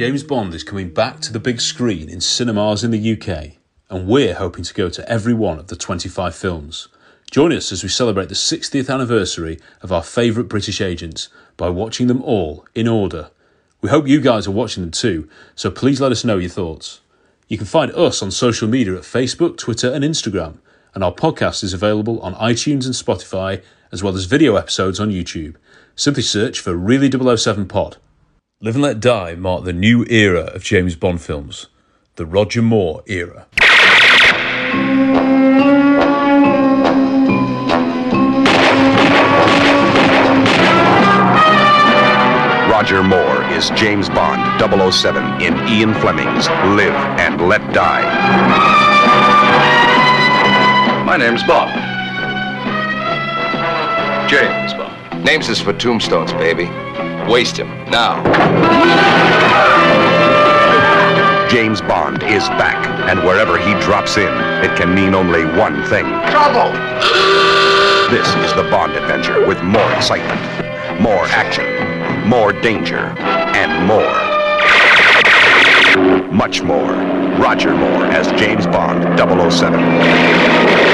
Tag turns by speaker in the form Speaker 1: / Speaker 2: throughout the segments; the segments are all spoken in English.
Speaker 1: James Bond is coming back to the big screen in cinemas in the UK, and we're hoping to go to every one of the 25 films. Join us as we celebrate the 60th anniversary of our favourite British agents by watching them all in order. We hope you guys are watching them too, so please let us know your thoughts. You can find us on social media at Facebook, Twitter, and Instagram, and our podcast is available on iTunes and Spotify, as well as video episodes on YouTube. Simply search for Really 007 Pod. Live and Let Die marked the new era of James Bond films, the Roger Moore era.
Speaker 2: Roger Moore is James Bond 007 in Ian Fleming's Live and Let Die.
Speaker 3: My name's Bond. James Bond.
Speaker 4: Names is for tombstones, baby. Waste him, now.
Speaker 2: James Bond is back, and wherever he drops in, it can mean only one thing.
Speaker 4: Trouble!
Speaker 2: This is the Bond adventure with more excitement, more action, more danger, and more. Much more. Roger Moore as James Bond 007.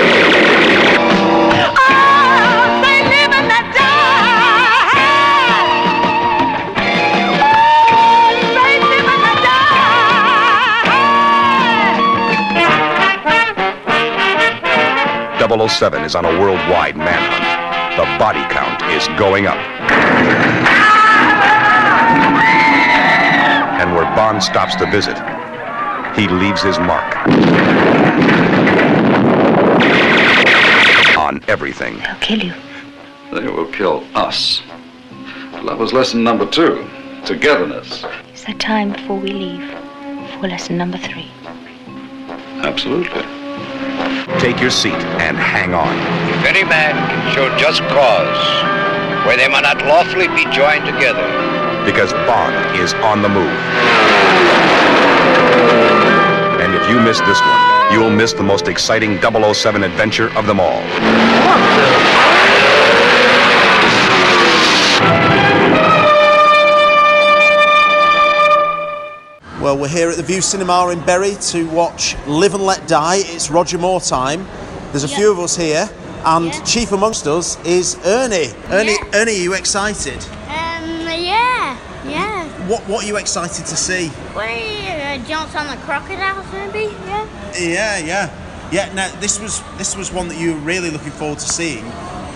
Speaker 2: Seven is on a worldwide manhunt. The body count is going up. And where Bond stops to visit, he leaves his mark. On everything.
Speaker 5: They'll kill you.
Speaker 3: They will kill us. That was lesson number two togetherness.
Speaker 5: Is there time before we leave for lesson number three?
Speaker 3: Absolutely.
Speaker 2: Take your seat and hang on.
Speaker 4: If any man can show just cause where they may not lawfully be joined together,
Speaker 2: Because Bond is on the move. And if you miss this one, you'll miss the most exciting 007 adventure of them all.
Speaker 6: Well, we're here at the View Cinema in Bury to watch Live and Let Die. It's Roger Moore time. There's a few of us here, and chief amongst us is Ernie. Ernie, Ernie, are you excited?
Speaker 7: Um, yeah, yeah.
Speaker 6: What What are you excited to see?
Speaker 7: When he uh, jumps on the crocodiles, maybe, yeah.
Speaker 6: Yeah, yeah, yeah. Now this was this was one that you were really looking forward to seeing,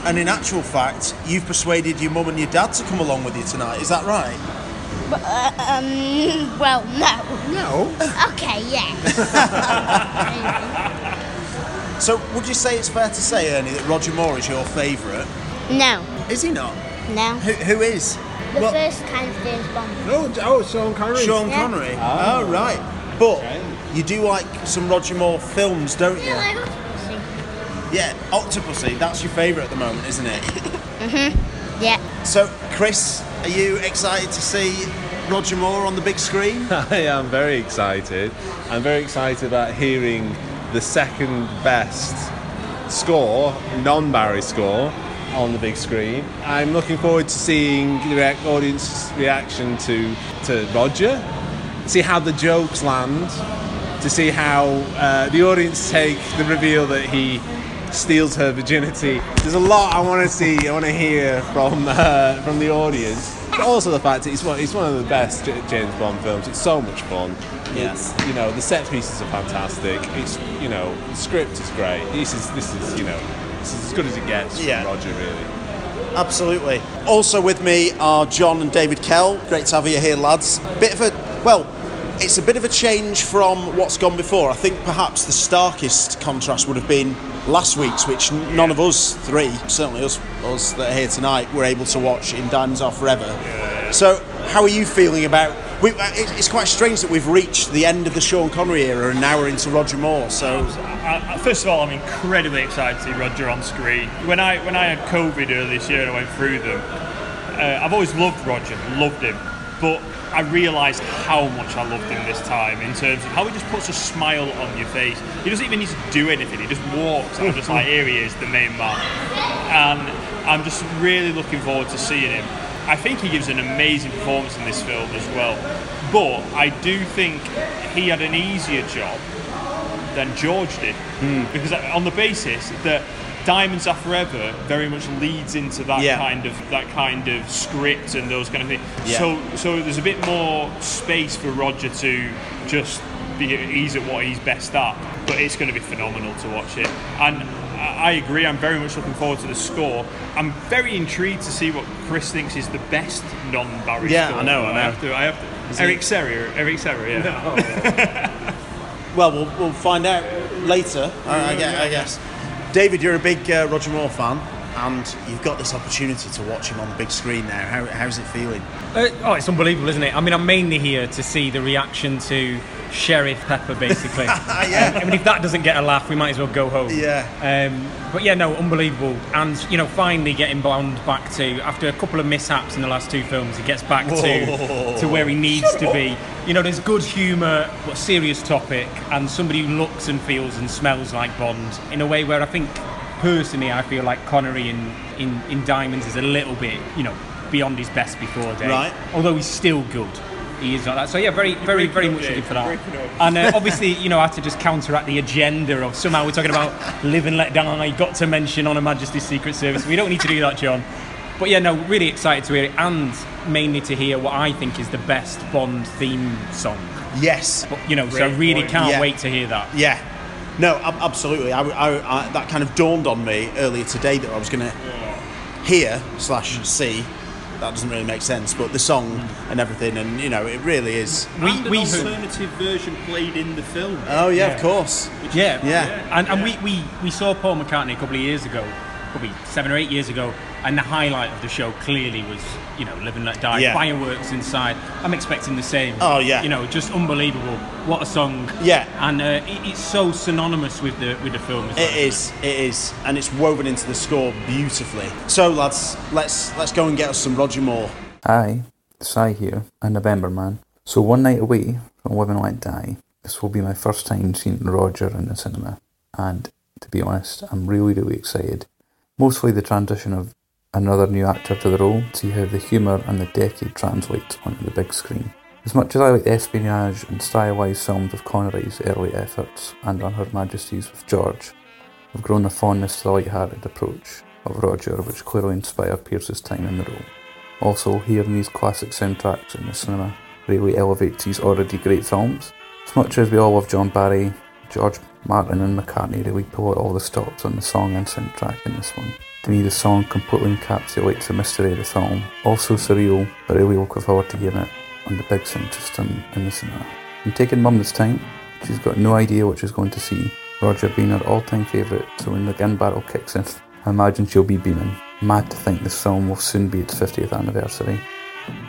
Speaker 6: and in actual fact, you've persuaded your mum and your dad to come along with you tonight. Is that right?
Speaker 7: But, uh, um, well, no.
Speaker 6: No.
Speaker 7: Okay, yeah.
Speaker 6: So, would you say it's fair to say, Ernie, that Roger Moore is your favourite?
Speaker 7: no,
Speaker 6: Is he not?
Speaker 7: no.
Speaker 6: Who, who is?
Speaker 7: The
Speaker 6: Well-
Speaker 7: first kind of James Bond.
Speaker 8: Oh, oh, Sean Connery.
Speaker 6: Sean
Speaker 7: Yeah.
Speaker 6: Connery. Oh, right. But you do like some Roger Moore films, don't you?
Speaker 7: Yeah, I got.
Speaker 6: Yeah, Octopussy, that's your favourite at the moment, isn't it?
Speaker 7: Mm-hmm. Yeah.
Speaker 6: So, Chris, are you excited to see Roger Moore on the big screen?
Speaker 8: I am very excited. I'm very excited about hearing the second best score, non Barry score, on the big screen. I'm looking forward to seeing the re- audience reaction to, to Roger, see how the jokes land, to see how uh, the audience take the reveal that he steals her virginity. There's a lot I want to see, I want to hear from uh, from the audience. But also the fact that it's one, it's one of the best James Bond films. It's so much fun.
Speaker 6: Yeah.
Speaker 8: It's you know the set pieces are fantastic. It's you know the script is great. This is this is you know this is as good as it gets
Speaker 6: Yeah.
Speaker 8: Roger really.
Speaker 6: Absolutely. Also with me are John and David Kell. Great to have you here, lads. Bit of a well, it's a bit of a change from what's gone before. I think perhaps the starkest contrast would have been last week's, which none of us three, certainly us, us that are here tonight, were able to watch in Diamonds Are Forever. So, how are you feeling about? We, uh, it's quite strange that we've reached the end of the Sean Connery era and now we're into Roger Moore. So,
Speaker 9: I, I- first of all, I'm incredibly excited to see Roger on screen. When I when I had COVID earlier this year and I went through them, uh, I've always loved Roger, loved him, but I realised how much I loved him this time in terms of how he just puts a smile on your face. He doesn't even need to do anything. He just walks. and I'm just like, here he is, the main man, and I'm just really looking forward to seeing him. I think he gives an amazing performance in this film as well, but I do think he had an easier job than George did, hmm. because on the basis that Diamonds Are Forever very much leads into that
Speaker 6: Yeah.
Speaker 9: kind of that kind of script and those kind of things.
Speaker 6: Yeah.
Speaker 9: So so there's a bit more space for Roger to just be he's at what he's best at, but it's going to be phenomenal to watch it. And I I agree. I'm very much looking forward to the score. I'm very intrigued to see what Chris thinks is the best non-Barry
Speaker 6: Yeah,
Speaker 9: score.
Speaker 6: I know, I know.
Speaker 9: have to. I have
Speaker 6: Is
Speaker 9: to.
Speaker 6: he-
Speaker 9: Eric Serra. Eric Serra. Yeah.
Speaker 6: well, we'll, we'll find out later, I, I gue- I guess. David, you're a big uh, Roger Moore fan, and you've got this opportunity to watch him on the big screen now. How, how's it feeling?
Speaker 10: Uh, oh, it's unbelievable, isn't it? I mean, I'm mainly here to see the reaction to Sheriff Pepper, basically.
Speaker 6: Yeah.
Speaker 10: Um, I mean, if that doesn't get a laugh, we might as well go home.
Speaker 6: Yeah.
Speaker 10: Um, but yeah, no, unbelievable. And, you know, finally getting Bond back to, after a couple of mishaps in the last two films, he gets back to,
Speaker 6: Whoa.
Speaker 10: to where he needs to be. You know, there's good humour, but serious topic, and somebody who looks and feels and smells like Bond in a way where I think, personally, I feel like Connery in, in, in Diamonds is a little bit, you know, beyond his best before day.
Speaker 6: Right.
Speaker 10: Although he's still good. He is not that. So yeah, very, very, very much looking for that. And uh, obviously, you know, I had to just counteract the agenda of somehow we're talking about live and let down. I got to mention on Her Majesty's Secret Service. We don't need to do that, John. But yeah, no, really excited to hear it, and mainly to hear what I think is the best Bond theme song.
Speaker 6: Yes.
Speaker 10: But, you know, so I really
Speaker 6: point.
Speaker 10: can't
Speaker 6: Yeah.
Speaker 10: wait to hear that.
Speaker 6: Yeah. No, ab- absolutely. I, I, I, that kind of dawned on me earlier today that I was going to hear slash see. That doesn't really make sense, but the song and everything, and you know, it really is.
Speaker 10: We,
Speaker 9: and an
Speaker 10: we
Speaker 9: alternative version played in the film.
Speaker 6: Oh yeah, of course.
Speaker 10: Yeah,
Speaker 6: Yeah.
Speaker 10: And, and we, we, we saw Paul McCartney a couple of years ago, probably seven or eight years ago, and the highlight of the show clearly was, you know, Live and Let Die,
Speaker 6: Yeah.
Speaker 10: fireworks inside. I'm expecting the same.
Speaker 6: Oh, yeah.
Speaker 10: You know, just unbelievable. What a song.
Speaker 6: Yeah.
Speaker 10: And uh, it, it's so synonymous with the with the film as well.
Speaker 6: It is, it is, and it's woven into the score beautifully. So, lads, let's let's go and get us some Roger Moore.
Speaker 11: Hi, Si here, a November man. So one night away from Live and Let Die, this will be my first time seeing Roger in the cinema. And to be honest, I'm really, really excited. Mostly the transition of another new actor to the role, to see how the humour and the decade translate onto the big screen. As much as I like the espionage and stylised films of Connery's early efforts and on Her Majesty's with George, I've grown a fondness to the light-hearted approach of Roger, which clearly inspired Pierce's time in the role. Also, hearing these classic soundtracks in the cinema really elevates these already great films. As much as we all love John Barry, George Martin and McCartney really pull out all the stops on the song and soundtrack in this one. To me, the song completely encapsulates the mystery of the film. Also surreal, but really looking forward to hearing it on the big sound system in the cinema. I'm taking mum this time. She's got no idea what she's going to see. Roger being her all-time favourite, so when the gun battle kicks in, I imagine she'll be beaming. Mad to think this film will soon be its 50th anniversary.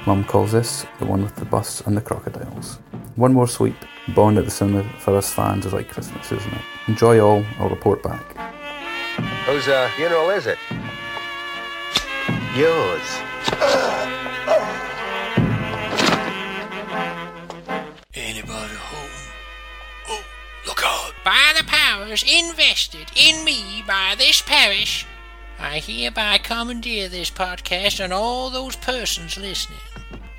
Speaker 11: Mum calls this the one with the bus and the crocodiles. One more sweep. Bond at the cinema for us fans is like Christmas, isn't it? Enjoy all, I'll report back.
Speaker 4: Whose uh, funeral is it? Yours.
Speaker 12: Anybody home? Oh, look out! By the powers invested in me by this parish, I hereby commandeer this podcast and all those persons listening.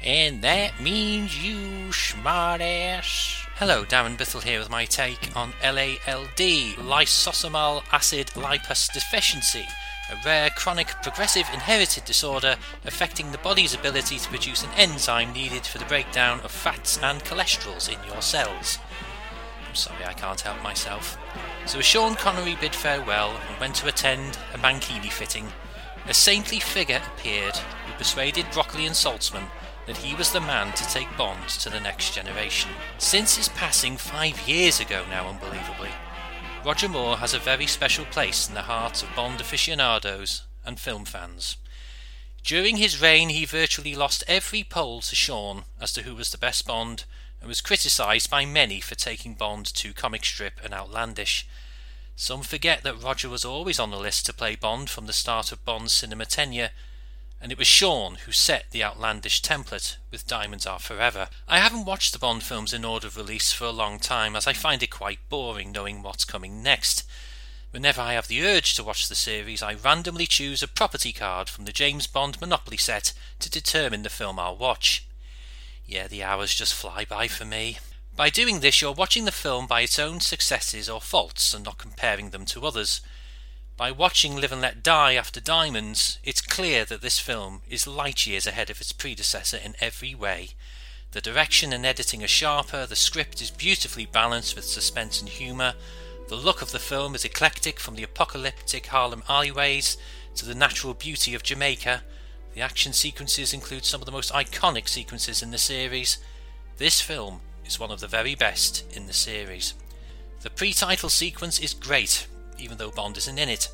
Speaker 12: And that means you, smartass. Hello, Darren Bittle here with my take on LALD, lysosomal acid lipase deficiency, a rare chronic progressive inherited disorder affecting the body's ability to produce an enzyme needed for the breakdown of fats and cholesterols in your cells. I'm sorry, I can't help myself. So as Sean Connery bid farewell and went to attend a Mankini fitting, a saintly figure appeared who persuaded Broccoli and Saltzman that he was the man to take Bond to the next generation. Since his passing five years ago now, unbelievably, Roger Moore has a very special place in the hearts of Bond aficionados and film fans. During his reign, he virtually lost every poll to Sean as to who was the best Bond and was criticised by many for taking Bond too comic strip and outlandish. Some forget that Roger was always on the list to play Bond from the start of Bond's cinema tenure, and it was Sean who set the outlandish template with Diamonds Are Forever. I haven't watched the Bond films in order of release for a long time as I find it quite boring knowing what's coming next. Whenever I have the urge to watch the series, I randomly choose a property card from the James Bond Monopoly set to determine the film I'll watch. Yeah, the hours just fly by for me. By doing this, you're watching the film by its own successes or faults and not comparing them to others. By watching Live and Let Die after Diamonds, it's clear that this film is light years ahead of its predecessor in every way. The direction and editing are sharper, the script is beautifully balanced with suspense and humour, the look of the film is eclectic from the apocalyptic Harlem alleyways to the natural beauty of Jamaica. The action sequences include some of the most iconic sequences in the series. This film is one of the very best in the series. The pre title sequence is great, even though Bond isn't in it.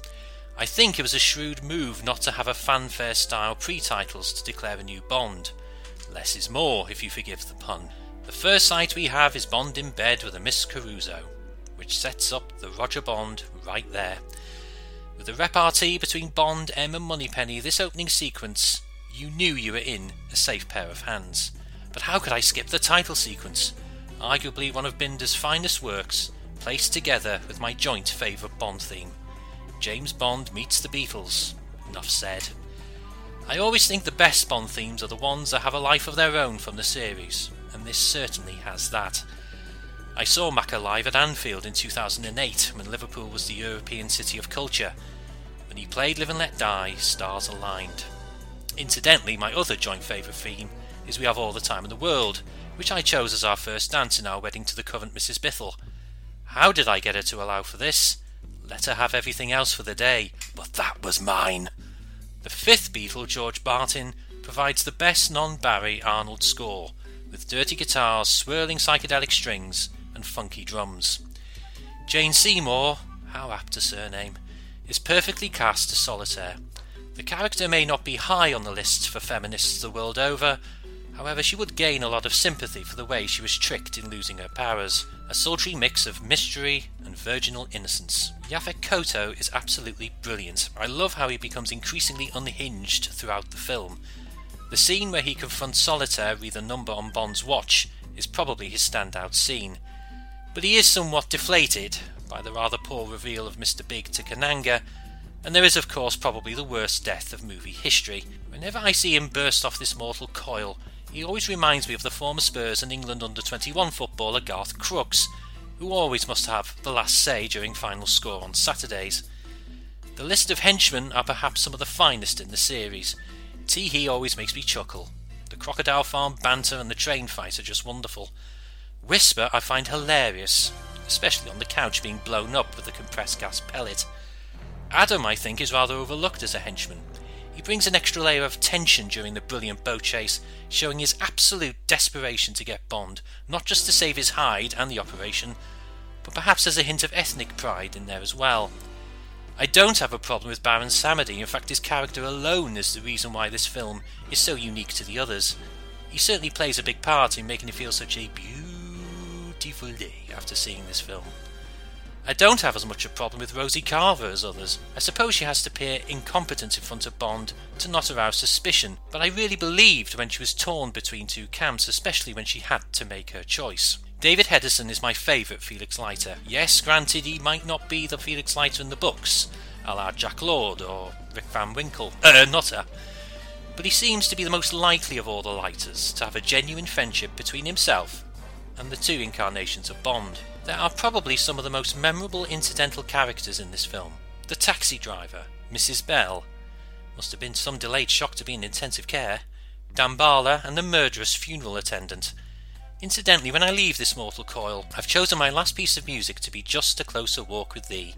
Speaker 12: I think it was a shrewd move not to have a fanfare style pre titles to declare a new Bond. Less is more, if you forgive the pun. The first sight we have is Bond in bed with a Miss Caruso, which sets up the Roger Bond right there. With the repartee between Bond, M, and Moneypenny, this opening sequence, you knew you were in a safe pair of hands. But how could I skip the title sequence? Arguably one of Binder's finest works, placed together with my joint favourite Bond theme. James Bond meets the Beatles. Enough said. I always think the best Bond themes are the ones that have a life of their own from the series, and this certainly has that. I saw Macca live at Anfield in 2008 when Liverpool was the European city of culture. When he played Live and Let Die, stars aligned. Incidentally, my other joint favourite theme is We Have All the Time in the World, which I chose as our first dance in our wedding to the current Mrs. Bithell. How did I get her to allow for this? Let her have everything else for the day, but that was mine. The fifth Beatle, George Martin, provides the best non Barry Arnold score, with dirty guitars, swirling psychedelic strings, and funky drums. Jane Seymour, how apt a surname, is perfectly cast as solitaire. The character may not be high on the lists for feminists the world over, however, she would gain a lot of sympathy for the way she was tricked in losing her powers a sultry mix of mystery and virginal innocence. Yaphet Kotto is absolutely brilliant. I love how he becomes increasingly unhinged throughout the film. The scene where he confronts Solitaire re the number on Bond's watch is probably his standout scene. But he is somewhat deflated by the rather poor reveal of Mr. Big to Kananga, and there is, of course, probably the worst death of movie history. Whenever I see him burst off this mortal coil, he always reminds me of the former Spurs and England under 21 footballer Garth Crooks, who always must have the last say during final score on Saturdays. The list of henchmen are perhaps some of the finest in the series. Tee Hee always makes me chuckle. The Crocodile Farm banter and the train fight are just wonderful. Whisper I find hilarious, especially on the couch being blown up with the compressed gas pellet. Adam, I think, is rather overlooked as a henchman. He brings an extra layer of tension during the brilliant boat chase, showing his absolute desperation to get Bond, not just to save his hide and the operation, but perhaps there's a hint of ethnic pride in there as well. I don't have a problem with Baron Samedi, in fact, his character alone is the reason why this film is so unique to the others. He certainly plays a big part in making it feel such a beautiful day after seeing this film. I don't have as much a problem with Rosie Carver as others. I suppose she has to appear incompetent in front of Bond to not arouse suspicion, but I really believed when she was torn between two camps, especially when she had to make her choice. David Hedison is my favourite Felix Leiter. Yes, granted, he might not be the Felix Leiter in the books, a la Jack Lord or Rick Van Winkle. Uh, not a. But he seems to be the most likely of all the Leiters to have a genuine friendship between himself and the two incarnations of Bond. There are probably some of the most memorable incidental characters in this film. The taxi driver, Mrs. Bell, must have been some delayed shock to be in intensive care, Damballa, and the murderous funeral attendant. Incidentally, when I leave this mortal coil, I've chosen my last piece of music to be Just a Closer Walk with Thee.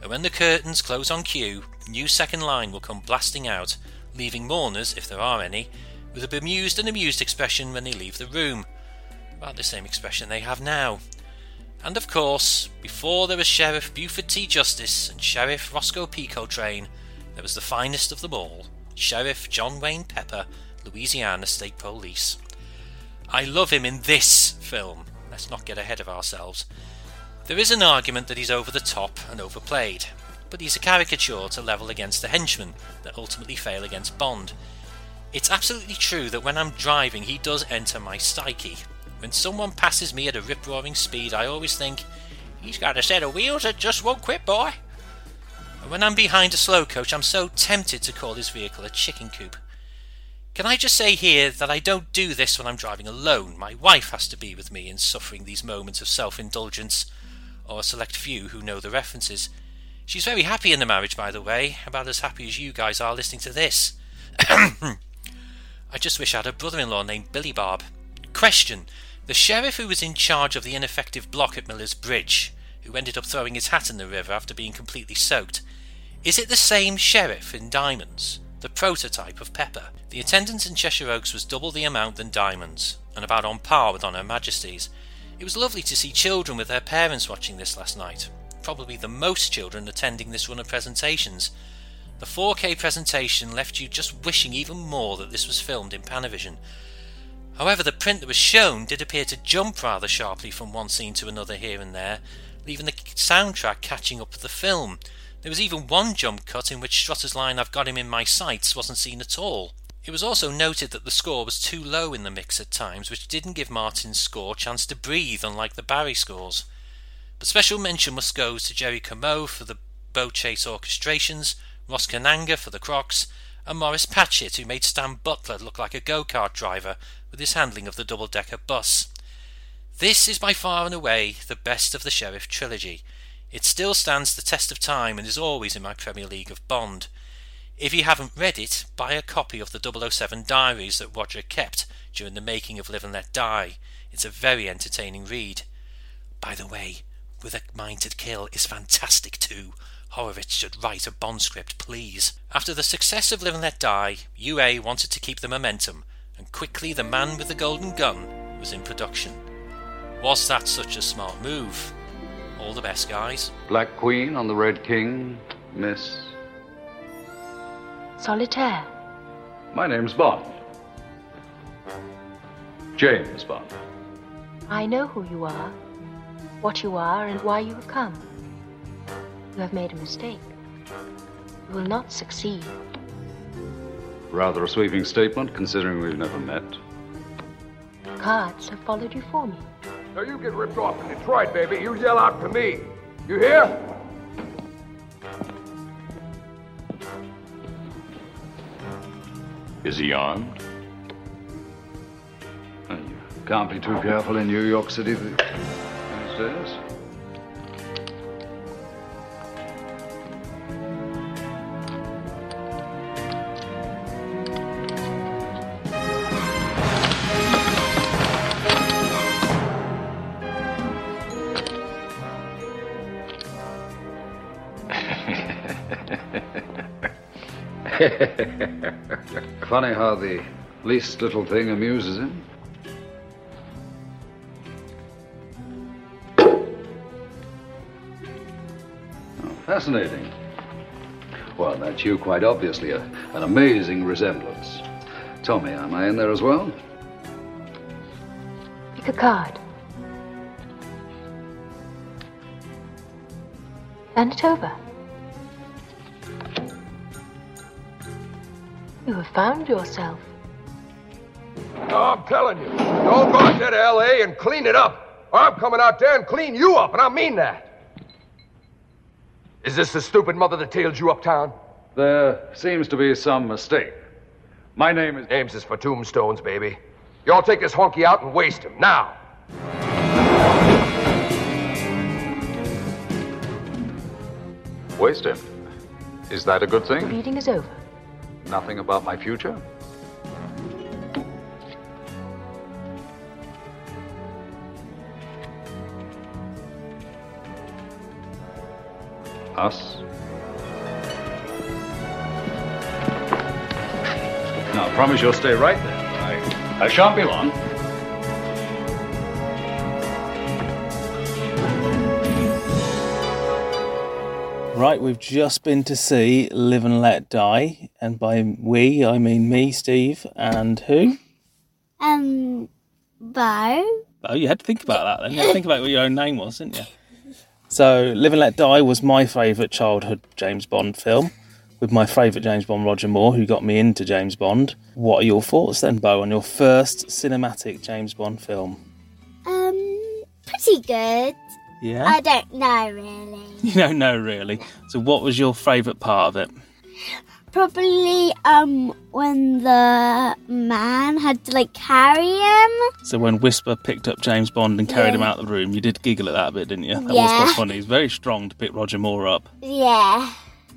Speaker 12: And when the curtains close on cue, new second line will come blasting out, leaving mourners, if there are any, with a bemused and amused expression when they leave the room. About the same expression they have now. And of course, before there was Sheriff Buford T. Justice and Sheriff Roscoe P. Coltrane, there was the finest of them all, Sheriff John Wayne Pepper, Louisiana State Police. I love him in this film. Let's not get ahead of ourselves. There is an argument that he's over the top and overplayed, but he's a caricature to level against the henchmen that ultimately fail against Bond. It's absolutely true that when I'm driving, he does enter my psyche, when someone passes me at a rip roaring speed, I always think, he's got a set of wheels that just won't quit, boy. And when I'm behind a slow coach, I'm so tempted to call his vehicle a chicken coop. Can I just say here that I don't do this when I'm driving alone? My wife has to be with me in suffering these moments of self indulgence, or a select few who know the references. She's very happy in the marriage, by the way, about as happy as you guys are listening to this. I just wish I had a brother in law named Billy Bob. Question the sheriff who was in charge of the ineffective block at Miller's Bridge, who ended up throwing his hat in the river after being completely soaked, is it the same sheriff in Diamonds, the prototype of Pepper? The attendance in Cheshire Oaks was double the amount than Diamonds, and about on par with On Her Majesty's. It was lovely to see children with their parents watching this last night, probably the most children attending this run of presentations. The 4K presentation left you just wishing even more that this was filmed in Panavision, However, the print that was shown did appear to jump rather sharply from one scene to another here and there, leaving the soundtrack catching up with the film. There was even one jump cut in which Strutter's line I've got him in my sights wasn't seen at all. It was also noted that the score was too low in the mix at times, which didn't give Martin's score chance to breathe, unlike the Barry scores. But special mention must go to Jerry Comeau for the boat chase orchestrations, Ross Kananga for the crocs, and Maurice Patchett, who made Stan Butler look like a go kart driver with his handling of the double decker bus. This is by far and away the best of the Sheriff trilogy. It still stands the test of time and is always in my Premier League of Bond. If you haven't read it, buy a copy of the 007 diaries that Roger kept during the making of Live and Let Die. It's a very entertaining read. By the way, With a Mind to Kill is fantastic too. Horowitz should write a Bond script, please. After the success of Live and Let Die, UA wanted to keep the momentum and quickly The Man with the Golden Gun was in production. Was that such a smart move? All the best, guys.
Speaker 3: Black Queen on the Red King, Miss.
Speaker 5: Solitaire.
Speaker 3: My name's Bond. James Bond.
Speaker 5: I know who you are, what you are, and why you have come. You have made a mistake. You will not succeed.
Speaker 3: Rather a sweeping statement, considering we've never met.
Speaker 5: Cards have followed you for me.
Speaker 13: Now you get ripped off in Detroit, baby. You yell out to me. You hear?
Speaker 3: Is he armed? You can't be too careful in New York City these days. Funny how the least little thing amuses him. Oh, fascinating. Well, that's you, quite obviously. A, an amazing resemblance. Tommy, am I in there as well?
Speaker 5: Pick a card. Hand it over. You have found yourself.
Speaker 13: No, I'm telling you, don't go out there to L.A. and clean it up. Or I'm coming out there and clean you up, and I mean that. Is this the stupid mother that tailed you uptown?
Speaker 3: There seems to be some mistake. My name is.
Speaker 13: Names is for tombstones, baby. You all take this honky out and waste him, now.
Speaker 3: Waste him. Is that a good thing?
Speaker 5: The
Speaker 3: thing?
Speaker 5: reading is over.
Speaker 3: Nothing about my future? Us? Now, I promise you'll stay right there. I, I shan't be long.
Speaker 14: Right, we've just been to see Live and Let Die, and by we I mean me, Steve, and who?
Speaker 7: Um, Bo.
Speaker 14: Oh, you had to think about that then. You had to think about what your own name was, didn't you? So, Live and Let Die was my favourite childhood James Bond film, with my favourite James Bond, Roger Moore, who got me into James Bond. What are your thoughts then, Bo, on your first cinematic James Bond film?
Speaker 7: Um, pretty good.
Speaker 14: Yeah?
Speaker 7: I don't know really.
Speaker 14: You don't know really. So, what was your favourite part of it?
Speaker 7: Probably um when the man had to like carry him.
Speaker 14: So, when Whisper picked up James Bond and carried him out of the room, you did giggle at that a bit, didn't you? That was quite funny. He's very strong to pick Roger Moore up.
Speaker 7: Yeah.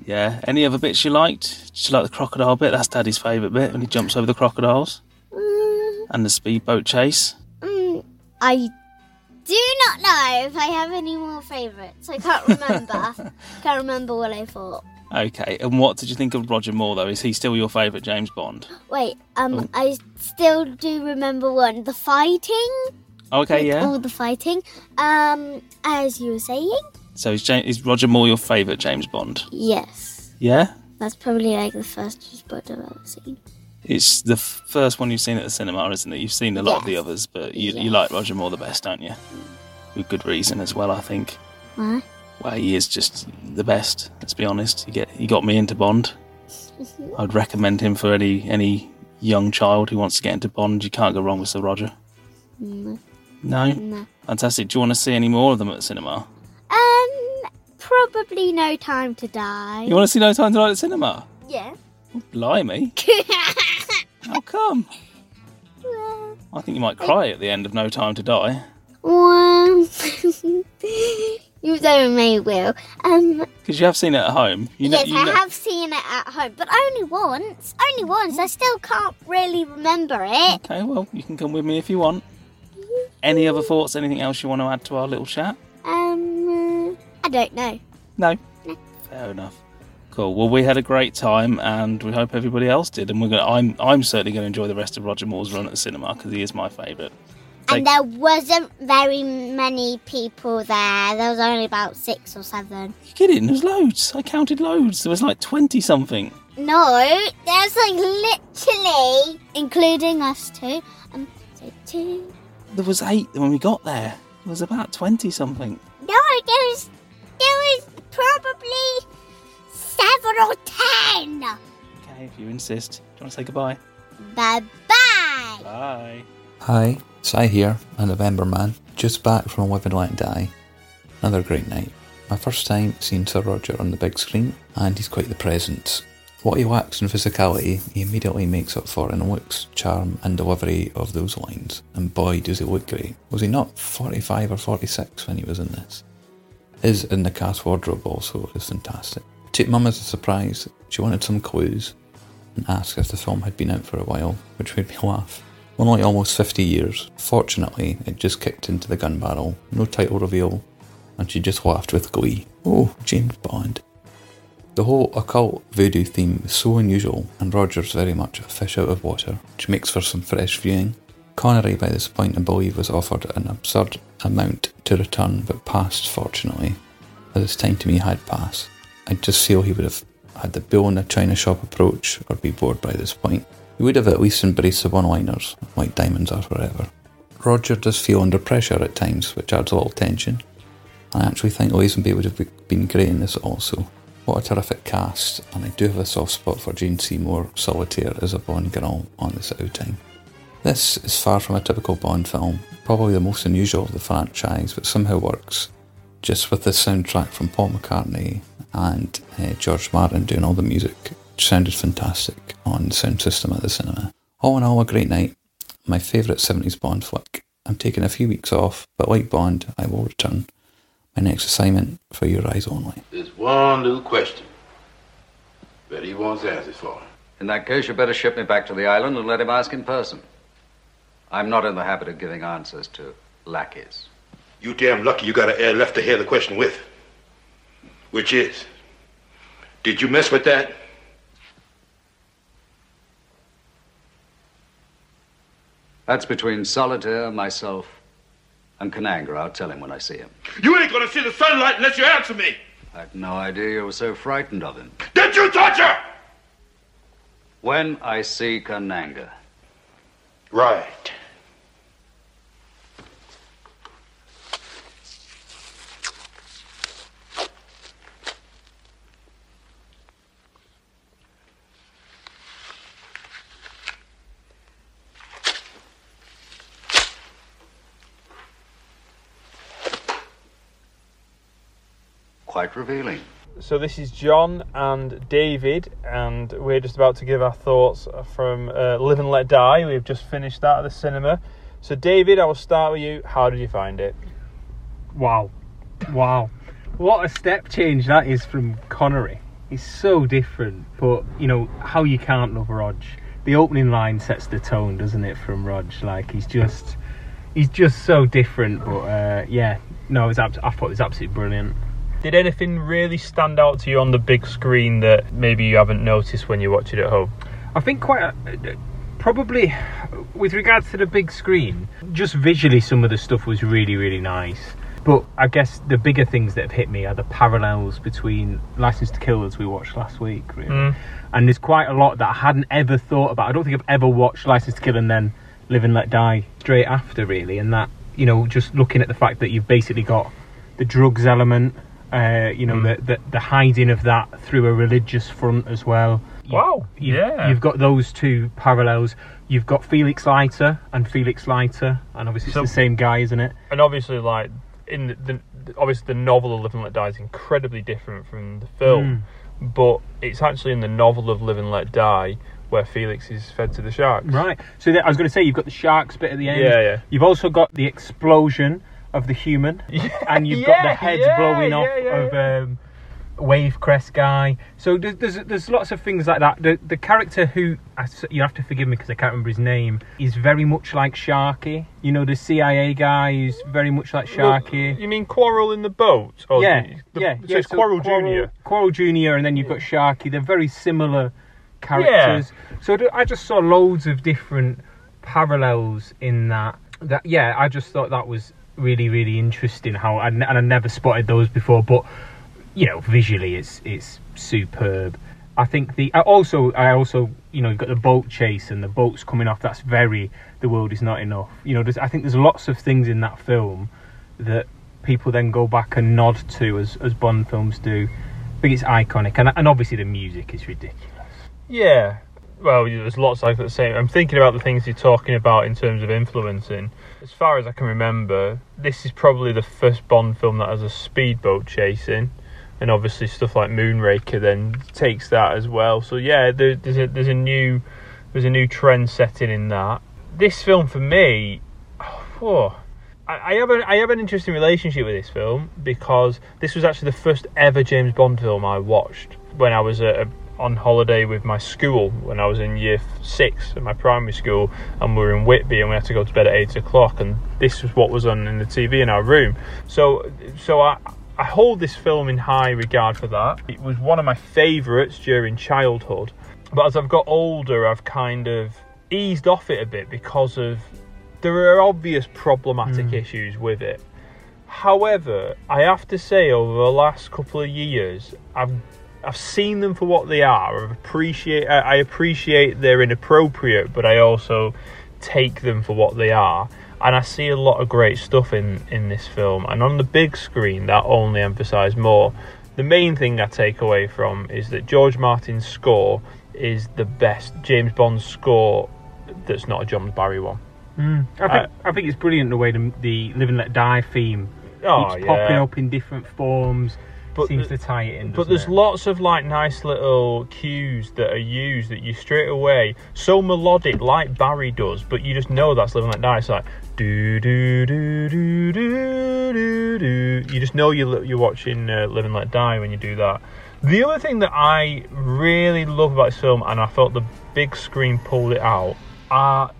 Speaker 14: Yeah. Any other bits you liked? Did you like the crocodile bit? That's Daddy's favourite bit when he jumps over the crocodiles. And the speedboat chase.
Speaker 7: Mm, I do not know if I have any more favourites. I can't remember. can't remember what I thought.
Speaker 14: Okay. And what did you think of Roger Moore, though? Is he still your favourite James Bond?
Speaker 7: Wait, um,
Speaker 14: Oh.
Speaker 7: I still do remember one. The fighting.
Speaker 14: Okay, yeah.
Speaker 7: All the fighting. Um, as you were saying.
Speaker 14: So is, James, is Roger Moore your favourite James Bond?
Speaker 7: Yes.
Speaker 14: Yeah?
Speaker 7: That's probably like the first James Bond I've ever seen.
Speaker 14: It's the first one you've seen at the cinema, isn't it? You've seen a lot of the others, but you, you like Roger Moore the best, don't you? With good reason as well, I think.
Speaker 7: Why?
Speaker 14: Well, he is just the best. Let's be honest. He get he got me into Bond. I'd recommend him for any any young child who wants to get into Bond. You can't go wrong with Sir Roger.
Speaker 7: No.
Speaker 14: No,
Speaker 7: No.
Speaker 14: fantastic. Do you want to see any more of them at the cinema?
Speaker 7: Um, probably no time to die.
Speaker 14: You want to see No Time to Die at the cinema?
Speaker 7: Yeah.
Speaker 14: Blimey! How come? I think you might cry at the end of No Time to Die
Speaker 7: Well, you don't may will. Um,
Speaker 14: because you have seen it at home. You know,
Speaker 7: yes,
Speaker 14: you
Speaker 7: I have seen it at home, but only once. Only once. I still can't really remember it.
Speaker 14: Okay, well, you can come with me if you want. Any other thoughts? Anything else you want to add to our little chat?
Speaker 7: Um, uh, I don't know.
Speaker 14: No. Fair enough. Cool. Well, we had a great time, and we hope everybody else did. And we're going. I'm I'm certainly going to enjoy the rest of Roger Moore's run at the cinema because he is my favourite.
Speaker 7: And there wasn't very many people there. There was only about six or seven.
Speaker 14: You kidding? There's loads. I counted loads. There was like twenty something.
Speaker 7: No, there's like literally, including us two. Um, so two.
Speaker 14: There was eight when we got there. There was about twenty something.
Speaker 7: No, there was, there was probably seven or ten.
Speaker 14: Okay, if you insist. Do you want to say goodbye?
Speaker 7: Bye bye.
Speaker 14: Bye. Hi. Si here, a November man, just back from a Live and Let Die. Another great night. My first time seeing Sir Roger on the big screen, and he's quite the presence. What he lacks in physicality, he immediately makes up for in looks, charm, and delivery of those lines. And boy, does he look great. Was he not 45 or 46 when he was in this? His in the cast wardrobe also is fantastic. Took Mum as a surprise. She wanted some clues and asked if the film had been out for a while, which made me laugh. Only almost 50 years. Fortunately, it just kicked into the gun barrel. No title reveal, and she just laughed with glee. Oh, James Bond. The whole occult voodoo theme is so unusual, and Roger's very much a fish out of water, which makes for some fresh viewing. Connery, by this point, I believe, was offered an absurd amount to return, but passed, fortunately, as his time to me had passed. I just feel he would have had the bill in a china shop approach or be bored by this point. He would have at least embraced the one liners, like diamonds are forever. Roger does feel under pressure at times, which adds a little tension.
Speaker 11: I actually think Lazenby would have been great in this also. What a terrific cast, and I do have a soft spot for Jane Seymour Solitaire as a Bond girl on this outing. This is far from a typical Bond film, probably the most unusual of the franchise, but somehow works. Just with the soundtrack from Paul McCartney and uh, George Martin doing all the music, which sounded fantastic on the sound system at the cinema. All in all, a great night. My favourite 70s Bond flick. I'm taking a few weeks off, but like Bond, I will return. My next assignment for your eyes only.
Speaker 15: There's one little question that he wants answers for.
Speaker 3: In that case, you better ship me back to the island and let him ask in person. I'm not in the habit of giving answers to lackeys.
Speaker 15: You damn lucky you got an air uh, left to hear the question with. Which is, did you mess with that?
Speaker 3: That's between Solitaire, myself, and Kananga. I'll tell him when I see him.
Speaker 15: You ain't gonna see the sunlight unless you answer me.
Speaker 3: I had no idea you were so frightened of him.
Speaker 15: Did you touch her?
Speaker 3: When I see Kananga.
Speaker 15: Right.
Speaker 3: Quite revealing.
Speaker 9: So this is John and David, and we're just about to give our thoughts from uh, Live and Let Die. We've just finished that at the cinema. So David, I will start with you. How did you find it?
Speaker 10: Wow, wow, what a step change that is from Connery. He's so different, but you know how you can't love Rog. The opening line sets the tone, doesn't it? From Rog, like he's just, he's just so different. But uh, yeah, no, it was abs- I thought it was absolutely brilliant.
Speaker 9: Did anything really stand out to you on the big screen that maybe you haven't noticed when you watch it at home?
Speaker 10: I think quite a, probably with regards to the big screen, just visually some of the stuff was really really nice. But I guess the bigger things that have hit me are the parallels between License to Kill as we watched last week, really.
Speaker 9: Mm.
Speaker 10: And there's quite a lot that I hadn't ever thought about. I don't think I've ever watched License to Kill and then Live and Let Die straight after, really. And that, you know, just looking at the fact that you've basically got the drugs element, uh, you know,
Speaker 9: Mm.
Speaker 10: the, the the hiding of that through a religious front as well. You-
Speaker 9: Wow,
Speaker 10: you-
Speaker 9: yeah.
Speaker 10: You've got those two parallels. You've got Felix Leiter and Felix Leiter, and obviously
Speaker 9: So-
Speaker 10: it's the same guy, isn't it?
Speaker 9: And obviously, like in the, the obviously the novel of Live and Let Die is incredibly different from the film, but it's actually in the novel of Live and Let Die where Felix is fed to the sharks.
Speaker 10: Right. So that, I was going to say you've got the sharks bit at the end.
Speaker 9: Yeah, yeah.
Speaker 10: You've also got the explosion of the human, and you've got the
Speaker 9: yeah,
Speaker 10: head
Speaker 9: yeah,
Speaker 10: blowing off
Speaker 9: yeah,
Speaker 10: of um, Wavekrest guy. So there's, there's there's lots of things like that. The the character who you have to forgive me because I can't remember his name is very much like Sharky. You know the CIA guy is very much like Sharky.
Speaker 9: You mean Quarrel in the boat? Or
Speaker 10: yeah,
Speaker 9: the-
Speaker 10: yeah,
Speaker 9: so
Speaker 10: yeah.
Speaker 9: it's Quarrel Junior.
Speaker 10: Quarrel Junior, and then you've got Sharky. They're very similar characters. So I just saw loads of different parallels in that. That yeah, I just thought that was really really interesting. How I, and I never spotted those before, but you know visually it's it's superb. I think the I also I also you know you've got the boat chase and the boats coming off. That's very the world is not enough. You know, I think there's lots of things in that film that people then go back and nod to as as Bond films do. I think it's iconic, and and obviously the music is ridiculous.
Speaker 9: Yeah. Well, there's lots like the same. I'm thinking about the things you're talking about in terms of influencing. As far as I can remember, this is probably the first Bond film that has a speedboat chasing, and obviously stuff like Moonraker then takes that as well. So yeah, there, there's a there's a new there's a new trend setting in that. This film for me, oh, I, I have a I have an interesting relationship with this film because this was actually the first ever James Bond film I watched when I was a, on holiday with my school when I was in year six at my primary school, and we were in Whitby, and we had to go to bed at eight o'clock, and this was what was on in the TV in our room. So, so I. I hold this film in high regard for that. It was one of my favourites during childhood, but as I've got older, I've kind of eased off it a bit because of there are obvious problematic hmm. issues with it. However, I have to say, over the last couple of years, I've I've seen them for what they are. I appreciate I appreciate they're inappropriate, but I also take them for what they are. and I see a lot of great stuff in in this film. And on the big screen, that only emphasised more. The main thing I take away from is that George Martin's score is the best James Bond score that's not a John Barry one.
Speaker 10: Mm. I, think, I think it's brilliant the way the, the Live and Let Die theme
Speaker 9: Oh,
Speaker 10: keeps
Speaker 9: yeah.
Speaker 10: popping up in different forms.
Speaker 9: But
Speaker 10: seems
Speaker 9: the-
Speaker 10: to tie it in.
Speaker 9: But there's
Speaker 10: it?
Speaker 9: lots of like nice little cues that are used that you straight away so melodic like Barry does, but you just know that's living like die. It's like do do do do do do do. You just know you're you're watching uh, Live and Let Die when you do that. The other thing that I really love about this film, and I felt the big screen pulled it out, are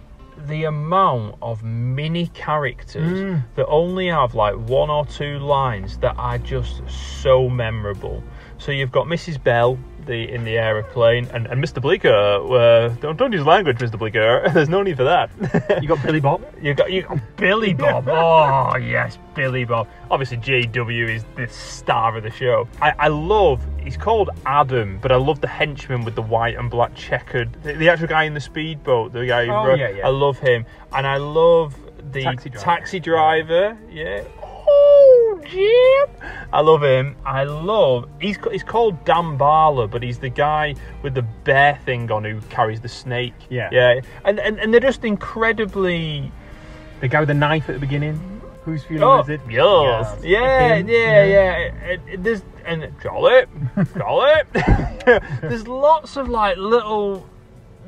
Speaker 9: the amount of mini characters
Speaker 10: Mm.
Speaker 9: that only have like one or two lines that are just so memorable. So you've got Mrs. Bell the in the aeroplane and, and Mr. Bleecker. Uh, don't don't use language, Mr. Bleecker. There's no need for that.
Speaker 10: you got Billy Bob.
Speaker 9: You got you got Billy Bob. Oh yes, Billy Bob. Obviously JW is the star of the show. I, I love. He's called Adam, but I love the henchman with the white and black checkered. The, the actual guy in the speedboat. The guy.
Speaker 10: Oh, yeah, yeah.
Speaker 9: I love him, and I love the
Speaker 10: Taxi driver.
Speaker 9: taxi driver. Yeah. Oh, Jim! I love him. I love. He's he's called Dambala, but he's the guy with the bear thing on who carries the snake.
Speaker 10: Yeah.
Speaker 9: yeah. And and, and they're just incredibly.
Speaker 10: The guy with the knife at the beginning. Whose funeral
Speaker 9: Oh,
Speaker 10: is it?
Speaker 9: Yours. Yeah, yeah, yeah. It- it- there's and Charlotte, Charlotte. there's lots of like little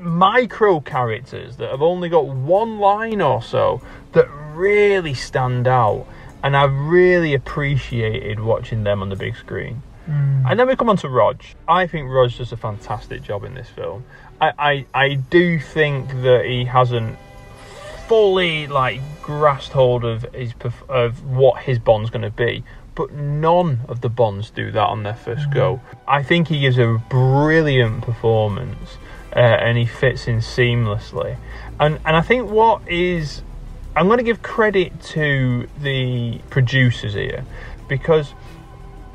Speaker 9: micro characters that have only got one line or so that really stand out, and I really appreciated watching them on the big screen. And then we come on to Rog. I think Rog does a fantastic job in this film. I, I, I do think that he hasn't fully like grasped hold of his of what his bond's going to be but none of the bonds do that on their first go i think he gives a brilliant performance uh, and he fits in seamlessly and and i think what is i'm going to give credit to the producers here because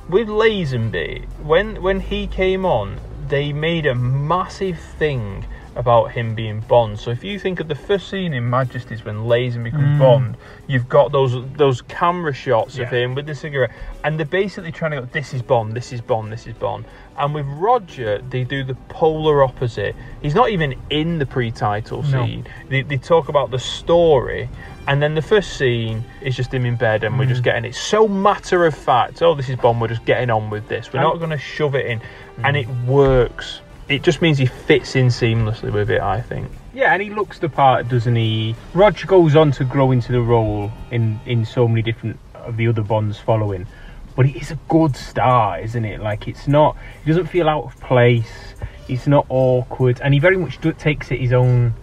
Speaker 9: with Lazenby, when when he came on, they made a massive thing about him being Bond. So if you think of the first scene in Majesties when Lazenby becomes
Speaker 10: Mm.
Speaker 9: Bond, you've got those those camera shots of him with the cigarette, and they're basically trying to go, "This is Bond, this is Bond, this is Bond." And with Roger, they do the polar opposite. He's not even in the pre-title
Speaker 10: No.
Speaker 9: scene. They, they talk about the story, and then the first scene is just him in bed, and we're just
Speaker 10: Mm.
Speaker 9: getting it so matter of fact. Oh, this is Bond. We're just getting on with this. We're not going to shove it in, and it works. It just means he fits in seamlessly with it. I think.
Speaker 10: Yeah, and he looks the part, doesn't he? Roger goes on to grow into the role in in so many different of the other Bonds following, but it is a good start, isn't it? Like it's not, he doesn't feel out of place. It's not awkward, and he very much do, takes it his own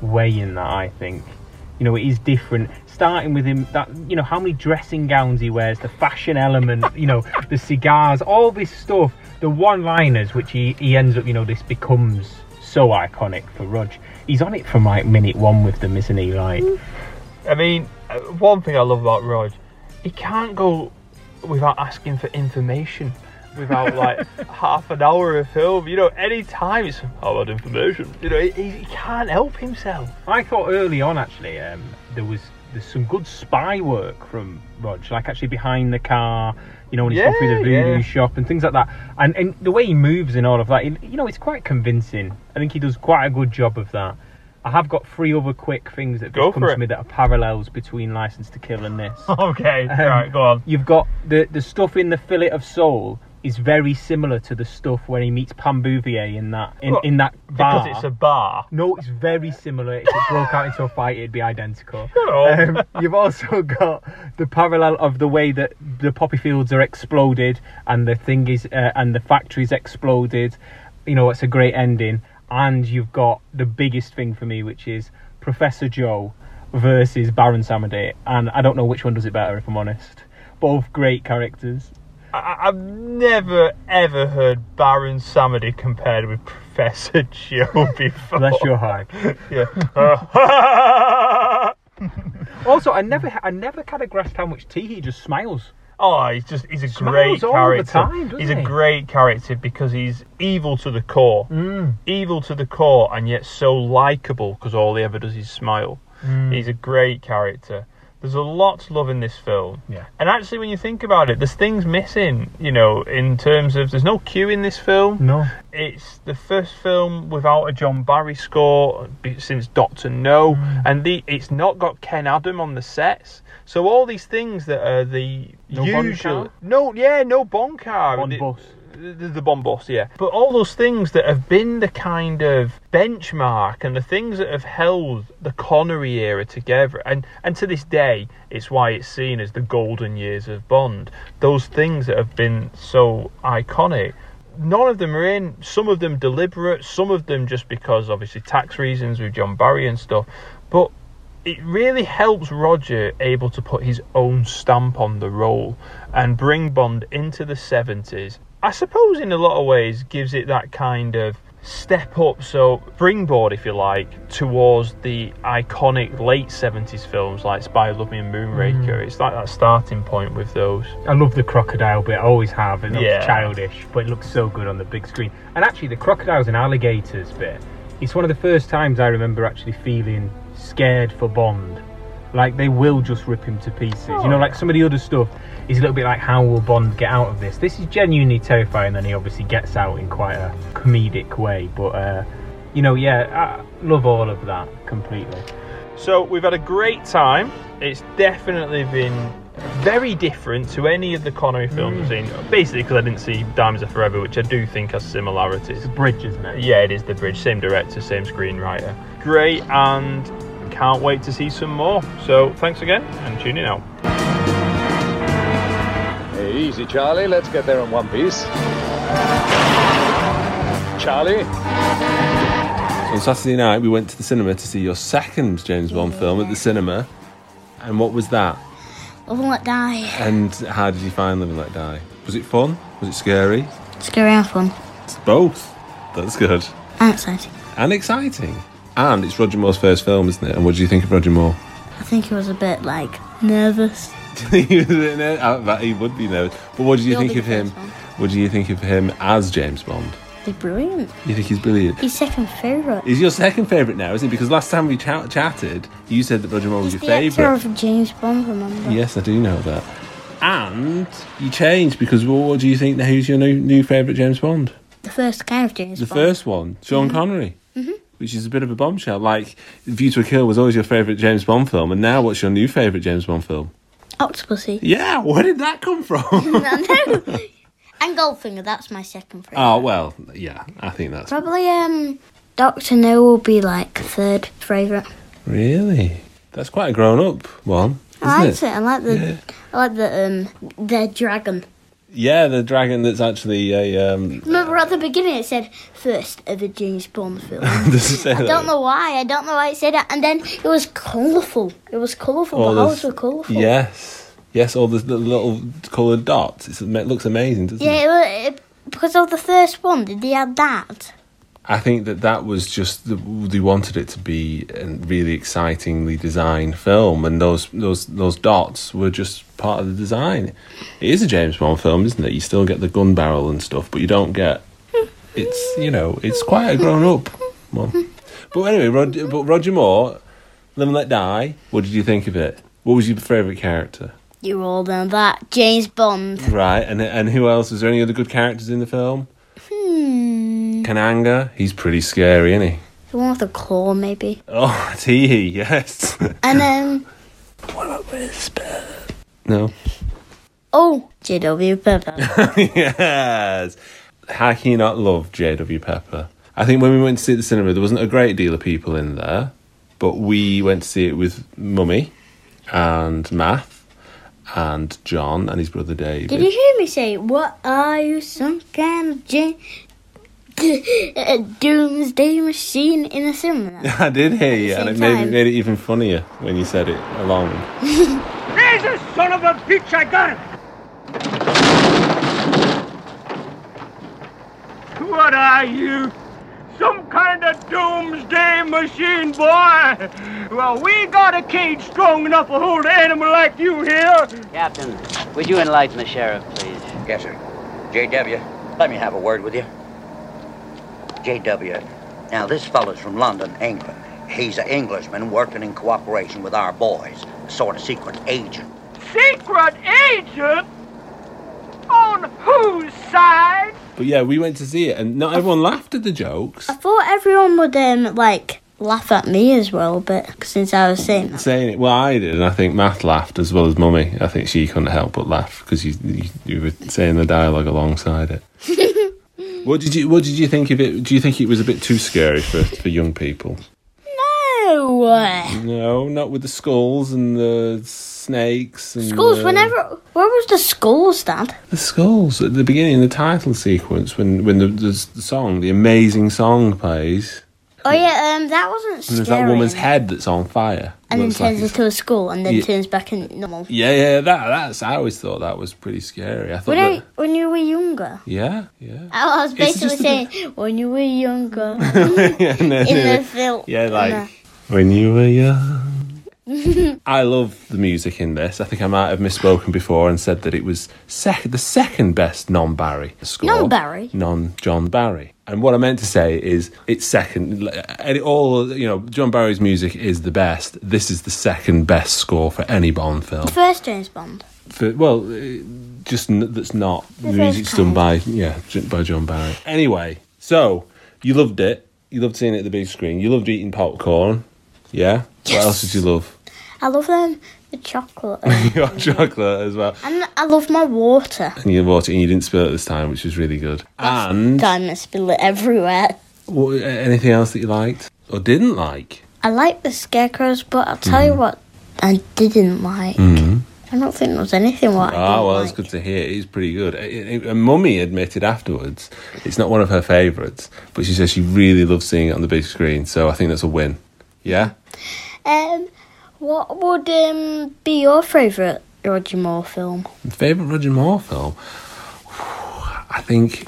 Speaker 10: way in that. I think, you know, it is different. Starting with him, that you know, how many dressing gowns he wears, the fashion element, you know, the cigars, all this stuff, the one-liners, which he he ends up, you know, this becomes so iconic for Rog. He's on it from like minute one with them, isn't he? Like,
Speaker 9: I mean, uh, one thing I love about Rog, he can't go without asking for information. Without like half an hour of film, you know, any time it's about information. You know, he, he can't help himself.
Speaker 10: I thought early on actually um, there was there's some good spy work from Rog, like actually behind the car, you know, when he's going through the voodoo
Speaker 9: yeah.
Speaker 10: shop and things like that. And and the way he moves and all of that, it- you know, it's quite convincing. I think he does quite a good job of that. I have got three other quick things that
Speaker 9: Go
Speaker 10: come to me that are parallels between License to Kill and this.
Speaker 9: Okay,
Speaker 10: Um,
Speaker 9: right, go on.
Speaker 10: You've got the the stuff in the Fillet of Soul is very similar to the stuff when he meets Pam Bouvier in that in,
Speaker 9: Well,
Speaker 10: in that bar.
Speaker 9: Because it's a bar.
Speaker 10: No, it's very similar. If it broke out into a fight, it'd be identical. Um, you've also got the parallel of the way that the poppy fields are exploded and the thing is, uh, and the factory's exploded. You know, it's a great ending. And you've got the biggest thing for me, which is Professor Joe versus Baron Samedi. And I don't know which one does it better, if I'm honest. Both great characters.
Speaker 9: I, I've never ever heard Baron Samedi compared with Professor Joe before.
Speaker 10: Bless your heart.
Speaker 9: yeah.
Speaker 10: Also, I never, I never kind of grasped how much Teehee just smiles.
Speaker 9: Oh, he's just he's a
Speaker 10: Smiles
Speaker 9: great
Speaker 10: all the
Speaker 9: character.
Speaker 10: time,
Speaker 9: he's a great character because he's evil to the core.
Speaker 10: Mm.
Speaker 9: Evil to the core and yet so likable because all he ever does is smile. He's a great character. There's a lot to love in this film.
Speaker 10: Yeah.
Speaker 9: And actually, when you think about it, there's things missing, you know, in terms of there's no Q in this film.
Speaker 10: No.
Speaker 9: It's the first film without a John Barry score since Doctor No,
Speaker 10: Mm.
Speaker 9: and the it's not got Ken Adam on the sets. So all these things that are the
Speaker 10: No
Speaker 9: usual, no, yeah, no Bond car,
Speaker 10: Bond
Speaker 9: The-
Speaker 10: bus.
Speaker 9: The, bomb boss, yeah. But all those things that have been the kind of benchmark and the things that have held the Connery era together, and, and to this day, it's why it's seen as the golden years of Bond. Those things that have been so iconic. None of them are in. Some of them deliberate. Some of them just because obviously tax reasons with John Barry and stuff. But it really helps Roger able to put his own stamp on the role and bring Bond into the 70s. I suppose in a lot of ways gives it that kind of step up, so springboard, if you like, towards the iconic late 70s films like Spy Love Me and Moonraker.
Speaker 10: Mm.
Speaker 9: It's like that starting point with those.
Speaker 10: I love the crocodile bit. I always have. It looks
Speaker 9: Yeah.
Speaker 10: childish, but it looks so good on the big screen. And actually, the crocodiles and alligators bit. It's one of the first times I remember actually feeling scared for Bond. Like they will just rip him to pieces. You know, like some of the other stuff is a little bit like how will Bond get out of this? This is genuinely terrifying. and he obviously gets out in quite a comedic way. But uh, you know, yeah, I love all of that completely.
Speaker 9: So we've had a great time. It's definitely been very different to any of the Connery films I've seen. Basically, because I didn't see Diamonds Are Forever, which I do think has similarities.
Speaker 10: The bridge, isn't it?
Speaker 9: Yeah, it is the bridge. Same director, same screenwriter. Great, and can't wait to see some more. So thanks again, and tune in out.
Speaker 16: Hey, easy, Charlie. Let's get there in one piece. Charlie?
Speaker 8: On Saturday night, we went to the cinema to see your second James Bond film at the cinema. And what was that?
Speaker 7: Love and Let Die.
Speaker 8: And how did you find Living and Let Die? Was it fun? Was it scary?
Speaker 7: Scary and fun.
Speaker 8: It's both. That's good.
Speaker 7: And exciting.
Speaker 8: And exciting. And it's Roger Moore's first film, isn't it? And what do you think of Roger Moore?
Speaker 7: I think he was a bit like nervous.
Speaker 8: He was in it. I bet he would be nervous. But what do you
Speaker 7: He'll
Speaker 8: think
Speaker 7: be
Speaker 8: of
Speaker 7: the
Speaker 8: him?
Speaker 7: first one.
Speaker 8: What do you think of him as James Bond?
Speaker 7: He's brilliant.
Speaker 8: You think he's brilliant?
Speaker 7: He's second favourite.
Speaker 8: Is your second favourite now, isn't it? Because last time we chat- chatted, you said that Roger Moore was
Speaker 7: He's
Speaker 8: your
Speaker 7: the actor
Speaker 8: favourite.
Speaker 7: of James Bond, remember?
Speaker 8: Yes, I do know that. And you changed because well, what do you think now? Who's your new, new favourite James Bond?
Speaker 7: The first kind of James
Speaker 8: the
Speaker 7: Bond.
Speaker 8: first one, Sean Connery,
Speaker 7: Mhm.
Speaker 8: which is a bit of a bombshell. Like View to a Kill was always your favourite James Bond film, and now what's your new favourite James Bond film?
Speaker 7: Octopussy.
Speaker 8: Yeah, where did that come from?
Speaker 7: I and Goldfinger, that's my second favourite.
Speaker 8: oh well, yeah, I think that's
Speaker 7: Probably um Doctor No will be like third favourite.
Speaker 8: really that's quite a grown up one, isn't
Speaker 7: I liked
Speaker 8: it?
Speaker 7: it. I like the I like the um the dragon.
Speaker 8: Yeah, the dragon that's actually a. Um,
Speaker 7: Remember at the beginning it said first ever James Bond film.
Speaker 8: does it say
Speaker 7: I
Speaker 8: that?
Speaker 7: don't know why. I don't know why it said that. And then it was colourful. It was colourful.
Speaker 8: All
Speaker 7: the were colourful.
Speaker 8: Yes, yes, all the, the little coloured dots. It's, it looks amazing, doesn't it?
Speaker 7: Yeah, it, it, because of the first one, did they add that?
Speaker 8: I think that that was just the, they wanted it to be a really excitingly designed film, and those those those dots were just part of the design. It is a James Bond film, isn't it? You still get the gun barrel and stuff, but you don't get. It's you know it's quite a grown up one. But anyway, Rod, but Roger Moore, Live and Let Die. What did you think of it? What was your favourite character?
Speaker 7: You all know that. James Bond.
Speaker 8: Right, and and who else? Was there any other good characters in the film?
Speaker 7: Hmm.
Speaker 8: Kananga, he's pretty scary, isn't he?
Speaker 7: The one with the claw, maybe.
Speaker 8: Oh, it's he, yes.
Speaker 7: And um. What about Whisper?
Speaker 8: No.
Speaker 7: Oh, JW Pepper.
Speaker 8: yes. How can you not love J.W. Pepper? I think when we went to see it at the cinema, there wasn't a great deal of people in there, but we went to see it with Mummy and Matt and John and his brother Dave.
Speaker 7: Did you hear me say, "What are you, some kind of J- a doomsday machine in a cinema"?
Speaker 8: I did hear you, and it made,
Speaker 7: time.
Speaker 8: made it even funnier when you said it along.
Speaker 17: a son of a bitch, I got him! What are you? Some kind of doomsday machine, boy? Well, we got a cage strong enough to hold an animal like you here.
Speaker 18: Captain, would you enlighten the sheriff, please?
Speaker 4: Yes, sir. J.W., let me have a word with you. J.W., now this fellow's from London, England.
Speaker 19: He's an Englishman working in cooperation with our boys, a sort of secret agent.
Speaker 17: Secret agent? On whose side?
Speaker 8: But yeah, we went to see it, and not everyone laughed at the jokes.
Speaker 7: I thought everyone would um like laugh at me as well, but since I was saying that.
Speaker 8: Saying it, well, I did, and I think Matt laughed as well as Mummy. I think she couldn't help but laugh because you, you you were saying the dialogue alongside it. what did you What did you think of it? Do you think it was a bit too scary for for young people?
Speaker 7: No.
Speaker 8: No, not with the skulls and the snakes and
Speaker 7: Skulls,
Speaker 8: the,
Speaker 7: whenever. Where was the skulls, Dad?
Speaker 8: the skulls at the beginning, the title sequence when when the, the, the song, the amazing song plays.
Speaker 7: Oh, yeah, um, that wasn't
Speaker 8: And there's that woman's head that's on fire.
Speaker 7: and then
Speaker 8: Looks like
Speaker 7: turns
Speaker 8: it's-
Speaker 7: into a skull and then
Speaker 8: Yeah.
Speaker 7: turns back in normal.
Speaker 8: Yeah, yeah, that that's. I always thought that was pretty scary. I thought
Speaker 7: When, I, when you were younger.
Speaker 8: Yeah, yeah.
Speaker 7: I was
Speaker 8: It's
Speaker 7: basically
Speaker 8: just a
Speaker 7: saying, when you were younger.
Speaker 8: yeah, no,
Speaker 7: in the film.
Speaker 8: Yeah,
Speaker 7: in
Speaker 8: like when you were young. I love the music in this. I think I might have misspoken before and said that it was sec- the second best non-Barry score.
Speaker 7: Non-Barry?
Speaker 8: Non-John Barry. And what I meant to say is it's second. And it all, you know, John Barry's music is the best. This is the second best score for any Bond film.
Speaker 7: the first James Bond.
Speaker 8: For, well, uh, just n- that's not
Speaker 7: The
Speaker 8: the music's done by yeah by John Barry. Anyway, so you loved it. You loved seeing it at the big screen. You loved eating popcorn. Yeah. What else did you love?
Speaker 7: I love them, the chocolate.
Speaker 8: you got chocolate as well.
Speaker 7: and I love my water.
Speaker 8: And you bought it and you didn't spill it this time, which was really good. And
Speaker 7: Time I spill it everywhere.
Speaker 8: what, anything else that you liked or didn't like?
Speaker 7: I like the scarecrows, but I'll tell you what I didn't like.
Speaker 8: Mm-hmm.
Speaker 7: I don't think there was anything what I
Speaker 8: Ah,
Speaker 7: didn't
Speaker 8: well,
Speaker 7: like.
Speaker 8: that's good to hear. It is pretty good. It- it- And Mummy admitted afterwards it's not one of her favourites, but she says she really loves seeing it on the big screen. So I think that's a win. Yeah.
Speaker 7: Um, what would um be your favourite Roger Moore film?
Speaker 8: Favourite Roger Moore film? I think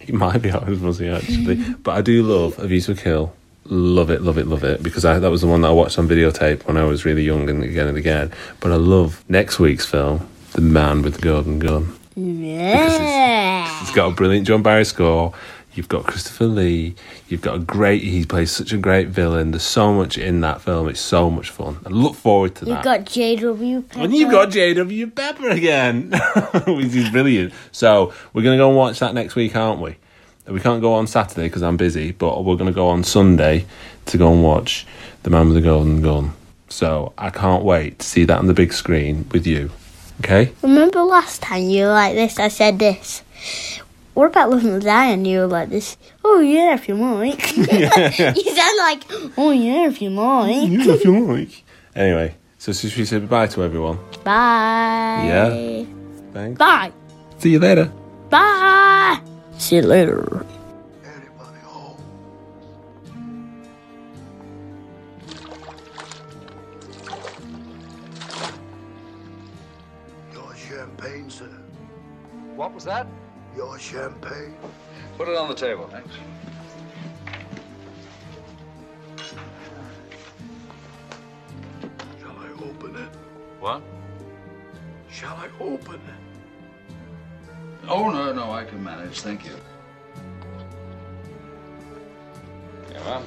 Speaker 8: it might be Octopussy actually, but I do love A View to a Kill. Love it, love it, love it because I, that was the one that I watched on videotape when I was really young and again and again. But I love next week's film, The Man with the Golden Gun.
Speaker 7: Yeah.
Speaker 8: It's got a brilliant John Barry score. You've got Christopher Lee. You've got a great. He plays such a great villain. There's so much in that film. It's so much fun. I look forward to that.
Speaker 7: You've got J.W. Pepper.
Speaker 8: And you've got J.W. Pepper again, which is brilliant. So we're going to go and watch that next week, aren't we? We can't go on Saturday because I'm busy, but we're going to go on Sunday to go and watch The Man with the Golden Gun. So I can't wait to see that on the big screen with you. Okay?
Speaker 7: Remember last time you were like this? I said this. What about Love and Die? And you were like this. Oh yeah, if you like. you sound like, oh yeah, if you like.
Speaker 8: Yeah, if you like. Anyway, so should we say goodbye to everyone?
Speaker 7: Bye.
Speaker 8: Yeah. Thanks.
Speaker 7: Bye.
Speaker 8: See you later.
Speaker 7: Bye. See you later.
Speaker 20: Your champagne, sir.
Speaker 3: What was that?
Speaker 20: Your champagne.
Speaker 3: Put it on the table. Thanks.
Speaker 20: Shall I open it?
Speaker 3: What?
Speaker 20: Shall I open it?
Speaker 3: Oh, no, no, I can manage. Thank you. Yeah,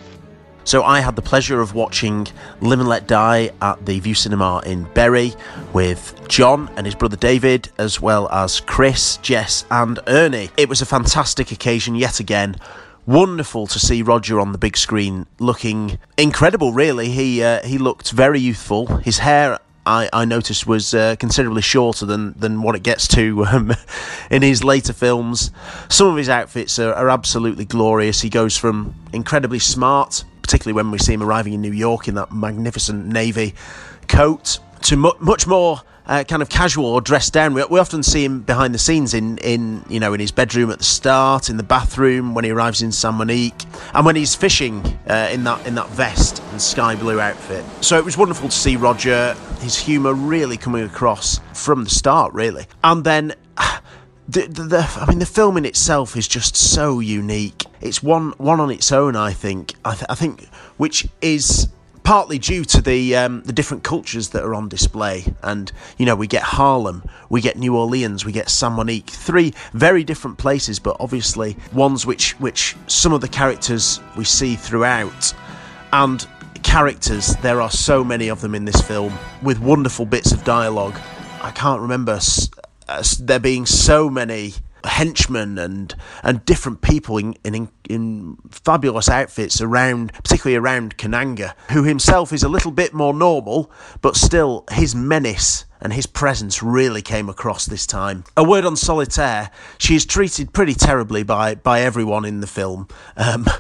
Speaker 6: So I had the pleasure of watching Live and Let Die at the Vue Cinema in Bury with John and his brother David, as well as Chris, Jess, and Ernie. It was a fantastic occasion yet again. Wonderful to see Roger on the big screen, looking incredible. Really, he uh, he looked very youthful. His hair. I, I noticed was uh, considerably shorter than, than what it gets to um, in his later films. Some of his outfits are, are absolutely glorious. He goes from incredibly smart particularly when we see him arriving in New York in that magnificent navy coat, to mu- much more uh, kind of casual or dressed down. We, we often see him behind the scenes in, in you know in his bedroom at the start, in the bathroom when he arrives in San Monique, and when he's fishing uh, in that in that vest and sky blue outfit. So it was wonderful to see Roger, his humour really coming across from the start, really, and then. The, the, the, I mean, the film in itself is just so unique. It's one one on its own, I think. I, th- I think, which is partly due to the um, the different cultures that are on display. And you know, we get Harlem, we get New Orleans, we get San Monique, three very different places, but obviously ones which which some of the characters we see throughout, and characters, there are so many of them in this film with wonderful bits of dialogue. I can't remember s- there being so many henchmen and and different people in, in in fabulous outfits around particularly around Kananga who himself is a little bit more normal but still his menace and his presence really came across this time. A word on Solitaire, she is treated pretty terribly by by everyone in the film. Um,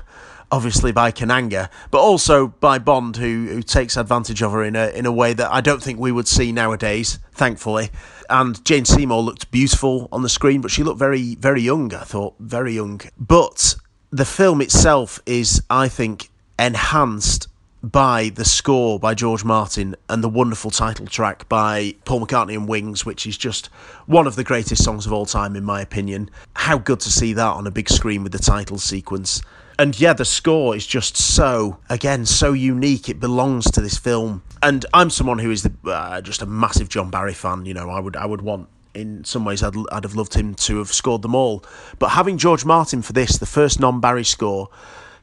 Speaker 6: obviously by Kananga, but also by Bond, who who takes advantage of her in a in a way that I don't think we would see nowadays. Thankfully, and Jane Seymour looked beautiful on the screen, but she looked very very young. I thought very young, but the film itself is, I think, enhanced by the score by George Martin and the wonderful title track by Paul McCartney and Wings, which is just one of the greatest songs of all time, in my opinion. How good to see that on a big screen with the title sequence. And yeah, the score is just so, again, so unique. It belongs to this film. And I'm someone who is the, uh, just a massive John Barry fan. You know, I would, I would want in some ways I'd, I'd have loved him to have scored them all. But having George Martin for this, the first non Barry score,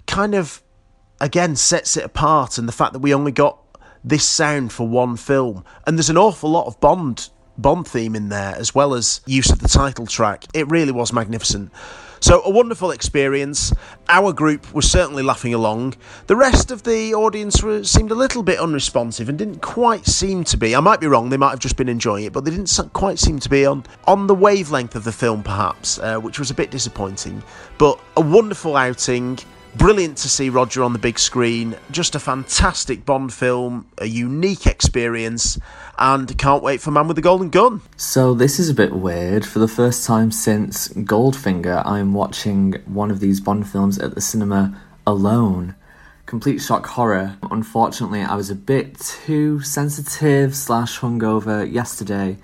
Speaker 6: kind of again sets it apart. And the fact that we only got this sound for one film, and there's an awful lot of Bond Bond theme in there as well as use of the title track. It really was magnificent. So, a wonderful experience. Our group was certainly laughing along. The rest of the audience were, seemed a little bit unresponsive and didn't quite seem to be. I might be wrong, they might have just been enjoying it, but they didn't quite seem to be on, on the wavelength of the film, perhaps, uh, which was a bit disappointing. But a wonderful outing. Brilliant to see Roger on the big screen. Just a fantastic Bond film, a unique experience, and can't wait for Man with the Golden Gun.
Speaker 21: So this is a bit weird. For the first time since Goldfinger, I'm watching one of these Bond films at the cinema alone. Complete shock horror. Unfortunately, I was a bit too sensitive slash hungover yesterday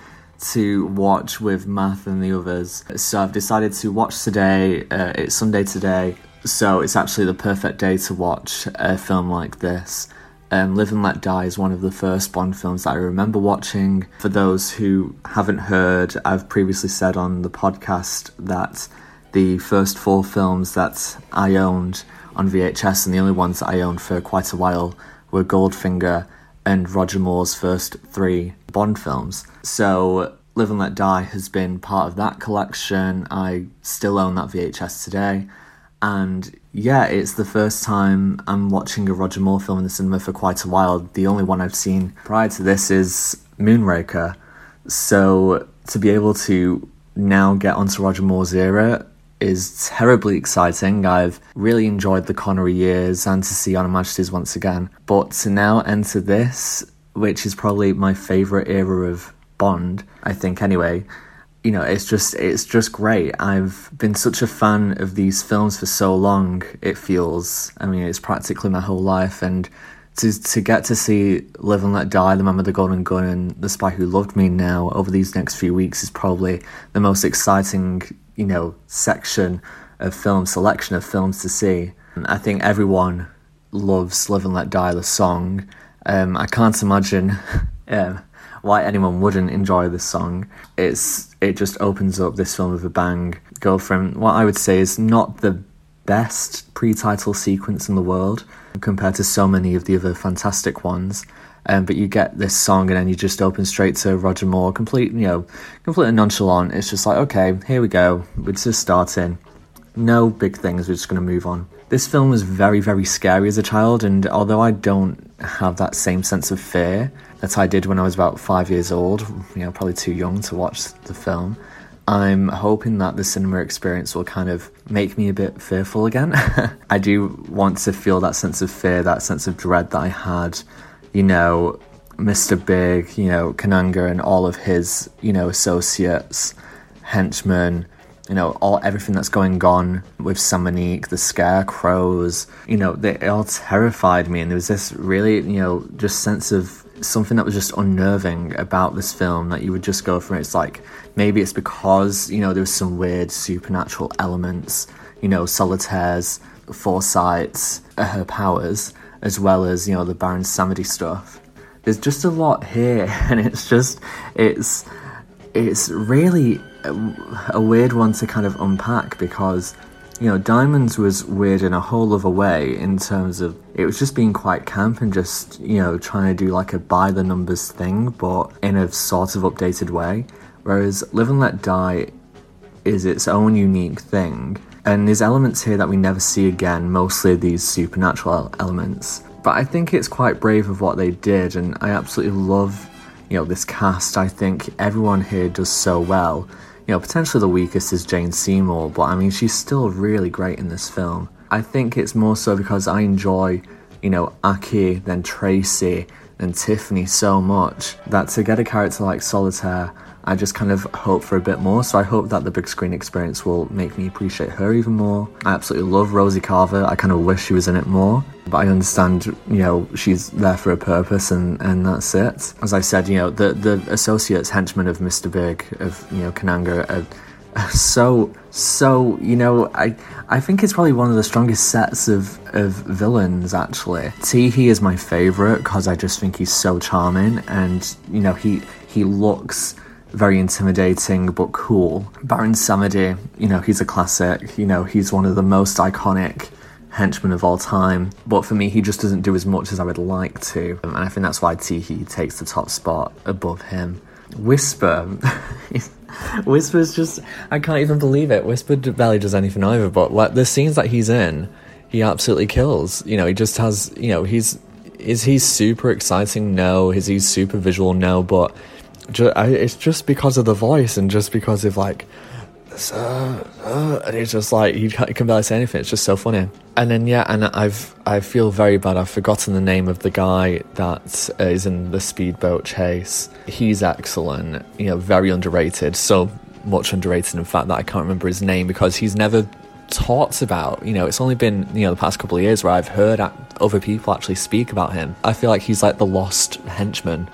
Speaker 21: to watch with Matt and the others. So I've decided to watch today. Uh, it's Sunday today, so it's actually the perfect day to watch a film like this. Um, Live and Let Die is one of the first Bond films that I remember watching. For those who haven't heard, I've previously said on the podcast that the first four films that I owned on VHS and the only ones that I owned for quite a while were Goldfinger and Roger Moore's first three Bond films. So Live and Let Die has been part of that collection. I still own that VHS today. And yeah, it's the first time I'm watching a Roger Moore film in the cinema for quite a while. The only one I've seen prior to this is Moonraker. So to be able to now get onto Roger Moore's era is terribly exciting. I've really enjoyed the Connery years and to see On Her Majesty's once again. But to now enter this, which is probably my favourite era of Bond, I think anyway, you know, it's just it's just great. I've been such a fan of these films for so long. It feels. I mean, it's practically my whole life, and to to get to see Live and Let Die, The Man with the Golden Gun, and The Spy Who Loved Me now over these next few weeks is probably the most exciting, you know, section of film selection of films to see. I think everyone loves Live and Let Die, the song. Um, I can't imagine. um, why anyone wouldn't enjoy this song. It's it just opens up this film with a bang. Go from what I would say is not the best pre-title sequence in the world compared to so many of the other fantastic ones. Um, but you get this song and then you just open straight to Roger Moore, complete you know, completely nonchalant. It's just like okay, here we go. We're just starting. No big things. We're just going to move on. This film was very, very scary as a child, and although I don't have that same sense of fear that I did when I was about five years old, you know, probably too young to watch the film, I'm hoping that the cinema experience will kind of make me a bit fearful again. I do want to feel that sense of fear, that sense of dread that I had, you know, Mr. Big, you know, Kananga and all of his, you know, associates, henchmen, you know, all everything that's going on with San Monique, the scarecrows, you know, they all terrified me and there was this really, you know, just sense of something that was just unnerving about this film that you would just go for. It's like maybe it's because, you know, there was some weird supernatural elements, you know, solitaires, foresight's, uh, her powers, as well as, you know, the Baron Samedi stuff. There's just a lot here and it's just it's it's really a, a weird one to kind of unpack because You know, Diamonds was weird in a whole other way in terms of it was just being quite camp and just, you know, trying to do like a by the numbers thing, but in a sort of updated way. Whereas Live and Let Die is its own unique thing. And there's elements here that we never see again, mostly these supernatural elements. But I think it's quite brave of what they did, and I absolutely love, you know, this cast. I think everyone here does so well. You know, potentially the weakest is Jane Seymour, but I mean, she's still really great in this film. I think it's more so because I enjoy, you know, Aki, then Tracy, then Tiffany so much that to get a character like Solitaire I just kind of hope for a bit more. So I hope that the big screen experience will make me appreciate her even more. I absolutely love Rosie Carver. I kind of wish she was in it more. But I understand, you know, she's there for a purpose and, and that's it. As I said, you know, the, the associates, henchmen of Mr. Big, of, you know, Kananga, are, so, so, you know, I I think it's probably one of the strongest sets of, of villains, actually. Teehee is my favourite because I just think he's so charming and, you know, he, he looks very intimidating but cool. Baron Samedi, you know, he's a classic. You know, he's one of the most iconic henchmen of all time. But for me, he just doesn't do as much as I would like to. And I think that's why Teehee takes the top spot above him. Whisper. Whisper's just. I can't even believe it. Whisper barely does anything either, but like the scenes that he's in, he absolutely kills. You know, he just has. You know, he's. Is he super exciting? No. Is he super visual? No. But ju- I, it's just because of the voice and just because of like uh, uh, and it's just like he can't- can barely say anything. It's just so funny. And then yeah, and I've I feel very bad. I've forgotten the name of the guy that is in the speedboat chase. He's excellent. You know, very underrated. So much underrated, in fact, that I can't remember his name because he's never talked about. You know, it's only been you know the past couple of years where I've heard other people actually speak about him. I feel like he's like the lost henchman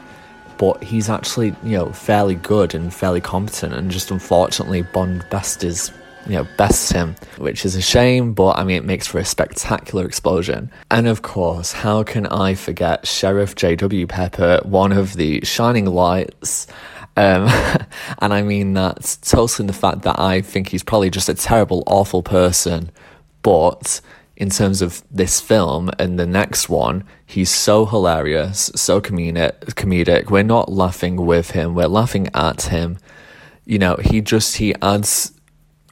Speaker 21: but he's actually, you know, fairly good and fairly competent, and just unfortunately, Bond best is, you know, bests him, which is a shame, but I mean, it makes for a spectacular explosion. And of course, how can I forget Sheriff J.W. Pepper, one of the shining lights? Um, and I mean that totally in the fact that I think he's probably just a terrible, awful person, but in terms of this film and the next one, he's so hilarious, so comedic. We're not laughing with him; we're laughing at him. You know, he just he adds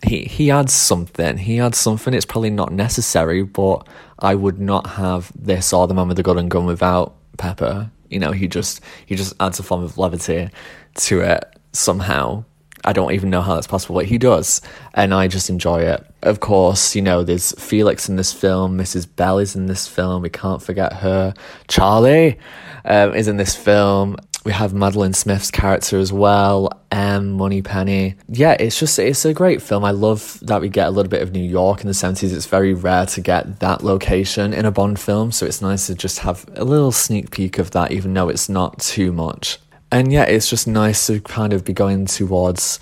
Speaker 21: he he adds something. He adds something. It's probably not necessary, but I would not have this or the man with the golden gun without Pepper. You know, he just he just adds a form of levity to it somehow. I don't even know how that's possible, but he does, and I just enjoy it. Of course, you know, there's Felix in this film, Mrs. Bell is in this film, we can't forget her. Charlie um, is in this film. We have Madeline Smith's character as well, M, Moneypenny. Yeah, it's just, it's a great film. I love that we get a little bit of New York in the 70s. It's very rare to get that location in a Bond film, so it's nice to just have a little sneak peek of that, even though it's not too much. And yeah, it's just nice to kind of be going towards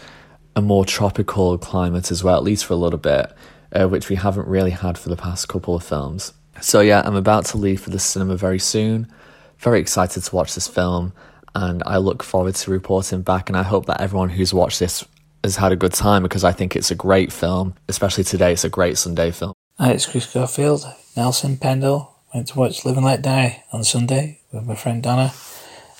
Speaker 21: a more tropical climate as well, at least for a little bit, uh, which we haven't really had for the past couple of films. So yeah, I'm about to leave for the cinema very soon. Very excited to watch this film, and I look forward to reporting back. And I hope that everyone who's watched this has had a good time because I think it's a great film, especially today. It's a great Sunday film.
Speaker 22: Hi, it's Chris Garfield. Nelson Pendle went to watch Live and Let Die on Sunday with my friend Donna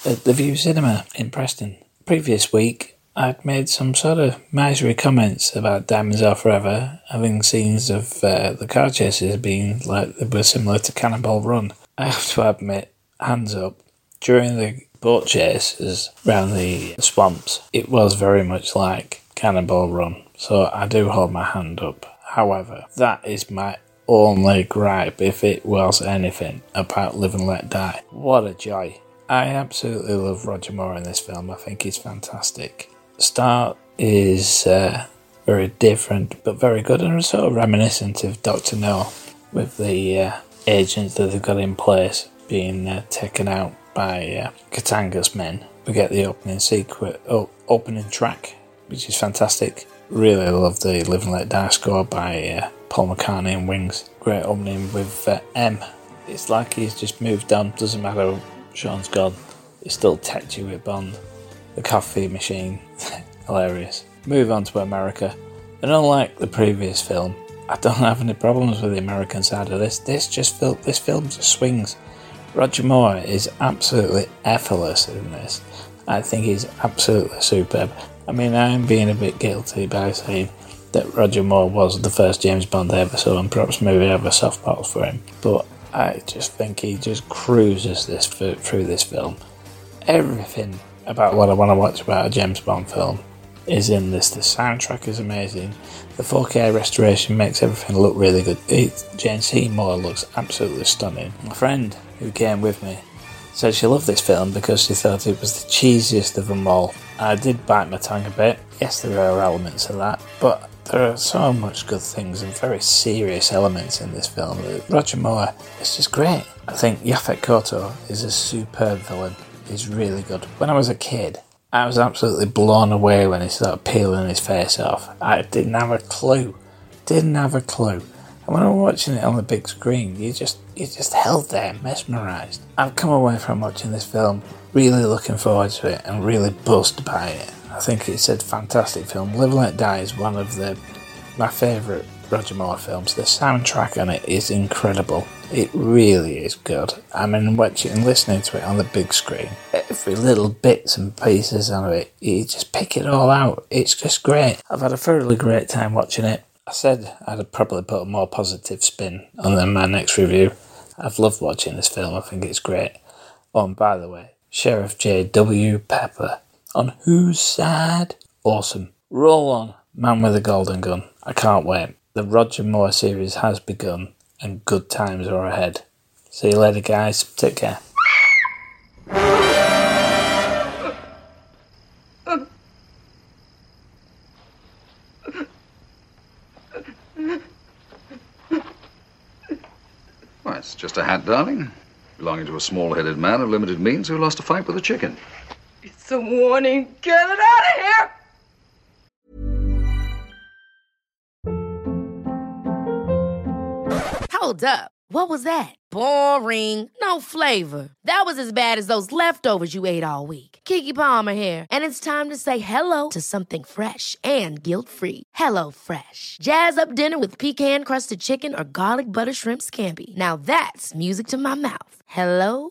Speaker 22: at the Vue Cinema in Preston. Previous week, I'd made some sort of miserly comments about Diamonds Are Forever, having scenes of uh, the car chases being like they were similar to Cannonball Run. I have to admit, hands up, during the boat chases round the swamps, it was very much like Cannonball Run. So I do hold my hand up. However, that is my only gripe if it was anything about Live and Let Die. What a joy. I absolutely love Roger Moore in this film. I think he's fantastic. Start is uh, very different but very good and sort of reminiscent of Doctor No with the uh, agents that they've got in place being uh, taken out by uh, Kananga's men. We get the opening sequence, oh, opening track, which is fantastic. Really love the Live and Let Die score by uh, Paul McCartney and Wings. Great opening with uh, M. It's like he's just moved on. Doesn't matter. Sean's gone. It's still tattooed with Bond. The coffee machine, hilarious. Move on to America, and unlike the previous film, I don't have any problems with the American side of this. This just fil- this film just swings. Roger Moore is absolutely effortless in this. I think he's absolutely superb. I mean, I'm being a bit guilty by saying that Roger Moore was the first James Bond I ever saw, and perhaps maybe I have a soft spot for him. But I just think he just cruises this through this film. Everything about what I want to watch about a James Bond film is in this. The soundtrack is amazing. The 4K restoration makes everything look really good. It, Jane Seymour looks absolutely stunning. My friend who came with me said she loved this film because she thought it was the cheesiest of them all. I did bite my tongue a bit. Yes, there are elements of that, but there are so much good things and very serious elements in this film. Roger Moore is just great. I think Yaphet Kotto is a superb villain. He's really good. When I was a kid, I was absolutely blown away when he started peeling his face off. I didn't have a clue. Didn't have a clue. And when I'm watching it on the big screen, you just you just held there, mesmerised. I've come away from watching this film really looking forward to it and really buzzed by it. I think it's a fantastic film. Live and Let Die is one of the my favourite Roger Moore films. The soundtrack on it is incredible. It really is good. I mean, watching and listening to it on the big screen, every little bits and pieces of it, you just pick it all out. It's just great. I've had a thoroughly great time watching it. I said I'd probably put a more positive spin on my next review. I've loved watching this film. I think it's great. Oh, and by the way, Sheriff J.W. Pepper. On whose side? Awesome. Roll on, Man with a Golden Gun. I can't wait. The Roger Moore series has begun and good times are ahead. See you later, guys. Take care.
Speaker 3: Why, it's just a hat, darling. Belonging to a small headed man of limited means who lost a fight with a chicken.
Speaker 23: A warning. Get it out of here!
Speaker 24: Hold up. What was that? Boring. No flavor. That was as bad as those leftovers you ate all week. Keke Palmer here, and it's time to say hello to something fresh and guilt-free. Hello Fresh. Jazz up dinner with pecan-crusted chicken or garlic butter shrimp scampi. Now that's music to my mouth. Hello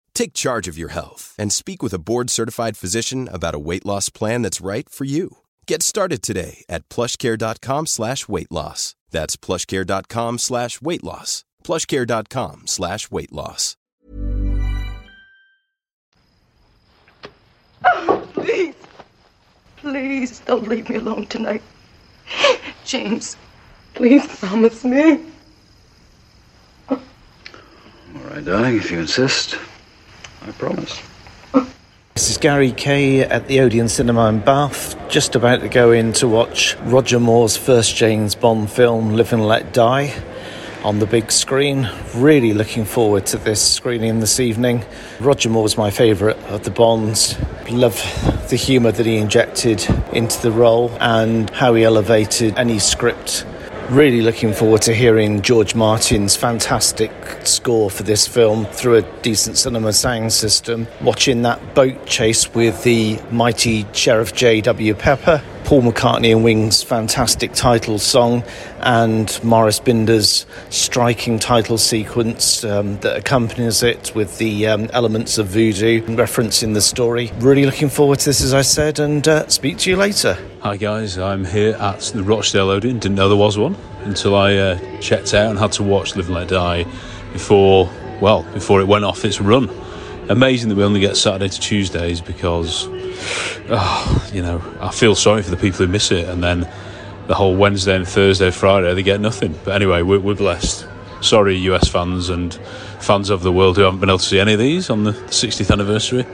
Speaker 25: Take charge of your health and speak with a board-certified physician about a weight loss plan that's right for you. Get started today at plushcare.com slash weight loss. That's plushcare.com slash weight loss. plushcare.com slash weight loss.
Speaker 23: Please. Please don't leave me alone tonight. James, please promise me.
Speaker 3: All right, darling, if you insist. I promise.
Speaker 26: This is Gary Kay at the Odeon Cinema in Bath, just about to go in to watch Roger Moore's first James Bond film, Live and Let Die, on the big screen. Really looking forward to this screening this evening. Roger Moore's my favourite of the Bonds. Love the humour that he injected into the role and how he elevated any script Really looking forward to hearing George Martin's fantastic score for this film through a decent cinema sound system. Watching that boat chase with the mighty Sheriff J.W. Pepper, Paul McCartney and Wings' fantastic title song, and Maurice Binder's striking title sequence um, that accompanies it with the um, elements of voodoo referencing the story. Really looking forward to this, as I said, and uh, speak to you later.
Speaker 1: Hi guys, I'm here at the Rochdale Odeon. Didn't know there was one until I uh, checked out and had to watch Live and Let Die before, well, before it went off its run. Amazing that we only get Saturday to Tuesdays because, oh, you know, I feel sorry for the people who miss it, and then the whole Wednesday and Thursday, Friday they get nothing. But anyway, we're, we're blessed. Sorry, US fans and fans of the world who haven't been able to see any of these on the 60th anniversary.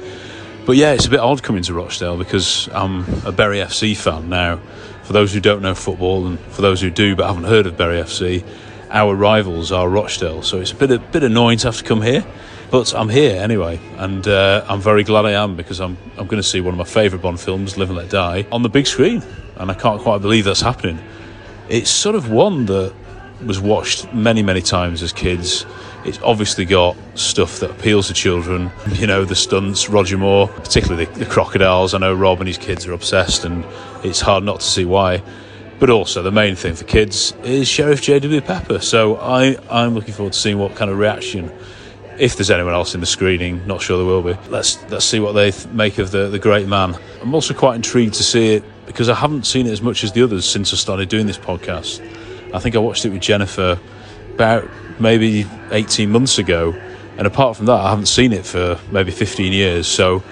Speaker 1: But yeah, it's a bit odd coming to Rochdale because I'm a Bury FC fan now. For those who don't know football, and for those who do but haven't heard of Bury FC, our rivals are Rochdale, so it's a bit a bit annoying to have to come here. But I'm here anyway, and uh, I'm very glad I am because I'm I'm going to see one of my favourite Bond films, Live and Let Die, on the big screen, and I can't quite believe that's happening. It's sort of one that was watched many many times as kids. It's obviously got stuff that appeals to children. You know, the stunts, Roger Moore, particularly the, the crocodiles. I know Rob and his kids are obsessed, and it's hard not to see why. But also, the main thing for kids is Sheriff J.W. Pepper. So I, I'm looking forward to seeing what kind of reaction if there's anyone else in the screening, not sure there will be. Let's let's see what they th- make of the the great man. I'm also quite intrigued to see it because I haven't seen it as much as the others since I started doing this podcast. I think I watched it with Jennifer about maybe 18 months ago, and apart from that, I haven't seen it for maybe 15 years. So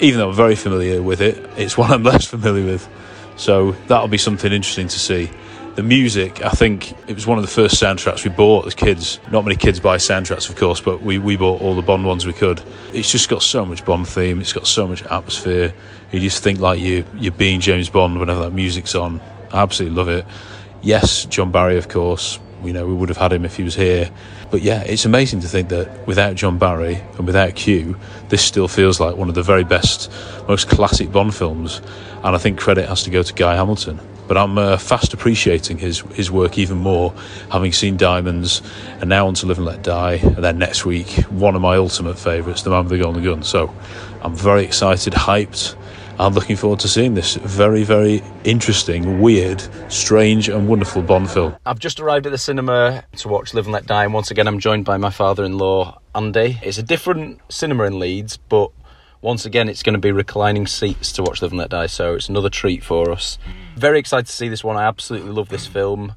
Speaker 1: even though I'm very familiar with it, it's one I'm less familiar with. So that'll be something interesting to see. The music, I think it was one of the first soundtracks we bought as kids. Not many kids buy soundtracks, of course, but we, we bought all the Bond ones we could. It's just got so much Bond theme, it's got so much atmosphere. You just think like you, you're being James Bond whenever that music's on. I absolutely love it. Yes, John Barry, of course. You know, we would have had him if he was here. But yeah, it's amazing to think that without John Barry and without Q, this still feels like one of the very best, most classic Bond films. And I think credit has to go to Guy Hamilton. But I'm uh, fast appreciating his his work even more, having seen Diamonds, and now on to Live and Let Die, and then next week one of my ultimate favourites, The Man with the Golden Gun. So I'm very excited, hyped. I'm looking forward to seeing this very, very interesting, weird, strange, and wonderful Bond film.
Speaker 27: I've just arrived at the cinema to watch Live and Let Die, and once again, I'm joined by my father in law, Andy. It's a different cinema in Leeds, but once again, it's going to be reclining seats to watch Live and Let Die, so it's another treat for us. Very excited to see this one. I absolutely love this film.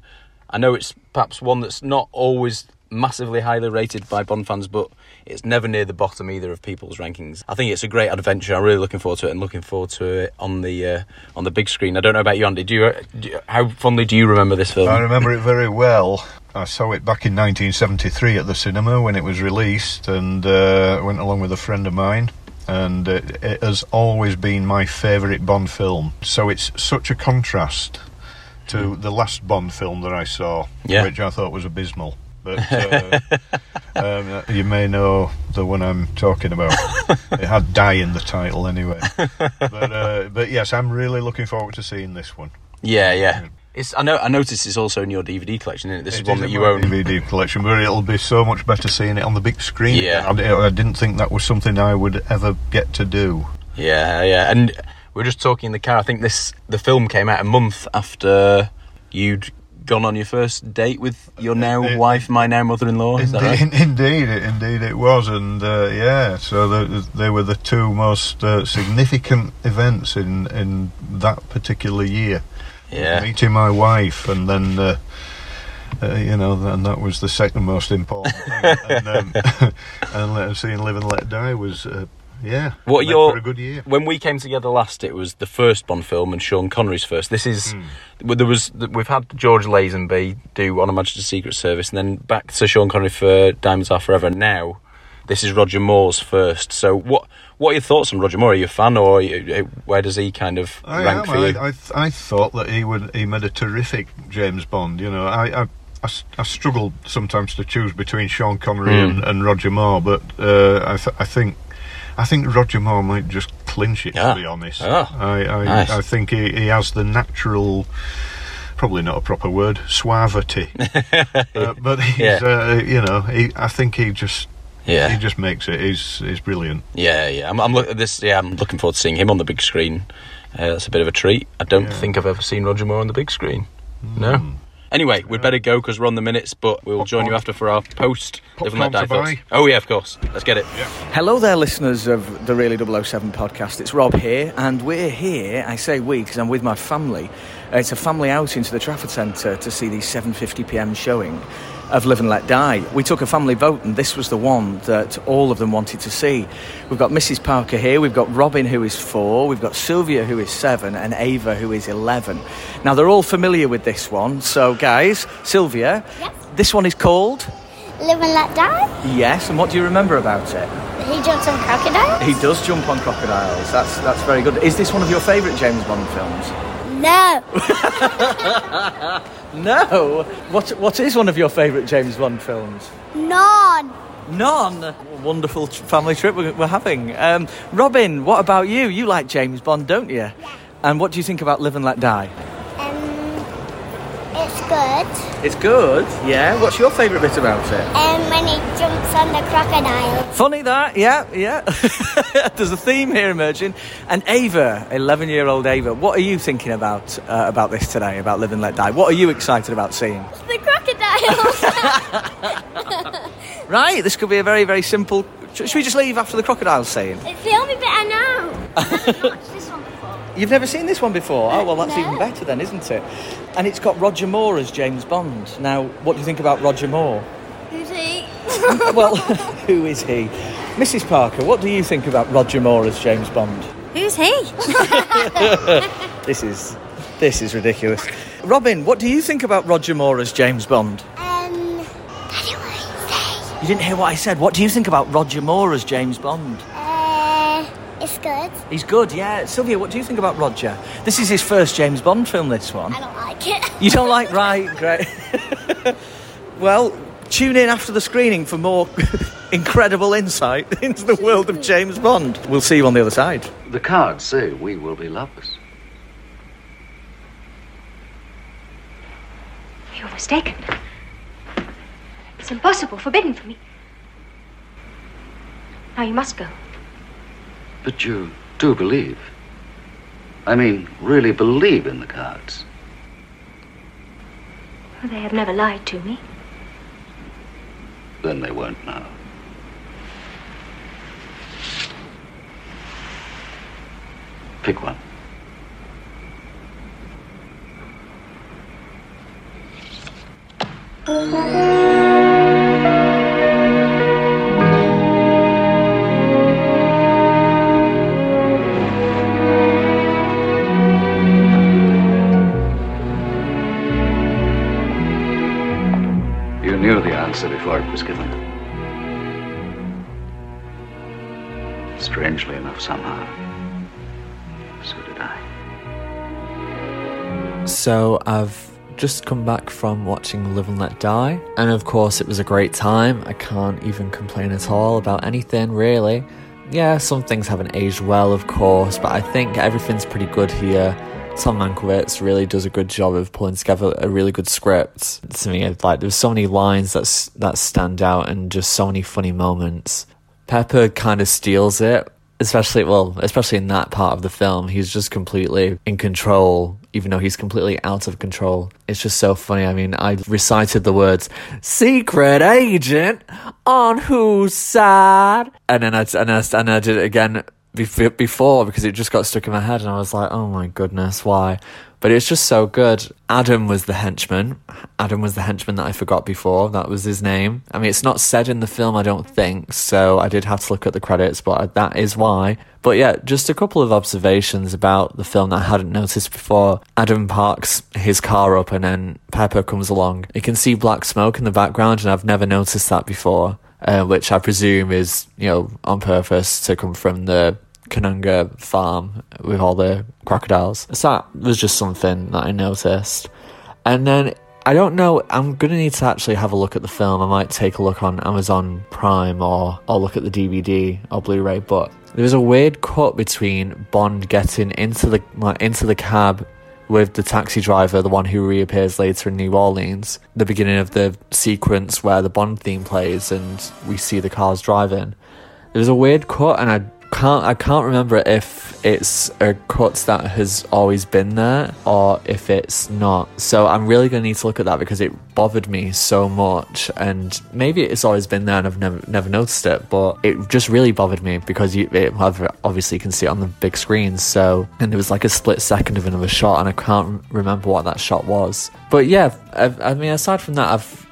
Speaker 27: I know it's perhaps one that's not always massively highly rated by Bond fans, but it's never near the bottom either of people's rankings. I think it's a great adventure. I'm really looking forward to it and looking forward to it on the uh, on the big screen. I don't know about you, Andy. Do you, do you how fondly do you remember this film?
Speaker 28: I remember it very well. I saw it back in 1973 at the cinema when it was released, and uh, went along with a friend of mine. And it, it has always been my favourite Bond film. So it's such a contrast to the last Bond film that I saw,
Speaker 27: Yeah.
Speaker 28: which I thought was abysmal. But uh, um, you may know the one I'm talking about. it had "die" in the title anyway. But uh, but yes, I'm really looking forward to seeing this one.
Speaker 27: Yeah, yeah. It's I know I noticed it's also in your DVD collection, isn't it? This
Speaker 28: It
Speaker 27: is one that you own.
Speaker 28: DVD collection, but it'll be so much better seeing it on the big screen.
Speaker 27: Yeah.
Speaker 28: I, I didn't think that was something I would ever get to do.
Speaker 27: Yeah, yeah. And we were just talking in the car. I think this the film came out a month after you'd gone on your first date with your now wife, my now mother-in-law. That right?
Speaker 28: Indeed, indeed, it, indeed it was, and uh, yeah, so the, they were the two most uh, significant events in in that particular year.
Speaker 27: Yeah.
Speaker 28: meeting my wife, and then. Uh, uh, you know, and that was the second most important thing. and, um, and let, seeing Live and Let Die was, uh, yeah,
Speaker 27: What your
Speaker 28: for a good year.
Speaker 27: when we came together last? It was the first Bond film and Sean Connery's first. This is well, there was we've had George Lazenby do On Her Majesty's Secret Service, and then back to Sean Connery for Diamonds Are Forever. Now this is Roger Moore's first. So what what are your thoughts on Roger Moore? Are you a fan, or you, where does he kind of
Speaker 28: I
Speaker 27: rank
Speaker 28: am.
Speaker 27: for you?
Speaker 28: I, I, I thought that he would. He made a terrific James Bond. You know, I—I struggled sometimes to choose between Sean Connery
Speaker 27: Mm.
Speaker 28: and, and Roger Moore, but uh, I, th- I think, I think Roger Moore might just clinch it.
Speaker 27: Ah.
Speaker 28: To be honest,
Speaker 27: Ah.
Speaker 28: I, I,
Speaker 27: Nice.
Speaker 28: I think he, he has the natural. Probably not a proper word, suavity. uh, but he's,
Speaker 27: Yeah.
Speaker 28: uh, you know, he, I think he just,
Speaker 27: Yeah.
Speaker 28: he just makes it. He's, he's brilliant.
Speaker 27: Yeah, yeah. I'm, I'm look this. Yeah, I'm looking forward to seeing him on the big screen. Uh, that's a bit of a treat. I don't think I've ever seen Roger Moore on the big screen. No. Anyway, we'd better go because we're on the minutes, but we'll join you after for our post. Live and Let Die
Speaker 29: Popcorn to
Speaker 27: thoughts. Oh yeah, of course. Let's get it.
Speaker 29: Hello there, listeners of the Really 007 podcast. It's Rob here, and we're here. I say we because I'm with my family. Uh, it's a family outing to the Trafford Centre to see the 7:50 p.m. showing of Live and Let Die. We took a family vote, and this was the one that all of them wanted to see. We've got Mrs. Parker here. We've got Robin, who is four. We've got Sylvia, who is seven, and Ava, who is 11. Now they're all familiar with this one. So, guys, Sylvia, this one is called.
Speaker 7: Live and let die?
Speaker 29: Yes, and what do you remember about it?
Speaker 7: He jumps on crocodiles?
Speaker 29: He does jump on crocodiles. That's that's very good. Is this one of your favourite James Bond films?
Speaker 7: No.
Speaker 29: no. What what is one of your favourite James Bond films?
Speaker 7: None.
Speaker 29: None. Wonderful family trip we're, we're having. Um, Robin, what about you? You like James Bond, don't you? And what do you think about Live and Let Die?
Speaker 7: It's good.
Speaker 29: It's good, yeah. What's your favourite bit about it?
Speaker 7: Um, when he jumps on the crocodile.
Speaker 29: Funny that, yeah, yeah. There's a theme here emerging. And Ava, 11 year old Ava, what are you thinking about uh, about this today, about Live and Let Die? What are you excited about seeing?
Speaker 7: The crocodile.
Speaker 29: Right, this could be a very, very simple. Should we just leave after the crocodile scene?
Speaker 7: it's the only bit I know. I haven't watched this one before.
Speaker 29: You've never seen this one before? Oh, well, that's
Speaker 7: No.
Speaker 29: even better then, isn't it? And it's got Roger Moore as James Bond. Now, what do you think about Roger Moore?
Speaker 7: Who's he?
Speaker 29: well, who is he? Mrs. Parker, what do you think about Roger Moore as James Bond?
Speaker 7: Who's he?
Speaker 29: This is this is ridiculous. Robin, what do you think about Roger Moore as James Bond?
Speaker 7: um,
Speaker 29: You didn't hear what I said. What do you think about Roger Moore as James Bond?
Speaker 7: It's good.
Speaker 29: He's good, yeah. Sylvia, what do you think about Roger? This is his first James Bond film, this one.
Speaker 7: I don't like it.
Speaker 29: You don't like right, great. well, tune in after the screening for more incredible insight into the world of James Bond. We'll see you on the other side.
Speaker 3: The cards say we will be lovers.
Speaker 5: You're mistaken. It's impossible, forbidden for me. Now you must go.
Speaker 3: But you do believe. I mean, really believe in the cards.
Speaker 5: They have never lied to me.
Speaker 3: Then they won't now. Pick one. You answer before it was given. Strangely enough, somehow. So did I.
Speaker 21: So I've just come back from watching Live and Let Die, and of course it was a great time. I can't even complain at all about anything really. Yeah, some things haven't aged well, of course, but I think everything's pretty good here. Tom Mankiewicz really does a good job of pulling together a really good script. To me, like there's so many lines that that stand out and just so many funny moments. Pepper kind of steals it, especially well, especially in that part of the film. He's just completely in control, even though he's completely out of control. It's just so funny. I mean, I recited the words "secret agent on whose side," and then I and I, and I did it again before because it just got stuck in my head, and I was like, "Oh my goodness, why?" But it's just so good. Adam was the henchman. Adam was the henchman that I forgot before. That was his name. I mean, it's not said in the film, I don't think, so I did have to look at the credits, but that is why. But yeah, just a couple of observations about the film that I hadn't noticed before. Adam parks his car up and then Pepper comes along. You can see black smoke in the background, and I've never noticed that before, uh, which I presume is, you know, on purpose to come from the Kananga farm with all the crocodiles. So that was just something that I noticed. And then I don't know, I'm gonna need to actually have a look at the film. I might take a look on Amazon Prime or or look at the DVD or Blu-ray, but there was a weird cut between Bond getting into the like, into the cab with the taxi driver, the one who reappears later in New Orleans, the beginning of the sequence where the Bond theme plays and we see the cars driving. There was a weird cut, and I can't I can't remember if it's a cut that has always been there or if it's not. So I'm really gonna need to look at that because it bothered me so much, and maybe it's always been there and I've never never noticed it, but it just really bothered me because you it, obviously you can see it on the big screen. So and it was like a split second of another shot, and I can't remember what that shot was. But yeah, I, I mean aside from that, I've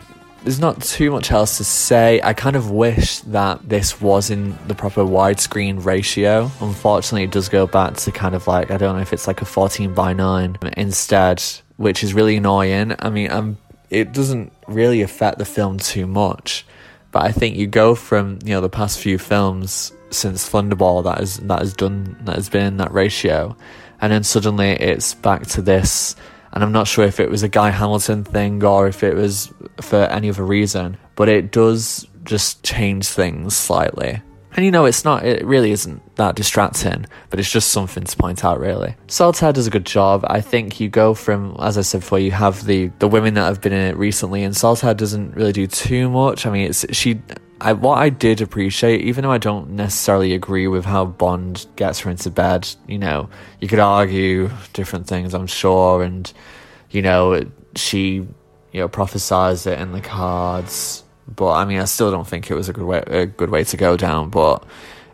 Speaker 21: there's not too much else to say. I kind of wish that this was in the proper widescreen ratio. Unfortunately, it does go back to kind of like, I don't know if it's like a 14 by 9 instead, which is really annoying. I mean, um, it doesn't really affect the film too much, but I think you go from, you know, the past few films since Thunderball that is that has done that has been in that ratio, and then suddenly it's back to this and I'm not sure if it was a Guy Hamilton thing or if it was for any other reason, but it does just change things slightly. And you know, it's not, it really isn't that distracting, but it's just something to point out, really. Solitaire does a good job. I think you go from, as I said before, you have the, the women that have been in it recently, and Solitaire doesn't really do too much. I mean, it's, she, I, what I did appreciate, even though I don't necessarily agree with how Bond gets her into bed, you know, you could argue different things, I'm sure, and, you know, she, you know, prophesized it in the cards but I mean, I still don't think it was a good way a good way to go down. But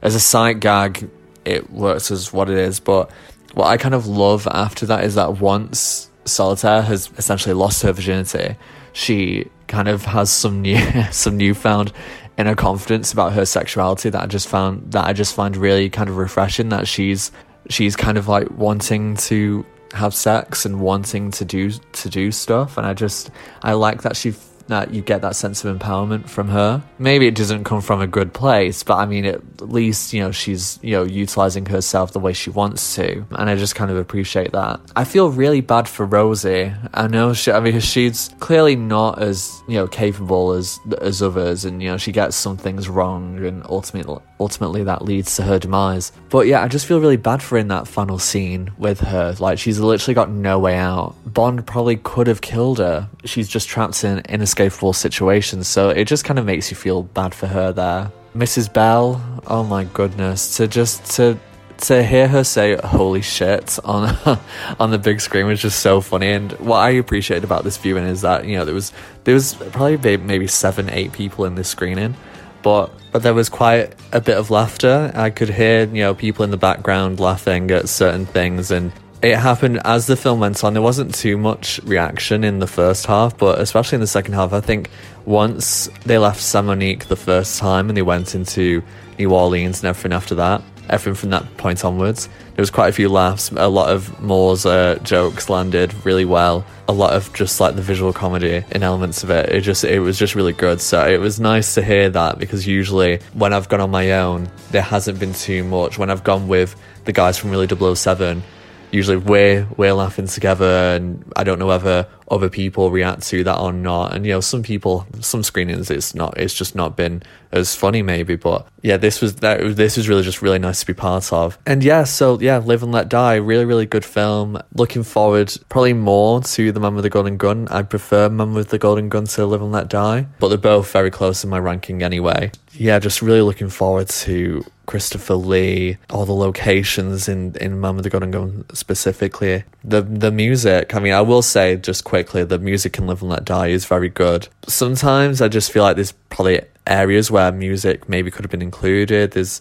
Speaker 21: as a sight gag, it works as what it is. But what I kind of love after that is that once Solitaire has essentially lost her virginity, she kind of has some new some newfound inner confidence about her sexuality that I just found that I just find really kind of refreshing. That she's she's kind of like wanting to have sex and wanting to do to do stuff and I just I like that she that you get that sense of empowerment from her. Maybe it doesn't come from a good place, but I mean, at least, you know, she's, you know, utilizing herself the way she wants to. And I just kind of appreciate that. I feel really bad for Rosie. I know she, I mean, she's clearly not as, you know, capable as, as others. And, you know, she gets some things wrong and ultimately, ultimately that leads to her demise. But yeah, I just feel really bad for in that final scene with her. Like, she's literally got no way out. Bond probably could have killed her. She's just trapped in inescapable situations. So it just kind of makes you feel bad for her there. Mrs. Bell, oh my goodness, to just to to hear her say "holy shit" on on the big screen was just so funny. And what I appreciated about this viewing is that you know there was there was probably maybe seven, eight people in this screening, but but there was quite a bit of laughter. I could hear you know people in the background laughing at certain things, and it happened as the film went on. There wasn't too much reaction in the first half, but especially in the second half, I think once they left San Monique the first time and they went into New Orleans and everything after that, everything from that point onwards, there was quite a few laughs. A lot of Moore's uh, jokes landed really well. A lot of just like the visual comedy in elements of it. It just it was just really good. So it was nice to hear that because usually when I've gone on my own, there hasn't been too much. When I've gone with the guys from Really 007, usually we're we're laughing together and I don't know whether other people react to that or not. And you know some people some screenings it's not it's just not been as funny maybe but yeah this was that this was really just really nice to be part of. And yeah so yeah live and let die really really good film. Looking forward probably more to the man with the golden gun. I prefer man with the golden gun to live and let die but they're both very close in my ranking anyway. Yeah just really looking forward to Christopher Lee, all the locations in in with the Golden Gun specifically. The the music, I mean, I will say just quickly, the music in Live and Let Die is very good. Sometimes I just feel like there's probably areas where music maybe could have been included. There's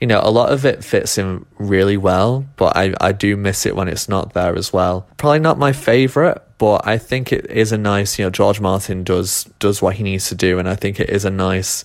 Speaker 21: you know, a lot of it fits in really well, but I, I do miss it when it's not there as well. Probably not my favourite, but I think it is a nice, you know, George Martin does does what he needs to do and I think it is a nice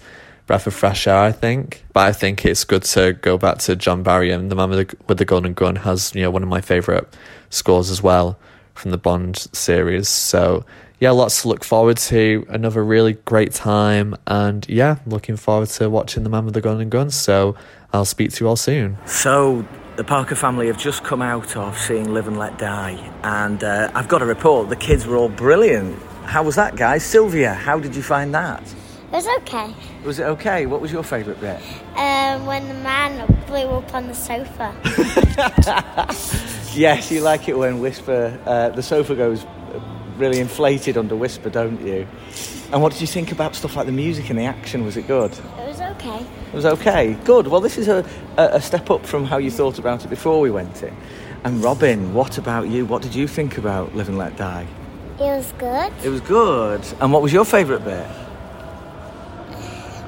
Speaker 21: breath of fresh air, I think. But I think it's good to go back to John Barry and the man with the, with the golden gun has you know one of my favorite scores as well from the Bond series. So yeah, lots to look forward to. Another really great time, and yeah, looking forward to watching the man with the golden gun. So I'll speak to you all soon.
Speaker 29: So the Parker family have just come out of seeing Live and Let Die, and uh, I've got a report. The kids were all brilliant. How was that, guys? Sylvia, how did you find that?
Speaker 7: It was okay.
Speaker 29: Was it okay? What was your favourite bit?
Speaker 7: Um, when the man blew up on the sofa.
Speaker 29: yes, you like it when Whisper, uh, the sofa goes really inflated under Whisper, don't you? And what did you think about stuff like the music and the action? Was it good?
Speaker 7: It was okay.
Speaker 29: It was okay. Good. Well, this is a, a step up from how you thought about it before we went in. And Robin, what about you? What did you think about Live and Let Die?
Speaker 7: It was good.
Speaker 29: It was good. And what was your favourite bit?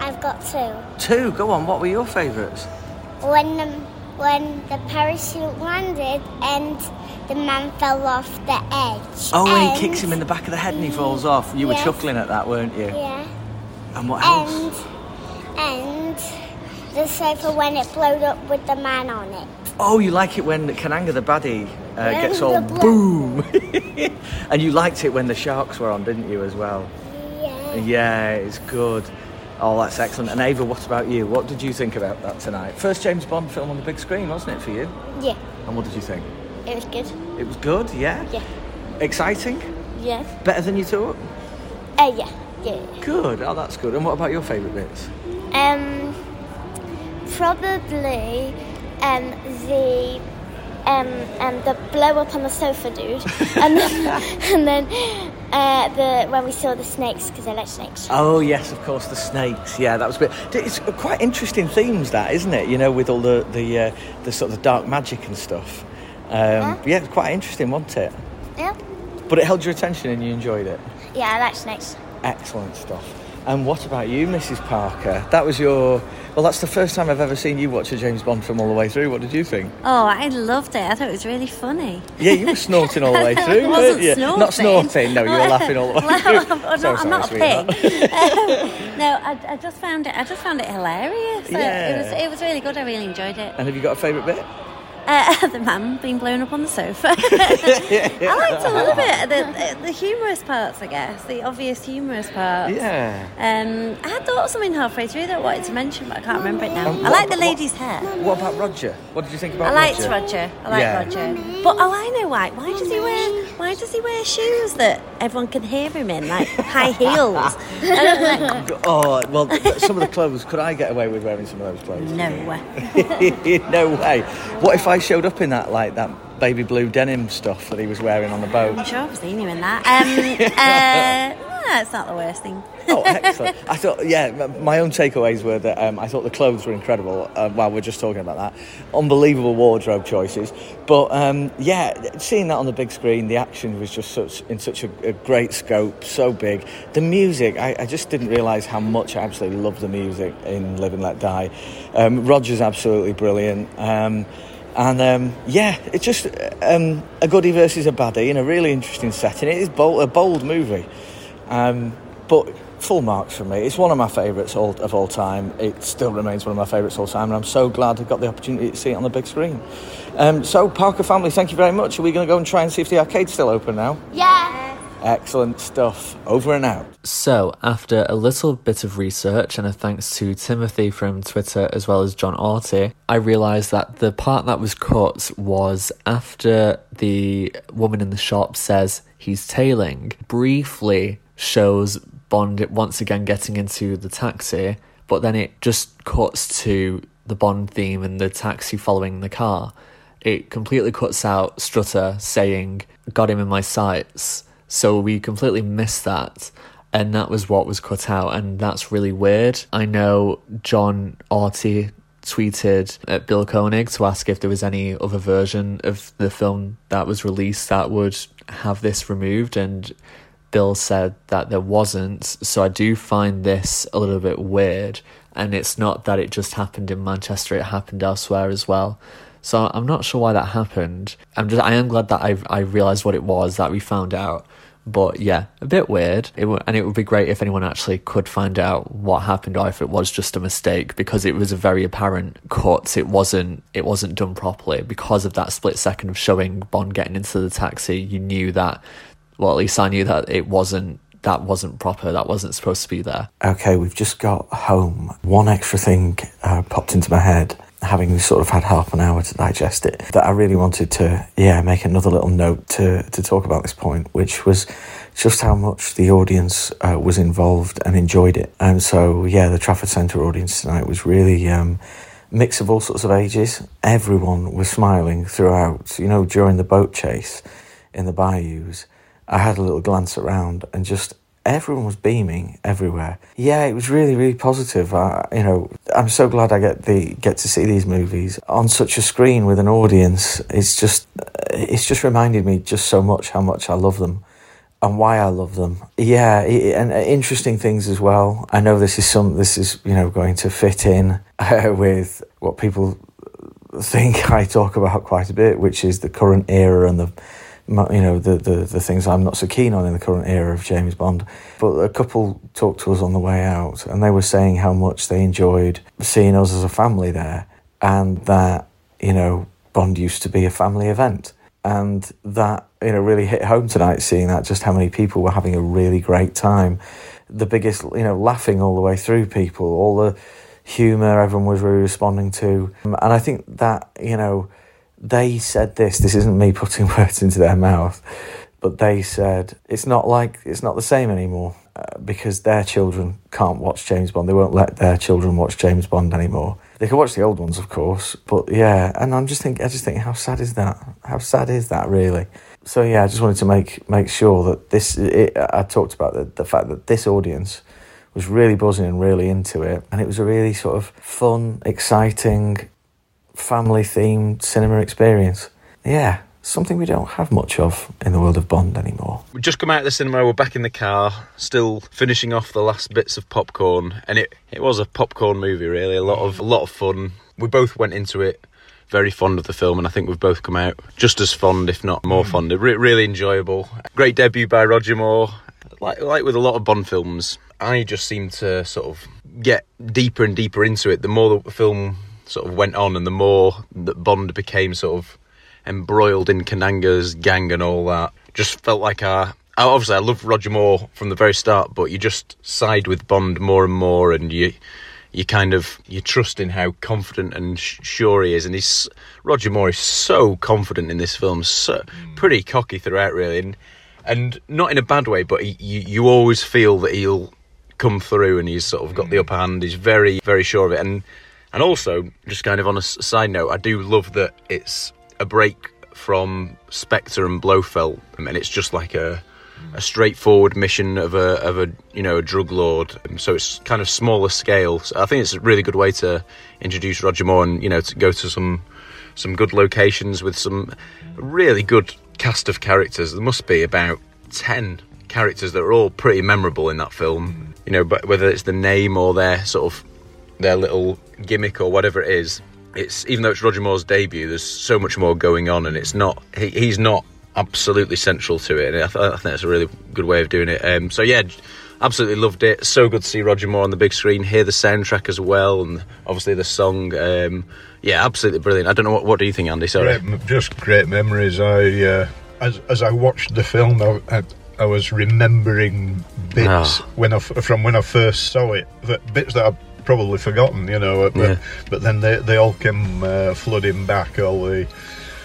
Speaker 7: I've got two.
Speaker 29: Two. Go on. What were your favourites?
Speaker 7: When the when the parachute landed and the man fell off the edge.
Speaker 29: Oh, and
Speaker 7: and
Speaker 29: he kicks him in the back of the head and he falls off. You were chuckling at that, weren't you?
Speaker 7: Yeah.
Speaker 29: And what else?
Speaker 7: And and the sofa when it blowed up with the man on it.
Speaker 29: Oh, you like it when Kananga the baddie uh, gets all boom. and you liked it when the sharks were on, didn't you, as well?
Speaker 7: Yeah.
Speaker 29: Yeah, it's good. Oh, that's excellent. And Ava, what about you? What did you think about that tonight? First James Bond film on the big screen, wasn't it, for you?
Speaker 7: Yeah.
Speaker 29: And what did you think?
Speaker 7: It was good.
Speaker 29: It was good, yeah?
Speaker 7: Yeah.
Speaker 29: Exciting?
Speaker 7: Yes.
Speaker 29: Better than you thought?
Speaker 7: Uh, yeah. Yeah.
Speaker 26: Good. Oh, that's good. And what about your favourite bits?
Speaker 7: Um, probably um the um um the blow up on the sofa dude, and then and then uh the when we saw the snakes because I like snakes.
Speaker 26: Oh yes, of course, the snakes. Yeah, that was a bit. It's quite interesting themes, that isn't it? You know, with all the the uh, the sort of dark magic and stuff. Um, yeah, it was quite interesting, wasn't it?
Speaker 7: Yeah.
Speaker 26: But it held your attention and you enjoyed it.
Speaker 7: Yeah, I like snakes.
Speaker 26: Excellent stuff. And what about you, Mrs. Parker? That was your. Well, that's the first time I've ever seen you watch a James Bond film all the way through. What did you think?
Speaker 30: Oh, I loved it. I thought it was really funny.
Speaker 26: Yeah, you were snorting all the way through.
Speaker 30: I
Speaker 26: weren't
Speaker 30: wasn't
Speaker 26: you?
Speaker 30: snorting.
Speaker 26: Not snorting. No, you were laughing all the way
Speaker 30: Well,
Speaker 26: through.
Speaker 30: I'm,
Speaker 26: So
Speaker 30: not, I'm not a pig.
Speaker 26: sweetheart.
Speaker 30: no, I, I just found it. I just found it hilarious. Uh,
Speaker 26: Yeah.
Speaker 30: It was. It was really good. I really enjoyed it.
Speaker 26: And have you got a favourite bit?
Speaker 30: Uh, the man being blown up on the sofa. I liked a little bit the, the, the humorous parts, I guess, the obvious humorous parts.
Speaker 26: Yeah.
Speaker 30: Um, I had thought of something halfway through that I wanted to mention, but I can't remember it now.
Speaker 26: Um,
Speaker 30: I like the lady's hair.
Speaker 26: What about Roger? What did you think about Roger?
Speaker 30: I liked
Speaker 26: Roger?
Speaker 30: Roger. I like
Speaker 26: Yeah.
Speaker 30: Roger. But oh, I know why. Why does he wear? Why does he wear shoes that everyone can hear him in, like high heels? I don't like-
Speaker 26: Oh well, some of the clothes. Could I get away with wearing some of those clothes?
Speaker 30: No way.
Speaker 26: no way. What if I showed up in that like that baby blue denim stuff that he was wearing on the boat?
Speaker 30: I'm sure I've seen you in that. Um, uh, no, it's not the worst thing.
Speaker 26: Oh, excellent! I thought, yeah, my own takeaways were that um, I thought the clothes were incredible. Uh, while we're just talking about that, unbelievable wardrobe choices. But um, yeah, seeing that on the big screen, the action was just such in such a, a great scope, so big. The music, I, I just didn't realise how much I absolutely love the music in Live and Let Die. Um, Roger's absolutely brilliant. And um, yeah, it's just um, a goodie versus a baddie in a really interesting setting. It is bold, a bold movie. Um, but full marks for me. It's one of my favourites of all time. It still remains one of my favourites all time, and I'm so glad I got the opportunity to see it on the big screen. Um, so, Parker family, thank you very much. Are we going to go and try and see if the arcade's still open now?
Speaker 7: Yeah.
Speaker 26: Excellent stuff. Over and out.
Speaker 21: So, after a little bit of research and a thanks to Timothy from Twitter as well as John Orty, I realised that the part that was cut was after the woman in the shop says he's tailing, briefly shows Bond once again getting into the taxi, but then it just cuts to the Bond theme and the taxi following the car. It completely cuts out Strutter saying, Got him in my sights. So we completely missed that. And that was what was cut out. And that's really weird. I know John Orty tweeted at Bill Koenig to ask if there was any other version of the film that was released that would have this removed. And Bill said that there wasn't. So I do find this a little bit weird. And it's not that it just happened in Manchester, it happened elsewhere as well. So I'm not sure why that happened. I'm just I am glad that I I realized what it was that we found out. But yeah, a bit weird. It w- and it would be great if anyone actually could find out what happened or if it was just a mistake because it was a very apparent cut. It wasn't it wasn't done properly because of that split second of showing Bond getting into the taxi. You knew that. Well, at least I knew that it wasn't that wasn't proper. That wasn't supposed to be there.
Speaker 29: Okay, we've just got home. One extra thing uh, popped into my head, having sort of had half an hour to digest it, that I really wanted to, yeah, make another little note to, to talk about this point, which was just how much the audience uh, was involved and enjoyed it. And so, yeah, the Trafford Centre audience tonight was really. Um, Mix of all sorts of ages. Everyone was smiling throughout. You know, during the boat chase in the bayous, I had a little glance around and just everyone was beaming everywhere. Yeah, it was really, really positive. I, you know, I'm so glad I get the get to see these movies on such a screen with an audience. It's just, it's just reminded me just so much how much I love them and why I love them. Yeah, and uh, interesting things as well. I know this is some, this is you know going to fit in uh, with what people think I talk about quite a bit, which is the current era and the you know the, the the things I'm not so keen on in the current era of James Bond. But a couple talked to us on the way out, and they were saying how much they enjoyed seeing us as a family there, and that you know Bond used to be a family event, and that you know really hit home tonight seeing that just how many people were having a really great time. The biggest you know laughing all the way through people, all the humour everyone was really responding to, um, and I think that you know they said this. This isn't me putting words into their mouth. but they said it's not like it's not the same anymore uh, because their children can't watch James Bond. They won't let their children watch James Bond anymore. They can watch the old ones, of course, but yeah. And I'm just thinking, I just think, how sad is that? How sad is that, really? So yeah, I just wanted to make make sure that this. It, I talked about the the fact that this audience was really buzzing and really into it, and it was a really sort of fun, exciting, family themed cinema experience. Yeah, something we don't have much of in the world of Bond anymore.
Speaker 27: We've just come out of the cinema. We're back in the car, still finishing off the last bits of popcorn, and it it was a popcorn movie. Really, a lot of a lot of fun. We both went into it very fond of the film, and I think we've both come out just as fond, if not more mm. fond. Re- really enjoyable. Great debut by Roger Moore. Like like with a lot of Bond films, I just seem to sort of get deeper and deeper into it. The more the film sort of went on, and the more that Bond became sort of embroiled in Kananga's gang and all that. Just felt like I. Obviously, I loved Roger Moore from the very start, but you just side with Bond more and more, and you you kind of you trust in how confident and sh- sure he is. And he's Roger Moore is so confident in this film, so mm. pretty cocky throughout, really, and and not in a bad way, but he, you you always feel that he'll come through, and he's sort of got the mm. upper hand. He's very very sure of it, and and also just kind of on a side note, I do love that it's a break from Spectre and Blofeld, and it's just like a a straightforward mission of a of a you know a drug lord. Um, so it's kind of smaller scale. So I think it's a really good way to introduce Roger Moore and you know to go to some some good locations with some really good cast of characters. There must be about ten characters that are all pretty memorable in that film. You know, but whether it's the name or their sort of their little gimmick or whatever it is, it's even though it's Roger Moore's debut, there's so much more going on, and it's not he, he's not absolutely central to it. And I, th- I think that's a really good way of doing it. Um, so yeah, absolutely loved it. So good to see Roger Moore on the big screen, hear the soundtrack as well, and obviously the song. Um, yeah, absolutely brilliant. I don't know what what do you think, Andy? Sorry.
Speaker 28: Great, just great memories. I uh, as as I watched the film, I, I, I was remembering bits
Speaker 27: Ah.
Speaker 28: when I from when I first saw it, that bits that I've probably forgotten, you know. But,
Speaker 27: Yeah.
Speaker 28: but then they they all came uh, flooding back. All the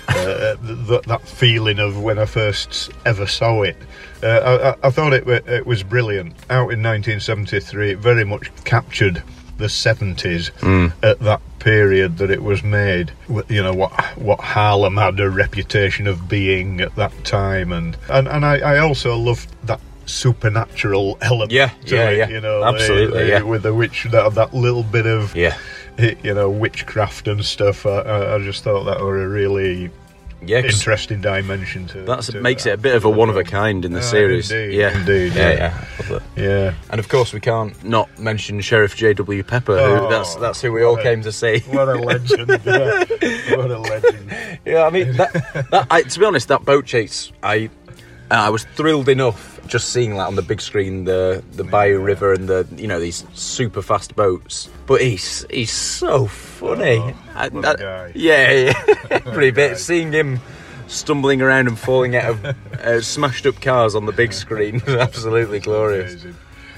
Speaker 28: uh, th- that feeling of when I first ever saw it. Uh, I, I- thought it, it was brilliant. Out in 1973, it very much captured the 70s
Speaker 27: Mm.
Speaker 28: at that period that it was made. You know what what Harlem had a reputation of being at that time, and and, and I, I also loved that supernatural element.
Speaker 27: Yeah,
Speaker 28: to
Speaker 27: yeah,
Speaker 28: it,
Speaker 27: yeah.
Speaker 28: You know,
Speaker 27: Absolutely,
Speaker 28: the-
Speaker 27: yeah.
Speaker 28: Eh, with the witch, that that little bit of
Speaker 27: Yeah.
Speaker 28: Eh, you know witchcraft and stuff. I, I, just thought that were a really
Speaker 27: Yeah,
Speaker 28: interesting dimension to.
Speaker 27: That's
Speaker 28: to
Speaker 27: makes
Speaker 28: that.
Speaker 27: it a bit of a one of a kind in the
Speaker 28: Ah,
Speaker 27: series.
Speaker 28: indeed,
Speaker 27: yeah,
Speaker 28: indeed,
Speaker 27: yeah,
Speaker 28: yeah.
Speaker 27: yeah.
Speaker 28: Yeah.
Speaker 27: And of course, we can't not mention Sheriff J.W. Pepper.
Speaker 28: Oh,
Speaker 27: who that's that's who we all
Speaker 28: a-
Speaker 27: came to see.
Speaker 28: What a legend! yeah. What a legend!
Speaker 27: Yeah, I mean, that, that I, to be honest, that boat chase, I I was thrilled enough just seeing that on the big screen, the the Bayou River and the you know these super fast boats. But he's he's so funny. I-
Speaker 28: what guy.
Speaker 27: Yeah, yeah. every bit seeing him stumbling around and falling out of uh, smashed up cars on the big screen was absolutely glorious.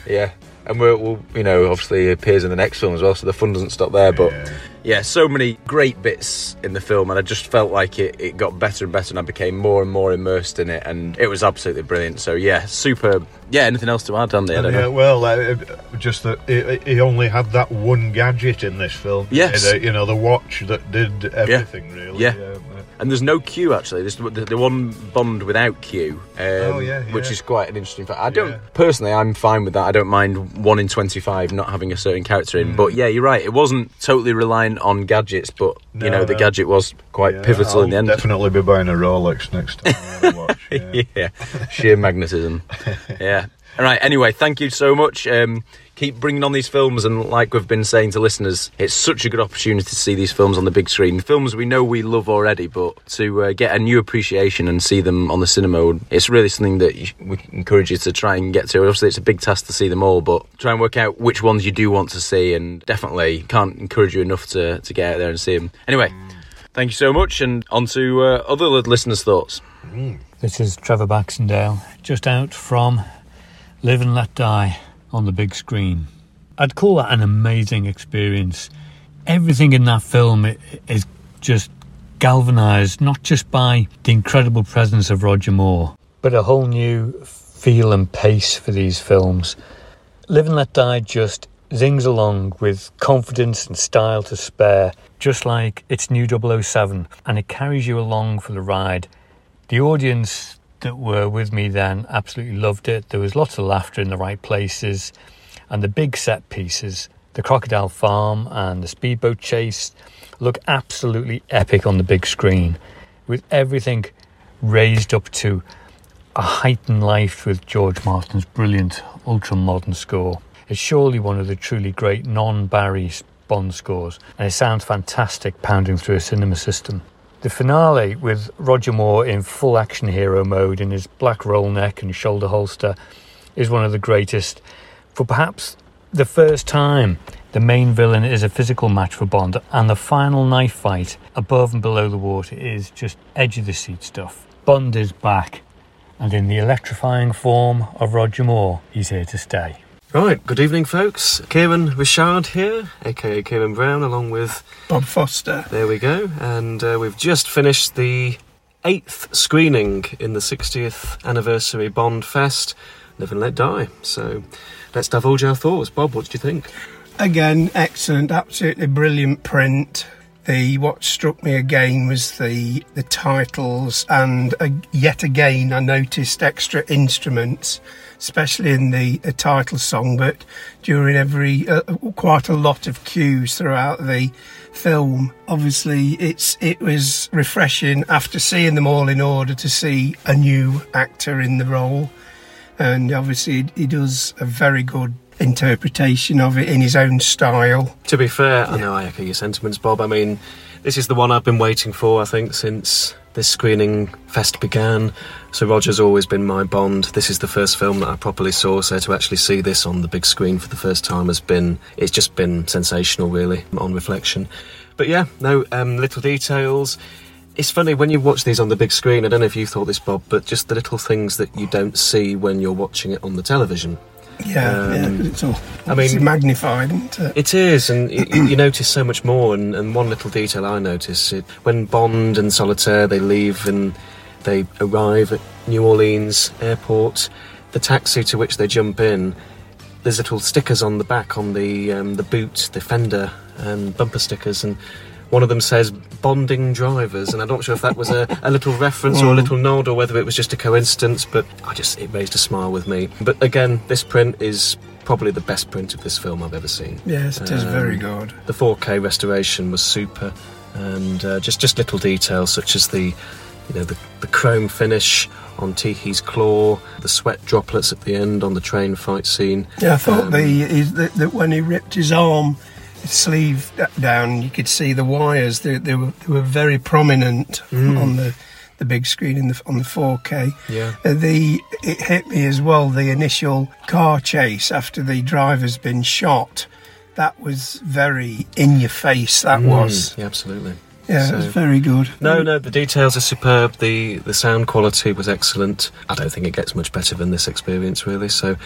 Speaker 27: Yeah. And we'll, we'll, you know, obviously appears in the next film as well, so the fun doesn't stop there. But yeah, so many great bits in the film, and I just felt like it, it got better and better, and I became more and more immersed in it, and it was absolutely brilliant. So yeah, super. Yeah, anything else to add, Andy? I don't
Speaker 28: Yeah,
Speaker 27: know.
Speaker 28: well, uh, just that he, he only had that one gadget in this film.
Speaker 27: Yes.
Speaker 28: Uh, you know, the watch that did everything, really.
Speaker 27: Yeah.
Speaker 28: Uh,
Speaker 27: And there's no Q actually. There's the, the one Bond without Q, um,
Speaker 28: Oh, yeah,
Speaker 27: which is quite an interesting fact. I don't personally. I'm fine with that. I don't mind one in twenty-five not having a certain character in.
Speaker 28: Mm.
Speaker 27: But yeah, you're right. It wasn't totally reliant on gadgets, but you
Speaker 28: No,
Speaker 27: know the gadget was quite
Speaker 28: yeah,
Speaker 27: pivotal
Speaker 28: I'll
Speaker 27: in the end.
Speaker 28: Definitely be buying a Rolex next time. Watch.
Speaker 27: yeah, sheer magnetism. Yeah. All right. Anyway, thank you so much. Um, keep bringing on these films, and like we've been saying to listeners, it's such a good opportunity to see these films on the big screen. Films we know we love already, but to uh, get a new appreciation and see them on the cinema, it's really something that we encourage you to try and get to. Obviously, it's a big task to see them all, but try and work out which ones you do want to see, and definitely can't encourage you enough to to get out there and see them. Anyway. Thank you so much, and on to uh, other listeners' thoughts.
Speaker 31: This is Trevor Baxendale, just out from Live and Let Die on the big screen. I'd call that an amazing experience. Everything in that film is just galvanised, not just by the incredible presence of Roger Moore, but a whole new feel and pace for these films. Live and Let Die just zings along with confidence and style to spare, just like it's new 007, and it carries you along for the ride. The audience that were with me then absolutely loved it. There was lots of laughter in the right places, and the big set pieces, the Crocodile Farm and the speedboat chase, look absolutely epic on the big screen, with everything raised up to a heightened life with George Martin's brilliant ultra modern score. It's surely one of the truly great non Barry Bond scores, and it sounds fantastic pounding through a cinema system. The finale, with Roger Moore in full action hero mode in his black roll neck and shoulder holster, is one of the greatest. For perhaps the first time, the main villain is a physical match for Bond, and the final knife fight above and below the water is just edge of the seat stuff. Bond is back, and in the electrifying form of Roger Moore, he's here to stay.
Speaker 32: Right, good evening, folks. Kieran Richard here, aka Kieran Brown, along with
Speaker 33: Bob Foster.
Speaker 32: There we go, and uh, we've just finished the eighth screening in the 60th anniversary Bond Fest, Live and Let Die. So let's divulge our thoughts. Bob, what did you think?
Speaker 33: Again, excellent, absolutely brilliant print. The what struck me again was the the titles, and uh, yet again I noticed extra instruments, especially in the, the title song, but during every uh, quite a lot of cues throughout the film. Obviously, it's it was refreshing after seeing them all in order to see a new actor in the role, and obviously he does a very good interpretation of it in his own style.
Speaker 32: To be fair, I know I echo your sentiments, Bob. I mean, this is the one I've been waiting for, I think, since this screening fest began. So Roger's always been my Bond. This is the first film that I properly saw, so to actually see this on the big screen for the first time has been, it's just been sensational, really, on reflection. But yeah, no, um, little details. It's funny when you watch these on the big screen. I don't know if you thought this, Bob, but just the little things that you don't see when you're watching it on the television.
Speaker 33: Yeah,
Speaker 32: Um,
Speaker 33: yeah, it's all
Speaker 32: I mean-
Speaker 33: magnified, isn't it?
Speaker 32: It is, and you, you notice so much more. And, and one little detail I notice it when Bond and Solitaire they leave and they arrive at New Orleans airport, the taxi to which they jump in, there's little stickers on the back on the um, the boot, the fender, and bumper stickers, and one of them says "bonding drivers," and I'm not sure if that was a, a little reference or a
Speaker 33: Mm.
Speaker 32: little nod or whether it was just a coincidence, but I just it raised a smile with me. But again, this print is probably the best print of this film I've ever seen.
Speaker 33: Yes, it is very good.
Speaker 32: The 4K restoration was super, and uh, just just little details such as the you know the, the chrome finish on Teehee's claw, the sweat droplets at the end on the train fight scene.
Speaker 33: Yeah, I thought
Speaker 32: Um,
Speaker 33: the is that, when he ripped his arm, sleeve down, you could see the wires. They, they were they were very prominent
Speaker 32: Mm.
Speaker 33: on the the big screen in the on the 4K.
Speaker 32: Yeah.
Speaker 33: Uh, the it hit me as well. The initial car chase after the driver's been shot, that was very in your face. That
Speaker 32: Mm,
Speaker 33: was.
Speaker 32: yeah, absolutely.
Speaker 33: Yeah, it was very good.
Speaker 32: No, no, the details are superb. The the sound quality was excellent. I don't think it gets much better than this experience, really. So,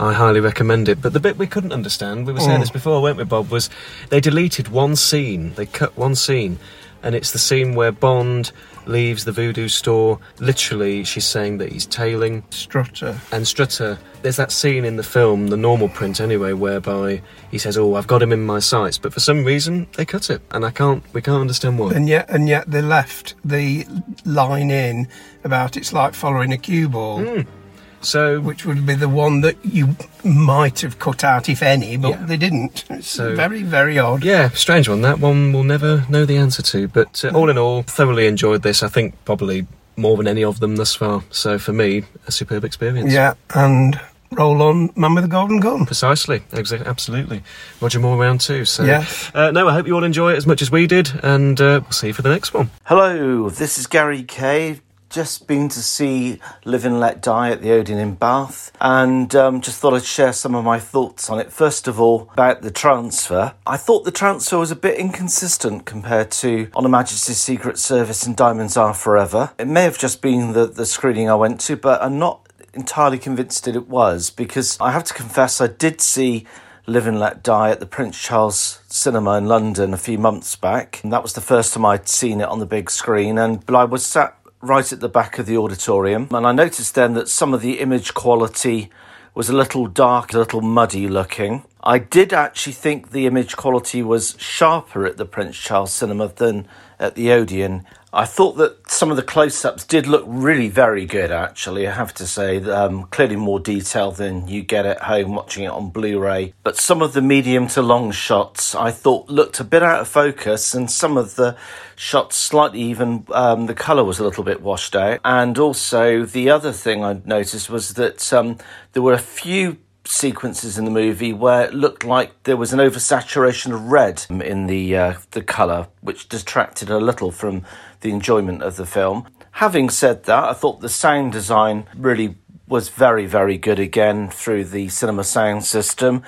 Speaker 32: I highly recommend it. But the bit we couldn't understand, we were saying
Speaker 33: Mm.
Speaker 32: this before, weren't we, Bob? Was they deleted one scene? They cut one scene, and it's the scene where Bond leaves the voodoo store. Literally, she's saying that he's tailing
Speaker 33: Strutter.
Speaker 32: and Strutter. There's that scene in the film, the normal print anyway, whereby he says, "Oh, I've got him in my sights," but for some reason they cut it, and I can't. We can't understand why.
Speaker 33: And yet, and yet, they left the line in about it's like following a cue ball.
Speaker 32: Hmm. So,
Speaker 33: which would be the one that you might have cut out, if any, but they didn't. It's
Speaker 32: So-
Speaker 33: very, very odd.
Speaker 32: Yeah, strange one. That one we'll never know the answer to. But uh, all in all, thoroughly enjoyed this. I think probably more than any of them thus far. So for me, a superb experience.
Speaker 33: Yeah, and roll on, Man with the Golden Gun.
Speaker 32: Precisely, exa- absolutely. Roger Moore round two. So,
Speaker 33: yeah.
Speaker 32: uh, no, I hope you all enjoy it as much as we did, and uh, we'll see you for the next one.
Speaker 26: Hello, this is Gary Kay. Just been to see Live and Let Die at the Odeon in Bath, and um, just thought I'd share some of my thoughts on it. First of all, about the transfer. I thought the transfer was a bit inconsistent compared to On Her Majesty's Secret Service and Diamonds Are Forever. It may have just been the, the screening I went to, but I'm not entirely convinced that it was because I have to confess I did see Live and Let Die at the Prince Charles Cinema in London a few months back. And that was the first time I'd seen it on the big screen, and I was sat right at the back of the auditorium, and I noticed then that some of the image quality was a little dark, a little muddy looking. I did actually think the image quality was sharper at the Prince Charles Cinema than at the Odeon. I thought that some of the close ups did look really very good, actually. I have to say, um, clearly more detail than you get at home watching it on Blu ray. But some of the medium to long shots I thought looked a bit out of focus, and some of the shots slightly even, um, the colour was a little bit washed out. And also, the other thing I noticed was that um, there were a few sequences in the movie where it looked like there was an oversaturation of red in the uh, the color, which distracted a little from the enjoyment of the film. Having said that, I thought the sound design really was very very good again through the cinema sound system.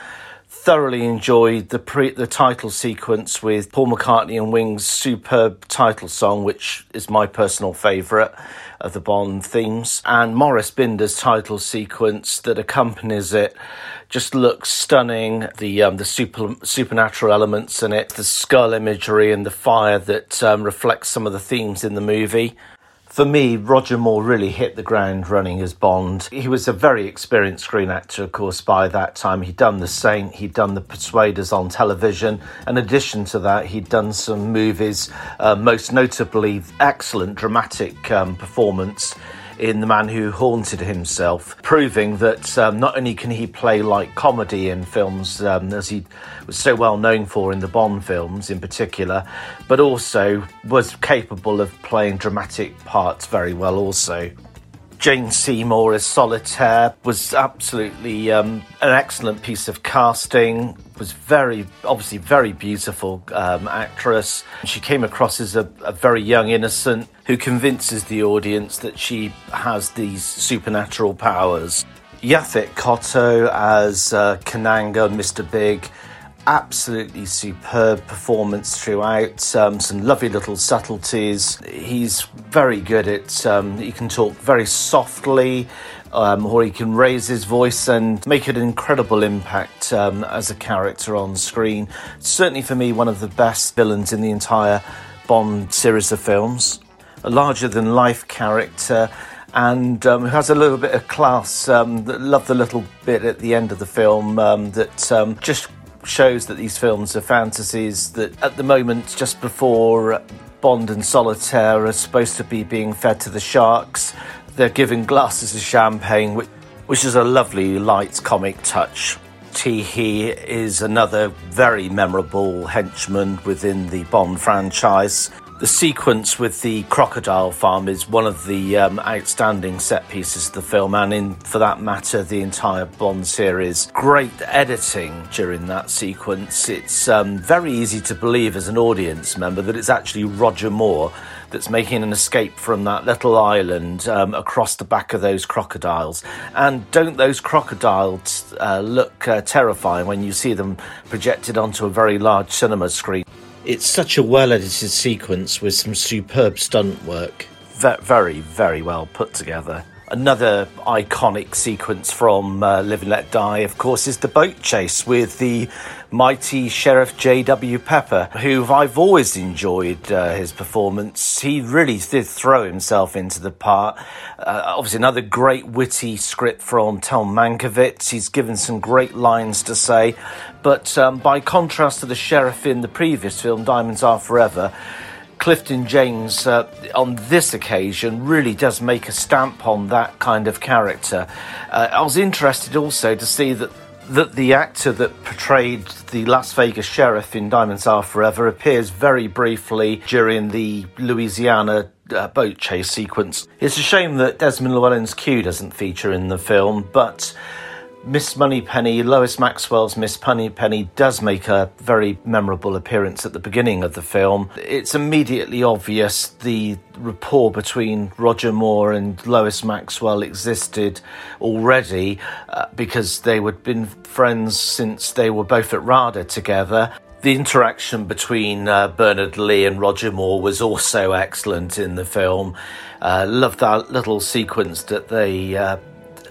Speaker 26: Thoroughly enjoyed the pre the title sequence with Paul McCartney and Wings' superb title song, which is my personal favourite of the Bond themes, and Maurice Binder's title sequence that accompanies it just looks stunning. The um, the super, supernatural elements in it, the skull imagery, and the fire that um, reflects some of the themes in the movie. For me, Roger Moore really hit the ground running as Bond. He was a very experienced screen actor, of course, by that time. He'd done The Saint, he'd done The Persuaders on television. In addition to that, he'd done some movies, uh, most notably, excellent dramatic um, performance in The Man Who Haunted Himself, proving that um, not only can he play like comedy in films, um, as he was so well known for in the Bond films in particular, but also was capable of playing dramatic parts very well also. Jane Seymour as Solitaire was absolutely um, an excellent piece of casting. Was very, obviously, very beautiful um, actress. She came across as a, a, very young innocent who convinces the audience that she has these supernatural powers. Yaphet Kotto as uh, Kananga, Mr. Big, absolutely superb performance throughout. Um, some lovely little subtleties. He's very good at. Um, he can talk very softly. Um, or he can raise his voice and make an incredible impact um, as a character on screen. Certainly, for me, one of the best villains in the entire Bond series of films. A larger than life character and um, who has a little bit of class. Um, love the little bit at the end of the film um, that um, just shows that these films are fantasies that at the moment, just before Bond and Solitaire are supposed to be being fed to the sharks, they're given glasses of champagne, which, which is a lovely light comic touch. Teehee is another very memorable henchman within the Bond franchise. The sequence with the crocodile farm is one of the um, outstanding set pieces of the film, and in, for that matter, the entire Bond series. Great editing during that sequence. It's um, very easy to believe as an audience member that it's actually Roger Moore that's making an escape from that little island um, across the back of those crocodiles. And don't those crocodiles uh, look uh, terrifying when you see them projected onto a very large cinema screen? It's such a well edited sequence with some superb stunt work. Ve- very, very well put together. Another iconic sequence from uh, Live and Let Die, of course, is the boat chase with the mighty Sheriff J.W. Pepper, who I've always enjoyed uh, his performance. He really did throw himself into the part. Uh, obviously, another great witty script from Tom Mankiewicz. He's given some great lines to say, but um, by contrast to the sheriff in the previous film, Diamonds Are Forever, Clifton James, uh, on this occasion, really does make a stamp on that kind of character. Uh, I was interested also to see that that the actor that portrayed the Las Vegas sheriff in Diamonds Are Forever appears very briefly during the Louisiana uh, boat chase sequence. It's a shame that Desmond Llewellyn's Q doesn't feature in the film, but Miss Moneypenny, Lois Maxwell's Miss Moneypenny, does make a very memorable appearance at the beginning of the film. It's immediately obvious the rapport between Roger Moore and Lois Maxwell existed already uh, because they had been friends since they were both at RADA together. The interaction between uh, Bernard Lee and Roger Moore was also excellent in the film. Uh, love that little sequence that they uh,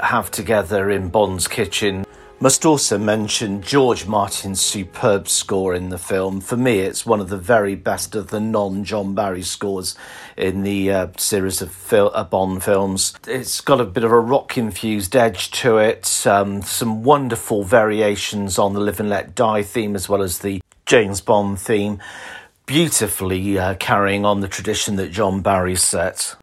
Speaker 26: have together in Bond's kitchen Must also mention George Martin's superb score in the film. For me, it's one of the very best of the non John Barry scores in the uh, series of fil- uh, Bond films. It's got a bit of a rock infused edge to it, um, some wonderful variations on the Live and Let Die theme as well as the James Bond theme, beautifully uh, carrying on the tradition that John Barry set.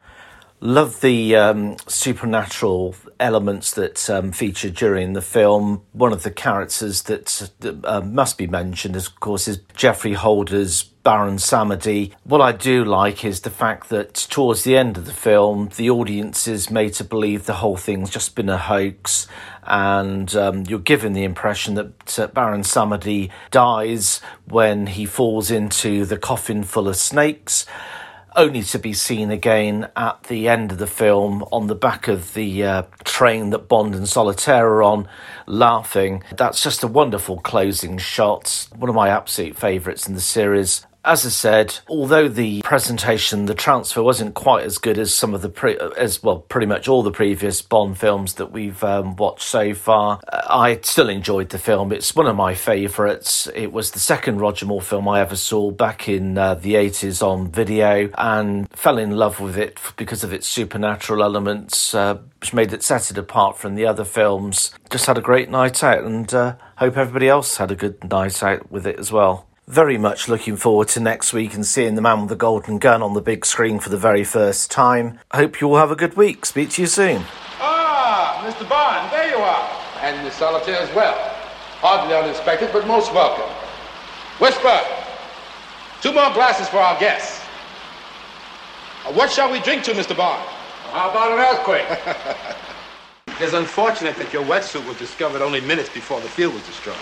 Speaker 26: Love the um, supernatural elements that um, feature during the film. One of the characters that uh, must be mentioned, of course, is Geoffrey Holder's Baron Samedi. What I do like is the fact that towards the end of the film, the audience is made to believe the whole thing's just been a hoax, and um, you're given the impression that uh, Baron Samedi dies when he falls into the coffin full of snakes only to be seen again at the end of the film on the back of the uh, train that Bond and Solitaire are on, laughing. That's just a wonderful closing shot. One of my absolute favourites in the series. As I said, although the presentation, the transfer wasn't quite as good as some of the pre- as well, pretty much all the previous Bond films that we've um, watched so far, uh, I still enjoyed the film. It's one of my favourites. It was the second Roger Moore film I ever saw back in uh, the eighties on video, and fell in love with it because of its supernatural elements, uh, which made it set it apart from the other films. Just had a great night out, and uh, hope everybody else had a good night out with it as well very much looking forward to next week and seeing the man with the golden gun on the big screen for the very first time. Hope you all have a good week. Speak to you soon.
Speaker 15: Ah, Mr. Bond, there you are. And Miss Solitaire as well. Hardly unexpected, but most welcome. Whisper, two more glasses for our guests. Uh, What shall we drink to, Mr. Bond? How about an earthquake? it's unfortunate that your wetsuit was discovered only minutes before the field was destroyed.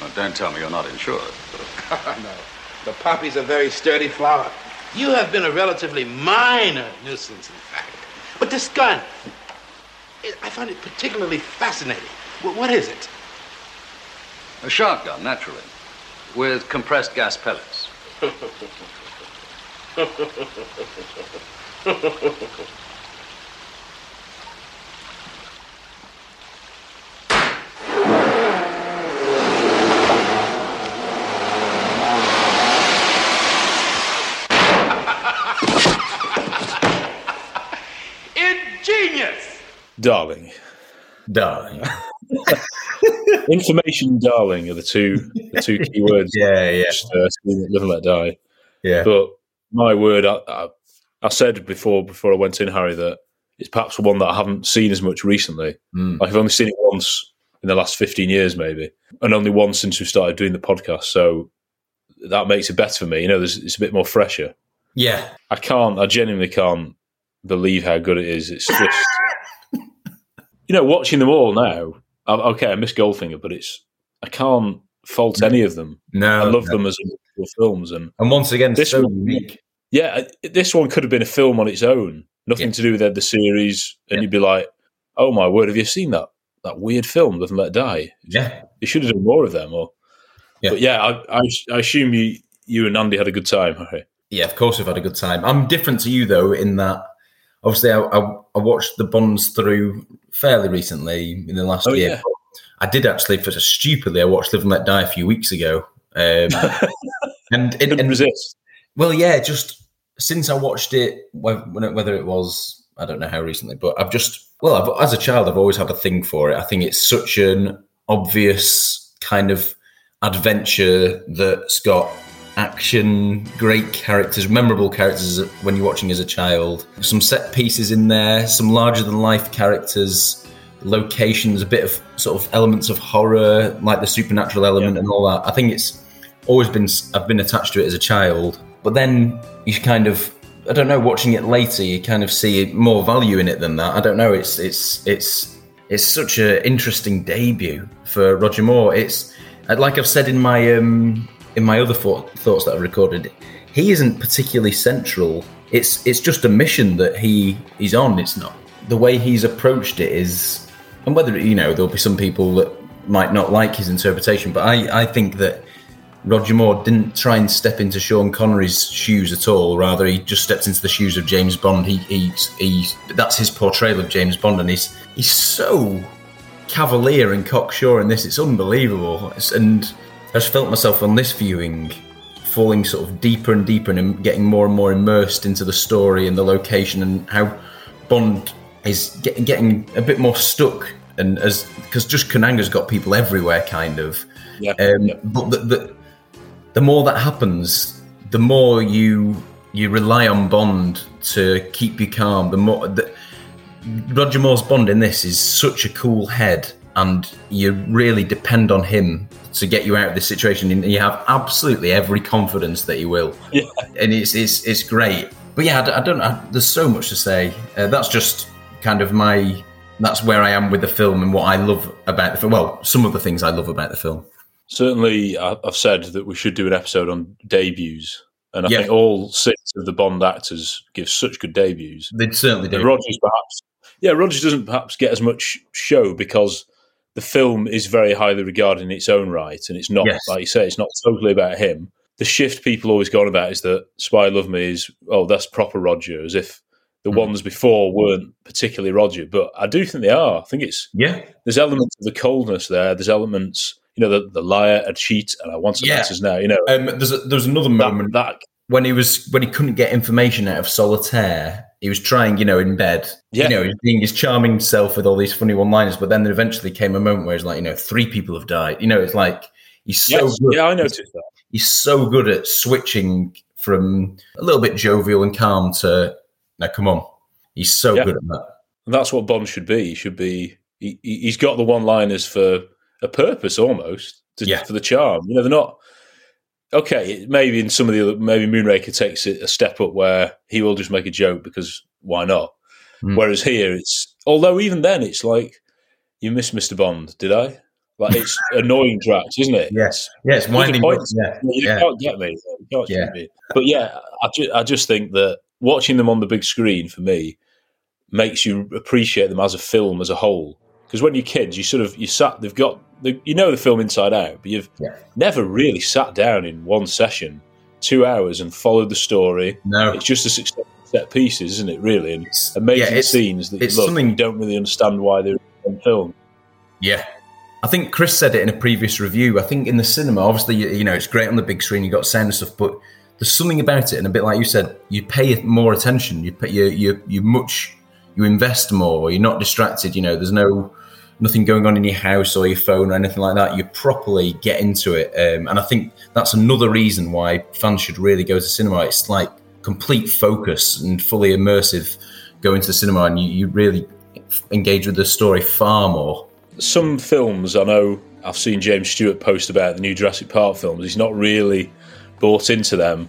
Speaker 3: Well, don't tell me you're not insured.
Speaker 15: no. The poppy's a very sturdy flower. You have been a relatively minor nuisance, in fact. But this gun, I find it particularly fascinating. What is it?
Speaker 3: A shotgun, naturally, with compressed gas pellets.
Speaker 15: Ingenious!
Speaker 1: Darling.
Speaker 27: Darling.
Speaker 1: Information, darling, are the two the two key words.
Speaker 27: Yeah, yeah.
Speaker 1: Just, uh, live and let die.
Speaker 27: Yeah.
Speaker 1: But my word, I, I, I said before before I went in, Harry, that it's perhaps one that I haven't seen as much recently.
Speaker 27: Mm.
Speaker 1: Like I've only seen it once in the last fifteen years, maybe, and only once since we started doing the podcast. So that makes it better for me. You know, there's, it's a bit more fresher.
Speaker 27: Yeah.
Speaker 1: I can't. I genuinely can't believe how good it is. It's just, you know, watching them all now. I, okay, I miss Goldfinger, but it's I can't fault any of them.
Speaker 27: No,
Speaker 1: I love
Speaker 27: no.
Speaker 1: them as films, and
Speaker 27: And once again,
Speaker 1: this
Speaker 27: so
Speaker 1: one,
Speaker 27: unique.
Speaker 1: yeah, this one could have been a film on its own, nothing to do with the series, and you'd be like, "Oh my word, have you seen that that weird film, Live and Let Die?"
Speaker 27: Yeah,
Speaker 1: they should have done more of them. Or, but yeah, I, I, I assume you you and Andy had a good time, Harry.
Speaker 27: Yeah, of course we've had a good time. I'm different to you though in that obviously I, I, I watched the Bonds through fairly recently in the last
Speaker 1: Oh,
Speaker 27: year.
Speaker 1: yeah.
Speaker 27: I did actually, for stupidly, I watched Live and Let Die a few weeks ago. Um, and, and, and
Speaker 1: resist.
Speaker 27: Well, yeah, just since I watched it, wh- whether it was I don't know how recently, but I've just well, I've, as a child, I've always had a thing for it. I think it's such an obvious kind of adventure that's got action, great characters, memorable characters when you're watching as a child. Some set pieces in there, some larger than life characters, locations, a bit of sort of elements of horror, like the supernatural element and all that. I think it's always been I've been attached to it as a child, but then you kind of I don't know watching it later you kind of see more value in it than that. I don't know. It's it's it's it's such an interesting debut for Roger Moore. It's like I've said in my um in my other thought, thoughts that I've recorded. He isn't particularly central. It's it's just a mission that he he's on. It's not the way he's approached it is, and whether you know there'll be some people that might not like his interpretation, but I I think that Roger Moore didn't try and step into Sean Connery's shoes at all. Rather, he just stepped into the shoes of James Bond. He, he, he that's his portrayal of James Bond, and he's he's so cavalier and cocksure in this. It's unbelievable. It's, and I just felt myself on this viewing falling sort of deeper and deeper and getting more and more immersed into the story and the location and how Bond is get, getting a bit more stuck and as because just Kananga's got people everywhere, kind of.
Speaker 34: Yeah.
Speaker 27: Um, But the, the the more that happens, the more you you rely on Bond to keep you calm. The more the, Roger Moore's Bond in this is such a cool head, and you really depend on him to get you out of this situation, and you have absolutely every confidence that he will.
Speaker 34: Yeah.
Speaker 27: And it's it's it's great. But yeah, I, I don't. I, there's so much to say. Uh, that's just kind of my. That's where I am with the film and what I love about the film. Well, some of the things I love about the film.
Speaker 1: Certainly, I've said that we should do an episode on debuts, and I
Speaker 27: Yeah.
Speaker 1: think all six of the Bond actors give such good debuts.
Speaker 27: They certainly do.
Speaker 1: Rogers, perhaps, yeah, Rogers doesn't perhaps get as much show because the film is very highly regarded in its own right, and it's not
Speaker 27: Yes.
Speaker 1: like you say, it's not totally about him. The shift people always go on about is that Spy Love Me is oh, that's proper Roger, as if the
Speaker 27: Mm.
Speaker 1: ones before weren't particularly Roger, but I do think they are. I think it's
Speaker 27: yeah.
Speaker 1: There's elements of the coldness there. There's elements, you know, the, the liar, a cheat, and I want some
Speaker 27: Yeah.
Speaker 1: answers now. You know,
Speaker 27: Um, there's a, there's another moment
Speaker 1: that
Speaker 27: when he was when he couldn't get information out of Solitaire. He was trying, you know, in bed.
Speaker 1: Yeah.
Speaker 27: You know, he was being his charming self with all these funny one-liners. But then there eventually came a moment where he's like, you know, three people have died. You know, it's like he's so
Speaker 1: Yes.
Speaker 27: good.
Speaker 1: Yeah, I noticed that.
Speaker 27: He's so good at switching from a little bit jovial and calm to now, come on. He's so
Speaker 1: Yeah.
Speaker 27: good at that.
Speaker 1: And that's what Bond should be. He should be. He, he's got the one-liners for a purpose, almost. To, For the charm. You know, they're not. Okay, maybe in some of the other, maybe Moonraker takes it a step up where he will just make a joke because why not?
Speaker 27: Hmm.
Speaker 1: Whereas here, it's although even then it's like you missed Mr. Bond, did I? Like it's annoying tracks, isn't it?
Speaker 27: Yes, yeah, it's winding
Speaker 1: point.
Speaker 27: yeah,
Speaker 1: you
Speaker 27: yeah.
Speaker 1: can't get me. Can't
Speaker 27: Yeah.
Speaker 1: me. But yeah, I, ju- I just think that watching them on the big screen for me makes you appreciate them as a film as a whole. Because when you're kids, you sort of you sat. They've got the, you know the film inside out, but you've never really sat down in one session, two hours, and followed the story.
Speaker 27: No,
Speaker 1: it's just a succession of set pieces, isn't it? Really, and amazing
Speaker 27: yeah, it's-
Speaker 1: scenes that you
Speaker 27: it's
Speaker 1: look,
Speaker 27: something-
Speaker 1: you don't really understand why they're on film.
Speaker 27: Yeah. I think Chris said it in a previous review. I think in the cinema, obviously, you, you know, it's great on the big screen, you got sound and stuff, but there's something about it, and a bit like you said, you pay more attention. You pay, you you you much you invest more. You're not distracted. You know, there's no nothing going on in your house or your phone or anything like that. You properly get into it, um, and I think that's another reason why fans should really go to cinema. It's like complete focus and fully immersive. Going to the cinema, and you, you really engage with the story far more.
Speaker 1: some films I know I've seen James Stewart post about the new Jurassic Park films. He's not really bought into them.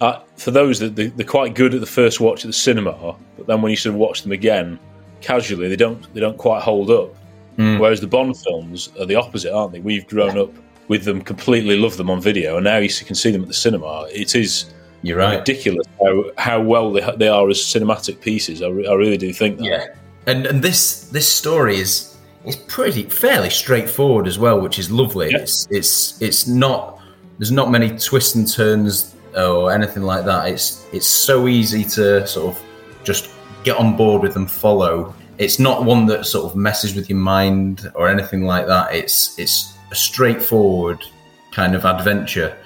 Speaker 1: Uh, for those that they, they're quite good at the first watch at the cinema, but then when you sort of watch them again casually, they don't they don't quite hold up.
Speaker 27: Mm.
Speaker 1: Whereas the Bond films are the opposite, aren't they? We've grown up with them, completely love them on video, and now you can see them at the cinema. It is
Speaker 27: You're right.
Speaker 1: ridiculous how, how well they, they are as cinematic pieces. I, re- I really do think that.
Speaker 27: Yeah, and and this this story is is pretty fairly straightforward as well, which is lovely. It's it's it's not there's not many twists and turns or anything like that. It's it's so easy to sort of just get on board with and follow. It's not one that sort of messes with your mind or anything like that. It's it's a straightforward kind of adventure.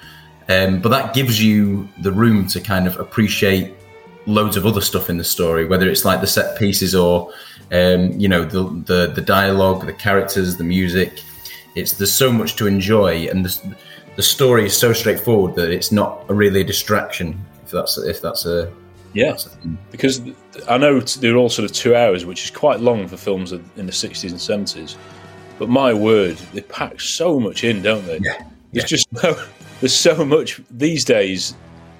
Speaker 27: Um, but that gives you the room to kind of appreciate loads of other stuff in the story, whether it's like the set pieces or um, you know the, the the dialogue, the characters, the music. It's there's so much to enjoy, and the the story is so straightforward that it's not a really a distraction. If that's if that's a
Speaker 1: Yeah, because th- I know t- they're all sort of two hours, which is quite long for films of- in the sixties and seventies. But my word, they pack so much in, don't they? Yeah. There's just no, there's so much these days.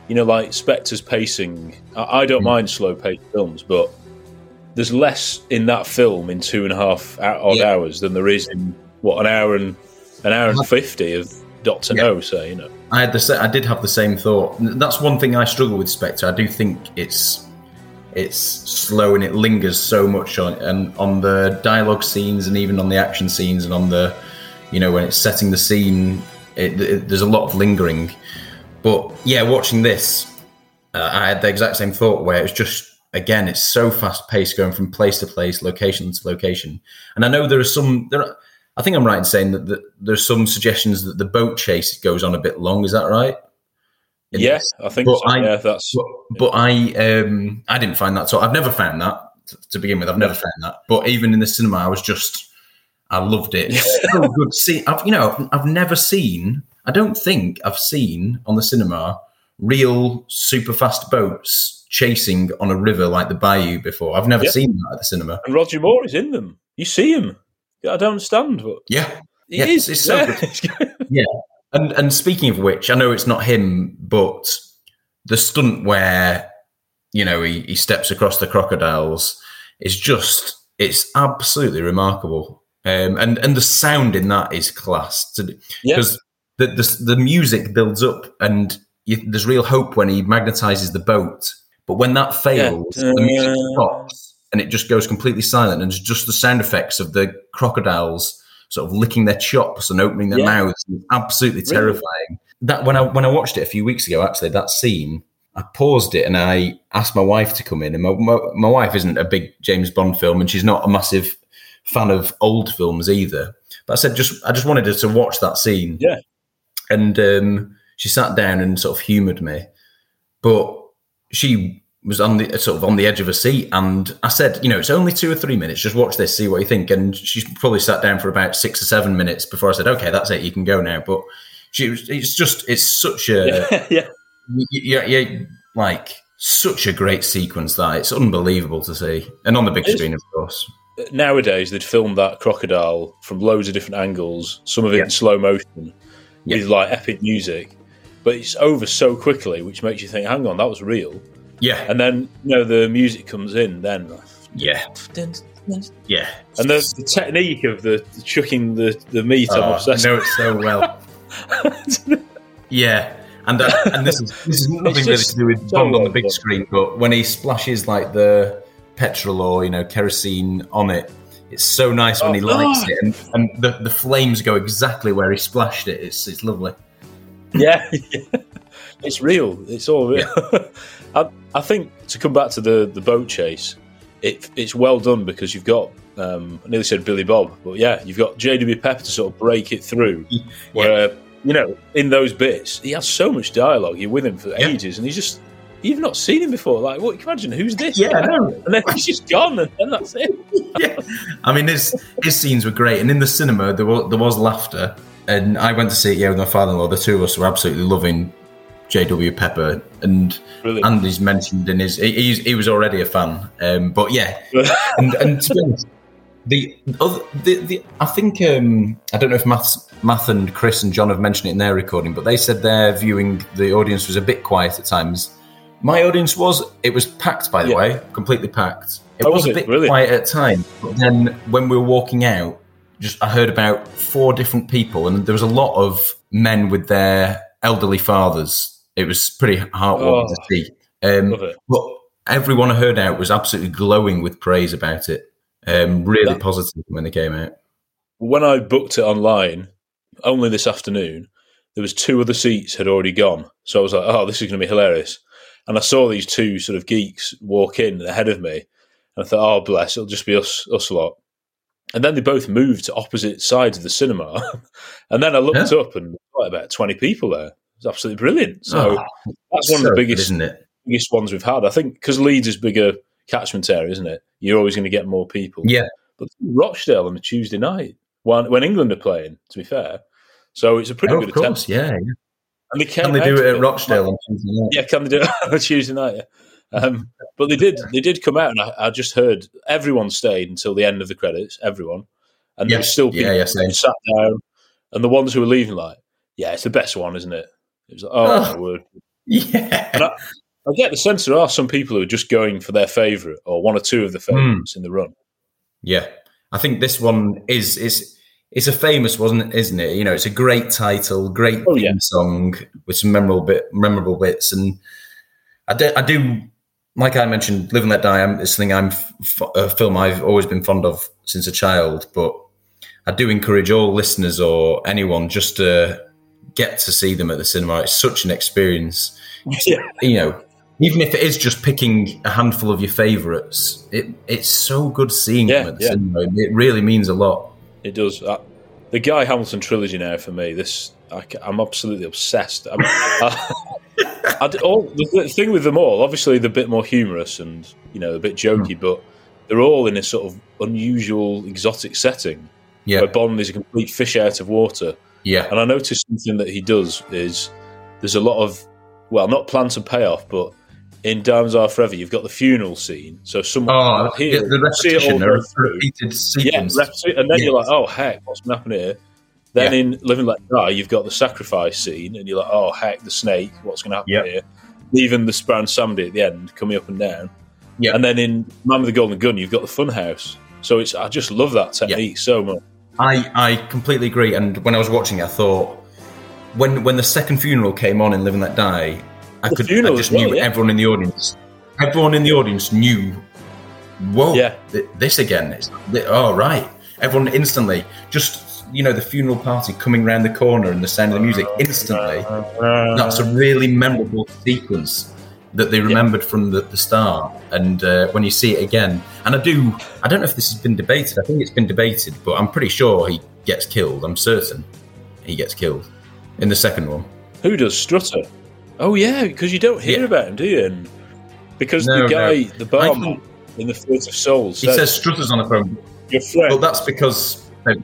Speaker 1: You know, like Spectre's pacing. I, I don't hmm. mind slow paced films, but there's less in that film in two and a half odd hours than there is in what an hour and an hour and fifty of Doctor No. Say, you know.
Speaker 27: I had the I did have the same thought. That's one thing I struggle with Spectre. I do think it's it's slow and it lingers so much on and on the dialogue scenes and even on the action scenes and on the you know when it's setting the scene. It, it, there's a lot of lingering, but yeah, watching this, uh, I had the exact same thought where it's just again, it's so fast paced, going from place to place, location to location. And I know there are some. There, are, I think I'm right in saying that, that there's some suggestions that the boat chase goes on a bit long. Is that right?
Speaker 1: Yes, I think
Speaker 27: But
Speaker 1: so.
Speaker 27: I-
Speaker 1: yeah, that's
Speaker 27: But, but I um I didn't find that. So I've never found that to begin with. I've never found that. But even in the cinema, I was just I loved it. It's so good. See, I've you know I've, I've never seen. I don't think I've seen on the cinema real super fast boats chasing on a river like the Bayou before. I've never
Speaker 1: Yeah.
Speaker 27: seen that at the cinema.
Speaker 1: and Roger Moore is in them. You see him. I don't understand, but
Speaker 27: Yeah,
Speaker 1: he
Speaker 27: yeah,
Speaker 1: is.
Speaker 27: It's so
Speaker 1: yeah.
Speaker 27: good. yeah. And and speaking of which, I know it's not him, but the stunt where you know he, he steps across the crocodiles is just it's absolutely remarkable. Um, and and the sound in that is class
Speaker 1: Yeah.
Speaker 27: because the, the the music builds up and you, there's real hope when he magnetizes the boat. But when that fails, the music stops and it just goes completely silent, and it's just the sound effects of the crocodiles sort of licking their chops and opening their
Speaker 1: Yeah.
Speaker 27: mouths. It's absolutely
Speaker 1: Really?
Speaker 27: terrifying. That when I when I watched it a few weeks ago, actually, that scene, I paused it and I asked my wife to come in. And my, my, my wife isn't a big James Bond film, and she's not a massive fan of old films either. But I said, just I just wanted her to watch that scene.
Speaker 1: Yeah.
Speaker 27: And um, she sat down and sort of humoured me, but she was on the uh, sort of on the edge of a seat, and I said, you know, it's only two or three minutes. Just watch this, see what you think. And she probably sat down for about six or seven minutes before I said, okay, that's it, you can go now. But she was, it's just, it's such a,
Speaker 1: yeah, yeah.
Speaker 27: yeah, yeah, like such a great sequence that it's unbelievable to see, and on the big screen, of course.
Speaker 1: Nowadays, they'd film that crocodile from loads of different angles, some of it in slow motion, with like epic music. But it's over so quickly, which makes you think, hang on, that was real.
Speaker 27: Yeah.
Speaker 1: And then, you know, the music comes in then.
Speaker 27: Yeah. Yeah.
Speaker 1: And the, the technique of the, the chucking the, the meat,
Speaker 27: Oh,
Speaker 1: I'm obsessed
Speaker 27: I know it so well. yeah, and uh, and this is this is nothing really to do with
Speaker 1: so
Speaker 27: Bond on the big
Speaker 1: done.
Speaker 27: screen, but when he splashes like the petrol or you know kerosene on it, it's so nice when
Speaker 1: Oh,
Speaker 27: he lights
Speaker 1: God.
Speaker 27: it, and, and the, the flames go exactly where he splashed it. It's it's lovely.
Speaker 1: yeah, it's real. It's all real. I, I think to come back to the, the boat chase, it, it's well done because you've got um, I nearly said Billy Bob, but yeah, you've got JW Pepper to sort of break it through. Where you know in those bits he has so much dialogue. You're with him for ages, and he's just you've not seen him before. Like, what? Can you imagine who's this?
Speaker 27: Yeah, I know.
Speaker 1: and then he's just gone, and, and that's it.
Speaker 27: I mean, his his scenes were great, and in the cinema there was there was laughter, and I went to see it yeah with my father-in-law. The two of us were absolutely loving J.W. Pepper, and
Speaker 1: Brilliant.
Speaker 27: Andy's mentioned in his he, he's, he was already a fan, um, but yeah, and, and honest, the other the, the I think um, I don't know if Matt, Matt and Chris and John have mentioned it in their recording, but they said their viewing the audience was a bit quiet at times. My audience was it was packed by the way, completely packed. It
Speaker 1: Oh,
Speaker 27: was,
Speaker 1: was
Speaker 27: a bit quiet at times, but then when we were walking out, just I heard about four different people, and there was a lot of men with their elderly fathers. It was pretty heartwarming
Speaker 1: Oh,
Speaker 27: to see. Um. But everyone I heard out was absolutely glowing with praise about it. Um, really
Speaker 1: That-
Speaker 27: positive when they came out.
Speaker 1: when I booked it online, only this afternoon, there was two other seats had already gone. So I was like, "Oh, this is going to be hilarious." And I saw these two sort of geeks walk in ahead of me, and I thought, "Oh, bless, it'll just be us, us lot." And then they both moved to opposite sides of the cinema, and then I looked up and quite about twenty people there. It was absolutely brilliant. So
Speaker 27: Oh,
Speaker 1: that's one of
Speaker 27: so
Speaker 1: the
Speaker 27: good,
Speaker 1: biggest,
Speaker 27: isn't it?
Speaker 1: biggest ones we've had. I think because Leeds is bigger catchment area, isn't it? You're always going to get more people.
Speaker 27: Yeah.
Speaker 1: But Rochdale on a Tuesday night when when England are playing. To be fair, so it's a pretty
Speaker 27: Oh,
Speaker 1: good
Speaker 27: of course,
Speaker 1: attempt.
Speaker 27: yeah, yeah.
Speaker 1: And they
Speaker 27: Can they do it at Rochdale on Tuesday night?
Speaker 1: Yeah, can they do it on a Tuesday night? Yeah. Um, but they did. They did come out, and I, I just heard everyone stayed until the end of the credits. Everyone, and there
Speaker 27: Yeah.
Speaker 1: was still
Speaker 27: Yeah,
Speaker 1: people
Speaker 27: yeah,
Speaker 1: who sat down, and the ones who were leaving, like, yeah, it's the best one, isn't it? It was like, oh,
Speaker 27: Oh.
Speaker 1: my word.
Speaker 27: Yeah.
Speaker 1: I, I get the sense there are some people who are just going for their favourite or one or two of the
Speaker 27: Hmm.
Speaker 1: favourites in the run.
Speaker 27: Yeah, I think this one is is it's a famous one, isn't it? You know, it's a great title, great
Speaker 1: Oh,
Speaker 27: theme song with some memorable bit, memorable bits, and I do, I do like I mentioned, "Live and Let Die." I'm, it's something I'm f- a film I've always been fond of since a child, but I do encourage all listeners or anyone just to get to see them at the cinema. It's such an experience.
Speaker 1: Yeah.
Speaker 27: You know, even if it is just picking a handful of your favourites, it it's so good seeing them at the
Speaker 1: yeah.
Speaker 27: cinema. It really means a lot.
Speaker 1: It does. Uh, the Guy Hamilton trilogy now for me. This I, am absolutely obsessed. I'm, I, I d- all, the thing with them all, obviously, they're a bit more humorous and you know a bit jokey,
Speaker 27: Hmm.
Speaker 1: but they're all in a sort of unusual, exotic setting.
Speaker 27: Yeah.
Speaker 1: where Bond is a complete fish out of water.
Speaker 27: Yeah,
Speaker 1: and I noticed something that he does is there's a lot of well, not plan to payoff, but in Diamonds Are Forever, you've got the funeral scene. So someone
Speaker 27: Oh,
Speaker 1: here,
Speaker 27: yeah, the
Speaker 1: you see it all
Speaker 27: repetition, the
Speaker 1: go
Speaker 27: re-
Speaker 1: through.
Speaker 27: repeated
Speaker 1: Yeah,
Speaker 27: sequence.
Speaker 1: repeti- and then you're like, oh heck, what's going to happen here? Then
Speaker 27: Yeah.
Speaker 1: in Living Let Die, you've got the sacrifice scene, and you're like, oh heck, the snake, what's going to happen
Speaker 27: Yeah.
Speaker 1: here? Even the Baron Samedi at the end coming up and down.
Speaker 27: Yeah.
Speaker 1: And then in Man with the Golden Gun, you've got the funhouse. So it's I just love that technique so much.
Speaker 27: I, I completely agree. And when I was watching, it, I thought when when the second funeral came on in Live and Let Die, I
Speaker 1: The
Speaker 27: could I just
Speaker 1: well,
Speaker 27: knew
Speaker 1: yeah.
Speaker 27: everyone in the audience. Everyone in the audience knew. Whoa!
Speaker 1: Yeah.
Speaker 27: th- this again. It's, th- oh right. Everyone instantly just you know the funeral party coming round the corner and the sound of the music instantly. That's a really memorable sequence that they remembered from the, the start. And uh, when you see it again, and I do, I don't know if this has been debated. I think it's been debated, but I'm pretty sure he gets killed. I'm certain he gets killed in the second one.
Speaker 1: Who does Strutter? Oh yeah, because you don't hear about him, do you? And because
Speaker 27: No,
Speaker 1: the guy,
Speaker 27: no.
Speaker 1: the barman in the Fillet of Souls,
Speaker 27: He says Strutter's on a phone.
Speaker 1: Your friend.
Speaker 27: Well, that's because they,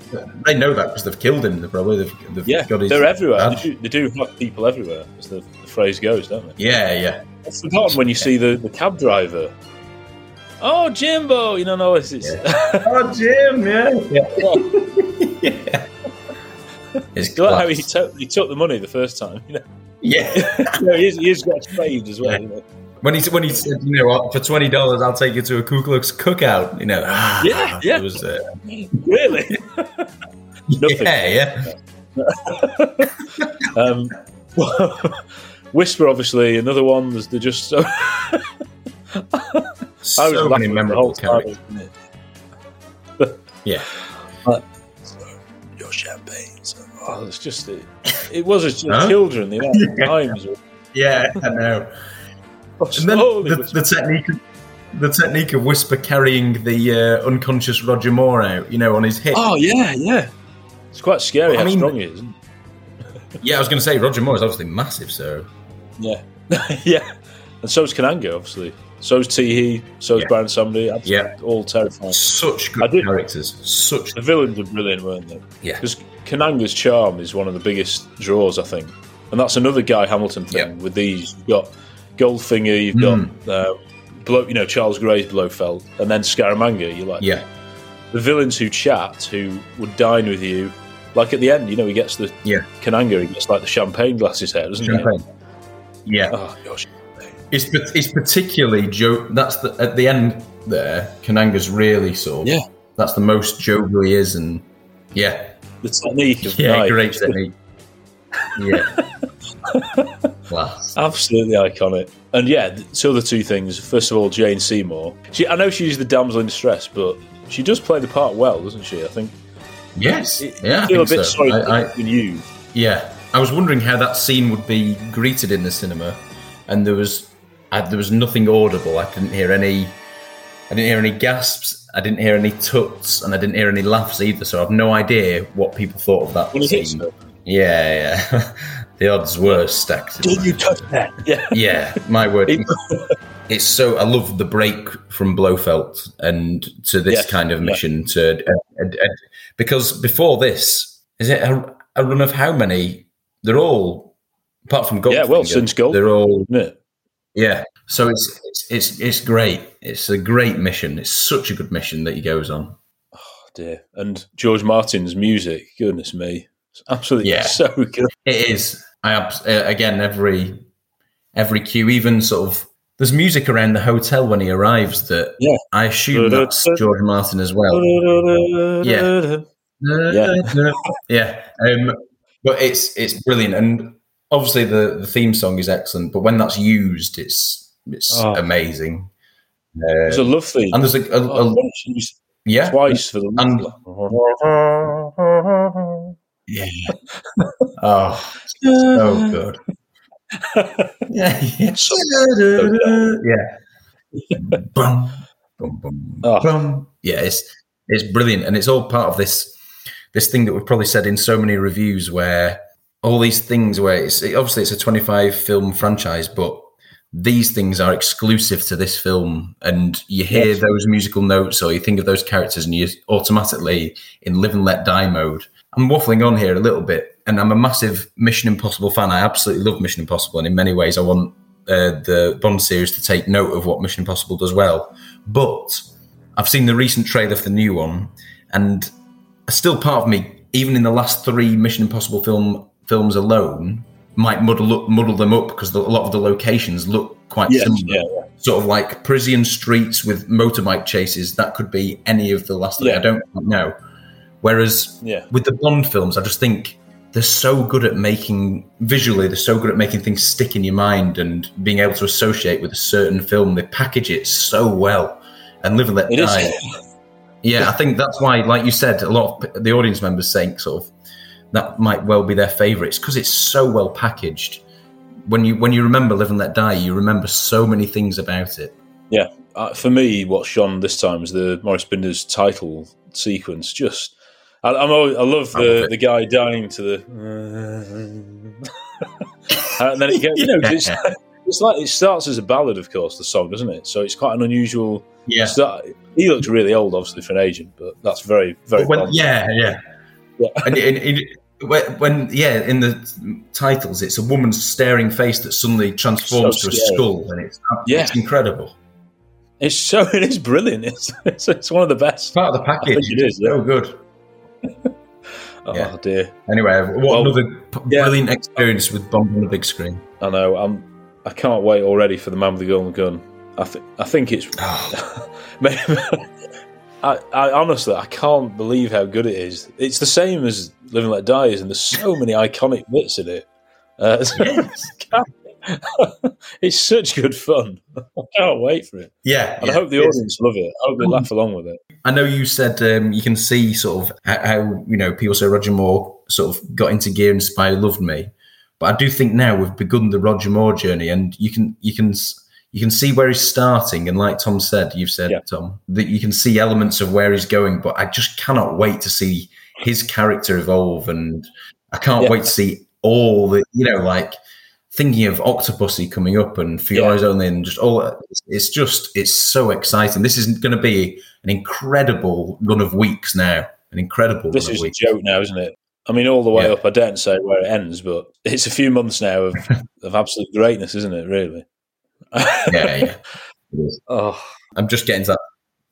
Speaker 27: they know that because they've killed him. They've probably they've, they've
Speaker 1: Yeah,
Speaker 27: got his
Speaker 1: they're everywhere. They do, they do have people everywhere, as the, the phrase goes, don't they?
Speaker 27: Yeah, yeah.
Speaker 1: I've forgotten when you see the, the cab driver. Oh, Jimbo! You don't know it's. it's
Speaker 27: oh, Jim! Yeah,
Speaker 1: yeah.
Speaker 27: It's
Speaker 1: You like how he took he took the money the first time. You know?
Speaker 27: Yeah,
Speaker 1: no, he is, he is got saved as well. You know?
Speaker 27: When he when he said, you know what, for twenty dollars, I'll take you to a Ku Klux cookout. You know, ah,
Speaker 1: Yeah, yeah.
Speaker 27: It was, uh,
Speaker 1: Really? Nothing.
Speaker 27: yeah, yeah.
Speaker 1: Um, Whisper, obviously, another one. There's they're just so. I was
Speaker 27: So many
Speaker 1: laughing the
Speaker 27: memorable
Speaker 1: whole
Speaker 27: characters.
Speaker 1: wasn't it?
Speaker 27: Yeah.
Speaker 1: Your champagne. So, oh, it's just it, it was a
Speaker 27: Huh?
Speaker 1: children. The amount of times.
Speaker 27: Yeah, I know. And then the, the technique, the technique of Whisper carrying the uh, unconscious Roger Moore out, you know, on his hip.
Speaker 1: Oh yeah, yeah. It's quite scary
Speaker 27: Well, I
Speaker 1: how
Speaker 27: mean-
Speaker 1: strong he is.
Speaker 27: Yeah, I was going to say Roger Moore is obviously massive, so
Speaker 1: it? Yeah, yeah. And so is Kananga, obviously. So is Teehee. So is
Speaker 27: Yeah.
Speaker 1: Baron Samedi.
Speaker 27: Yeah.
Speaker 1: all terrifying.
Speaker 27: such good
Speaker 1: I did-
Speaker 27: characters. Such
Speaker 1: The villains are brilliant, weren't they?
Speaker 27: Yeah.
Speaker 1: Because Kananga's charm is one of the biggest draws, I think. And that's another Guy Hamilton thing with these. You've got Goldfinger, you've
Speaker 27: Hmm.
Speaker 1: got, uh, Blow, you know, Charles Gray's Blofeld, and then Scaramanga. You're like,
Speaker 27: yeah,
Speaker 1: the villains who chat, who would dine with you. Like at the end, you know, he gets the
Speaker 27: yeah
Speaker 1: Kananga, he gets like the champagne glasses here, doesn't
Speaker 27: champagne.
Speaker 1: he?
Speaker 27: Yeah,
Speaker 1: Oh, gosh.
Speaker 27: it's it's particularly joke. That's the at the end there. Kananga's really sort of
Speaker 1: Yeah.
Speaker 27: That's the most jovial he is, and yeah,
Speaker 1: The technique of
Speaker 27: yeah, great technique. Yeah, class.
Speaker 1: Absolutely iconic. And yeah, so the two things. First of all, Jane Seymour. She, I know she's the damsel in distress, but she does play the part well, doesn't she? I think.
Speaker 27: Yes,
Speaker 1: It-
Speaker 27: yeah, I
Speaker 1: I feel a bit
Speaker 27: so.
Speaker 1: sorry
Speaker 27: I- I-
Speaker 1: you.
Speaker 27: Yeah, I was wondering how that scene would be greeted in the cinema, and there was I, there was nothing audible. I didn't hear any. I didn't hear any gasps. I didn't hear any tuts, and I didn't hear any laughs either. So I've no idea what people thought of that
Speaker 1: When
Speaker 27: scene. Yeah, yeah. the odds were stacked.
Speaker 1: Did you touch that? Yeah.
Speaker 27: Yeah, my word. it's so I love the break from Blofeld and to this
Speaker 1: Yes,
Speaker 27: kind of
Speaker 1: yeah.
Speaker 27: mission to uh, uh, uh, because before this is it a, a run of how many? They're all apart from Goldfinger.
Speaker 1: Yeah, well, since Gold-
Speaker 27: they're all yeah. So it's it's it's it's great. It's a great mission. It's such a good mission that he goes on.
Speaker 1: Oh, dear. And George Martin's music, goodness me. It's absolutely
Speaker 27: Yeah.
Speaker 1: so good.
Speaker 27: It is. I abs- uh, again every every cue, even sort of. There's music around the hotel when he arrives that
Speaker 1: Yeah.
Speaker 27: I assume that's George Martin as well. Yeah.
Speaker 1: Yeah.
Speaker 27: yeah. Um, but it's it's brilliant, and obviously the, the theme song is excellent. But when that's used, it's it's
Speaker 1: Oh.
Speaker 27: amazing. Uh,
Speaker 1: It's a love theme.
Speaker 27: and there's a, a, a-
Speaker 1: Oh,
Speaker 27: yeah,
Speaker 1: twice for the
Speaker 27: and yeah. oh, so good. yeah, yeah. yeah. Bum, bum, bum, bum. Yeah, it's it's brilliant, and it's all part of this this thing that we've probably said in so many reviews where all these things where it's obviously it's a 25 film franchise, but these things are exclusive to this film. And you hear
Speaker 34: Yes.
Speaker 27: those musical notes or you think of those characters and you're automatically in live and let die mode. I'm waffling on here a little bit and i'm a massive mission impossible fan. I absolutely love mission impossible and in many ways i want uh, the bond series to take note of what mission impossible does well. But i've seen the recent trailer for the new one and still part of me even in the last three mission impossible film films alone might muddle up, muddle them up because the, a lot of the locations look quite
Speaker 34: Yes,
Speaker 27: similar.
Speaker 34: yeah, yeah.
Speaker 27: Sort of like Parisian streets with motorbike chases. That could be any of the last three. I don't know. Whereas
Speaker 34: Yeah.
Speaker 27: with the Bond films, I just think they're so good at making visually. They're so good at making things stick in your mind and being able to associate with a certain film. They package it so well and live and let
Speaker 34: It
Speaker 27: die. Yeah, I think that's why, like you said, a lot of the audience members saying sort of that might well be their favourites because it's so well packaged. When you when you remember Live and Let Die, you remember so many things about it.
Speaker 1: Yeah, uh, for me, what shone this time was the Maurice Binder's title sequence. Just, I, I'm always, I love
Speaker 27: I
Speaker 1: the,
Speaker 27: love
Speaker 1: the guy dying to the, and then it gets, you know, 'cause it's, like it starts as a ballad, of course, the song, doesn't it? So it's quite an unusual.
Speaker 27: Yeah.
Speaker 1: start. He looks really old, obviously, for an agent, but that's very, very.
Speaker 27: When,
Speaker 1: Bond.
Speaker 27: yeah, yeah, And, and, and when, yeah, in the titles, it's a woman's staring face that suddenly transforms
Speaker 1: So
Speaker 27: to a skull, and it's
Speaker 1: Yeah.
Speaker 27: it's incredible.
Speaker 1: It's so it is brilliant. It's it's, it's one of the best
Speaker 27: part of the package.
Speaker 1: It is.
Speaker 27: So good.
Speaker 1: Oh dear.
Speaker 27: Anyway, what
Speaker 1: Well,
Speaker 27: another p- brilliant experience with Bond on the big screen.
Speaker 1: I know. I'm. I can't wait already for the Man with the Golden Gun. I think. I think it's. Maybe- I, I honestly, I can't believe how good it is. It's the same as Living and Let Die is, and there's so many iconic bits in it. Uh, it's such good fun. I can't wait for it.
Speaker 27: Yeah,
Speaker 1: and
Speaker 27: yeah,
Speaker 1: I hope the audience love it. I hope they laugh along with it.
Speaker 27: I know you said um, you can see sort of how, how you know people say Roger Moore sort of got into gear and Spy loved me, but I do think now we've begun the Roger Moore journey, and you can you can you can see where he's starting, and like Tom said, you've said Tom that you can see elements of where he's going, but I just cannot wait to see his character evolve, and I can't
Speaker 1: Yeah.
Speaker 27: wait to see all the you know like thinking of Octopussy coming up and For Your Eyes Only and just all it's- it's just it's so exciting. This isn't going to be an incredible run of weeks now. An incredible
Speaker 1: This is a joke now, isn't it? I mean, all the way
Speaker 27: Yeah.
Speaker 1: up. I don't say where it ends, but it's a few months now of, of absolute greatness, isn't it? Really.
Speaker 27: yeah, yeah.
Speaker 1: Oh,
Speaker 27: I'm just getting to that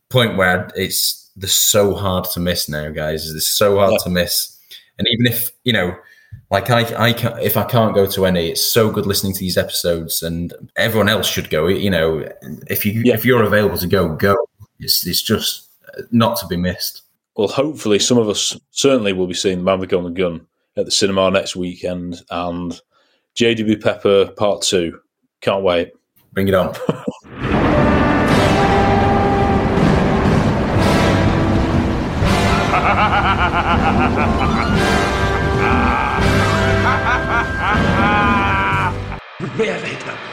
Speaker 27: point where it's they're so hard to miss now, guys. It's so hard
Speaker 1: Yeah.
Speaker 27: to miss. And even if you know, like I, I can if I can't go to any, it's so good listening to these episodes, and everyone else should go. You know, if you if you're available to go, go. It's it's just not to be missed.
Speaker 1: Well, hopefully, some of us certainly will be seeing Man with the Golden Gun at the cinema next weekend and J.W. Pepper Part 2. Can't wait.
Speaker 27: Bring it on.
Speaker 35: Really the